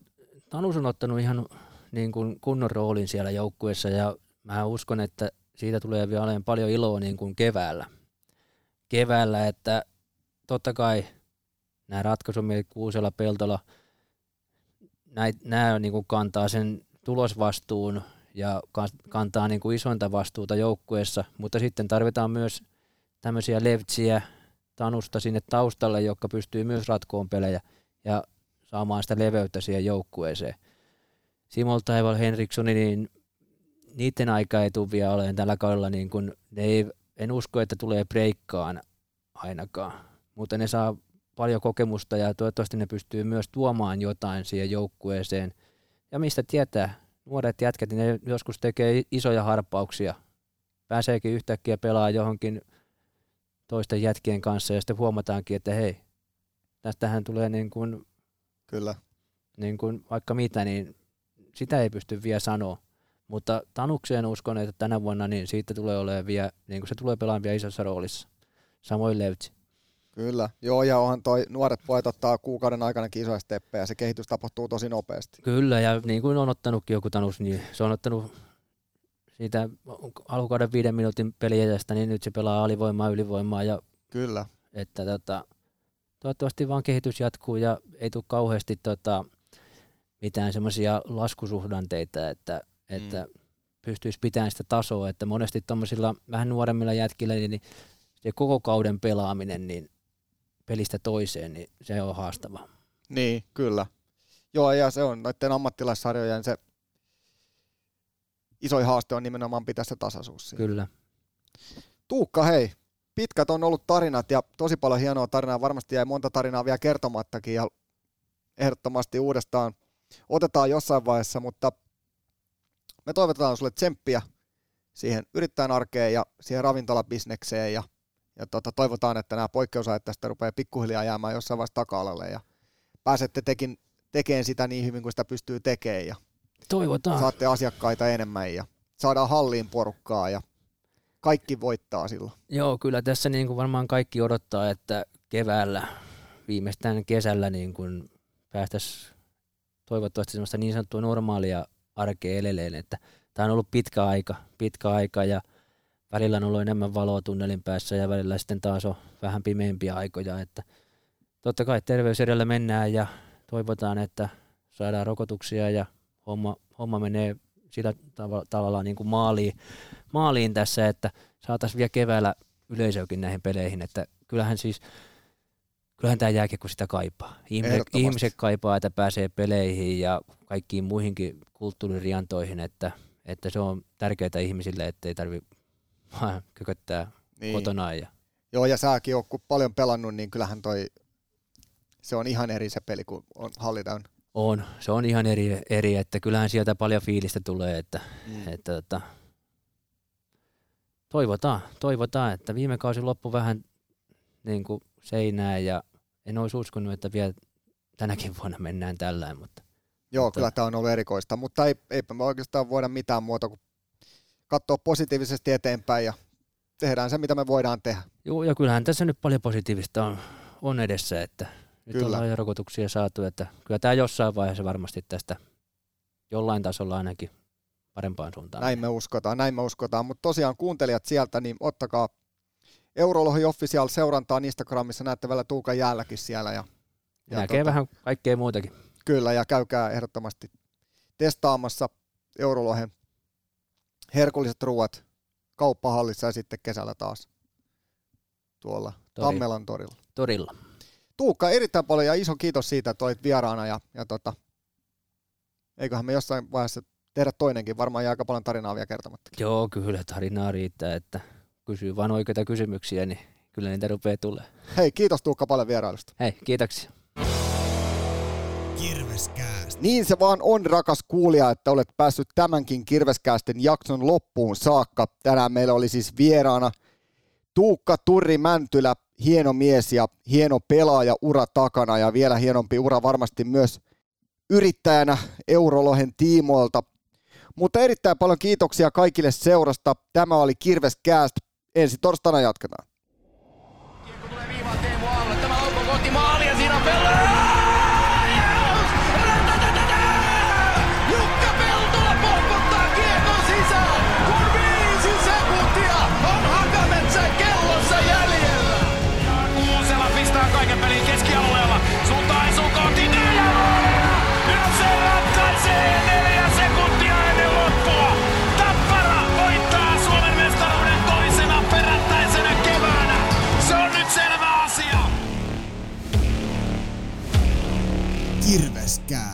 Tanus on ottanut ihan niin kuin kunnon roolin siellä joukkueessa ja mä uskon, että siitä tulee vielä olemaan paljon iloa niin kuin keväällä. Keväällä, että totta kai nämä ratkaisumiehet Kuusela, Peltola, näit, nämä niin kuin kantaa sen tulosvastuun ja kan- kantaa niin kuin isointa vastuuta joukkueessa, mutta sitten tarvitaan myös tämmöisiä levtsiä, tanusta sinne taustalle, jotka pystyy myös ratkoon pelejä ja saamaan sitä leveyttä siihen joukkueeseen. Simol Taival Henrikssoni, niin niiden aika ei tule vielä olemaan tällä kaudella, niin kun ne ei, en usko, että tulee breikkaan ainakaan, mutta ne saa paljon kokemusta ja toivottavasti ne pystyy myös tuomaan jotain siihen joukkueeseen. Ja mistä tietää, nuoret jätkät, niin ne joskus tekee isoja harppauksia. Pääseekin yhtäkkiä pelaa johonkin toisten jätkien kanssa ja sitten huomataankin, että hei, tästähän tulee niin kuin, Kyllä. niin kuin vaikka mitä, niin sitä ei pysty vielä sanoa. Mutta Tanukseen uskon, että tänä vuonna niin siitä tulee olemaan vielä, niin kuin se tulee pelaamaan vielä isossa roolissa. Samoin Levtsi. Kyllä. Joo, ja onhan toi nuoret pojat ottaa kuukauden aikana isoja steppejä, se kehitys tapahtuu tosi nopeasti. Kyllä, ja niin kuin on ottanutkin joku Tanus, niin se on ottanut siitä alkukauden viiden minuutin peliajasta, niin nyt se pelaa alivoimaa, ylivoimaa, ja Kyllä. että tota, toivottavasti vaan kehitys jatkuu ja ei tule kauheasti tota, mitään semmoisia laskusuhdanteita, että, että pystyisi pitämään sitä tasoa, että monesti tuommoisilla vähän nuoremmilla jätkillä, niin se koko kauden pelaaminen niin pelistä toiseen, niin se on haastavaa. Niin, kyllä. Joo, ja se on noiden ammattilaissarjojen se isoin haaste on nimenomaan pitää se tasaisuus siinä. Kyllä. Tuukka, hei, pitkät on ollut tarinat ja tosi paljon hienoa tarinaa. Varmasti jäi monta tarinaa vielä kertomattakin ja ehdottomasti uudestaan otetaan jossain vaiheessa, mutta me toivotetaan sulle tsemppiä siihen yrittäjän arkeen ja siihen ravintolabisnekseen ja, ja tota, toivotaan, että nämä poikkeusajat tästä rupeaa pikkuhiljaa jäämään jossain vaiheessa taka-alalle ja pääsette tekin tekemään sitä niin hyvin kuin sitä pystyy tekemään ja Toivotaan. saatte asiakkaita enemmän ja saadaan halliin porukkaa ja kaikki voittaa silloin. Joo, kyllä tässä niin kuin varmaan kaikki odottaa, että keväällä, viimeistään kesällä niin kuin päästäisiin toivottavasti semmoista niin sanottua normaalia arkea eleleen, että tämä on ollut pitkä aika, pitkä aika ja välillä on ollut enemmän valoa tunnelin päässä ja välillä sitten taas on vähän pimeämpiä aikoja, että totta kai terveys edellä mennään ja toivotaan, että saadaan rokotuksia ja homma, homma menee sillä tav- tavalla niin kuin maaliin, maaliin tässä, että saataisiin vielä keväällä yleisöäkin näihin peleihin, että kyllähän siis kyllähän tämä jääkiekko sitä kaipaa. Ihmiset, ihmiset kaipaa, että pääsee peleihin ja kaikkiin muihinkin kulttuuririantoihin, että, että se on tärkeää ihmisille, ettei tarvi vaan [laughs] kököttää niin. kotona. Ja, Joo, ja säkin oot kun paljon pelannut, niin kyllähän toi, se on ihan eri se peli, kun on halli täynnä. On, se on ihan eri, eri että kyllähän sieltä paljon fiilistä tulee, että, Mm. että, että toivotaan, toivotaan, että viime kausi loppui vähän niin kuin seinään ja en olisi uskonut, että vielä tänäkin vuonna mennään tällä, mutta Joo, Mutta- kyllä tämä on ollut erikoista, mutta ei, eipä me oikeastaan voida mitään muuta kuin katsoa positiivisesti eteenpäin ja tehdään se, mitä me voidaan tehdä. Joo, ja kyllähän tässä nyt paljon positiivista on, on edessä, että nyt Kyllä. ollaan jo rokotuksia saatu, että kyllä tämä jossain vaiheessa varmasti tästä jollain tasolla ainakin parempaan suuntaan. Näin me uskotaan, näin me uskotaan, mutta tosiaan kuuntelijat sieltä, niin ottakaa Eurolohi Official seurantaa Instagramissa, näette vielä Tuukan jäälläkin siellä ja, Ja näkee tota- vähän kaikkea muutakin. Kyllä, ja käykää ehdottomasti testaamassa Eurolohen herkulliset ruuat kauppahallissa ja sitten kesällä taas tuolla Tori. Tammelan torilla. Torilla. Tuukka, erittäin paljon ja iso kiitos siitä, että olit vieraana ja, ja tota, eiköhän me jossain vaiheessa tehdä toinenkin, varmaan jää aika paljon tarinaa vielä kertomatta. Joo, kyllä tarinaa riittää, että kysyy vaan oikeita kysymyksiä, niin kyllä niitä rupeaa tulee. Hei, kiitos Tuukka paljon vierailusta. Hei, kiitoksia. Kirveskääst. Niin se vaan on, rakas kuulija, että olet päässyt tämänkin Kirveskäästen jakson loppuun saakka. Tänään meillä oli siis vieraana Tuukka Turri Mäntylä, hieno mies ja hieno pelaaja ura takana ja vielä hienompi ura varmasti myös yrittäjänä Eurolohen tiimoilta. Mutta erittäin paljon kiitoksia kaikille seurasta. Tämä oli Kirveskääst. Ensi torstaina jatketaan. Alaska.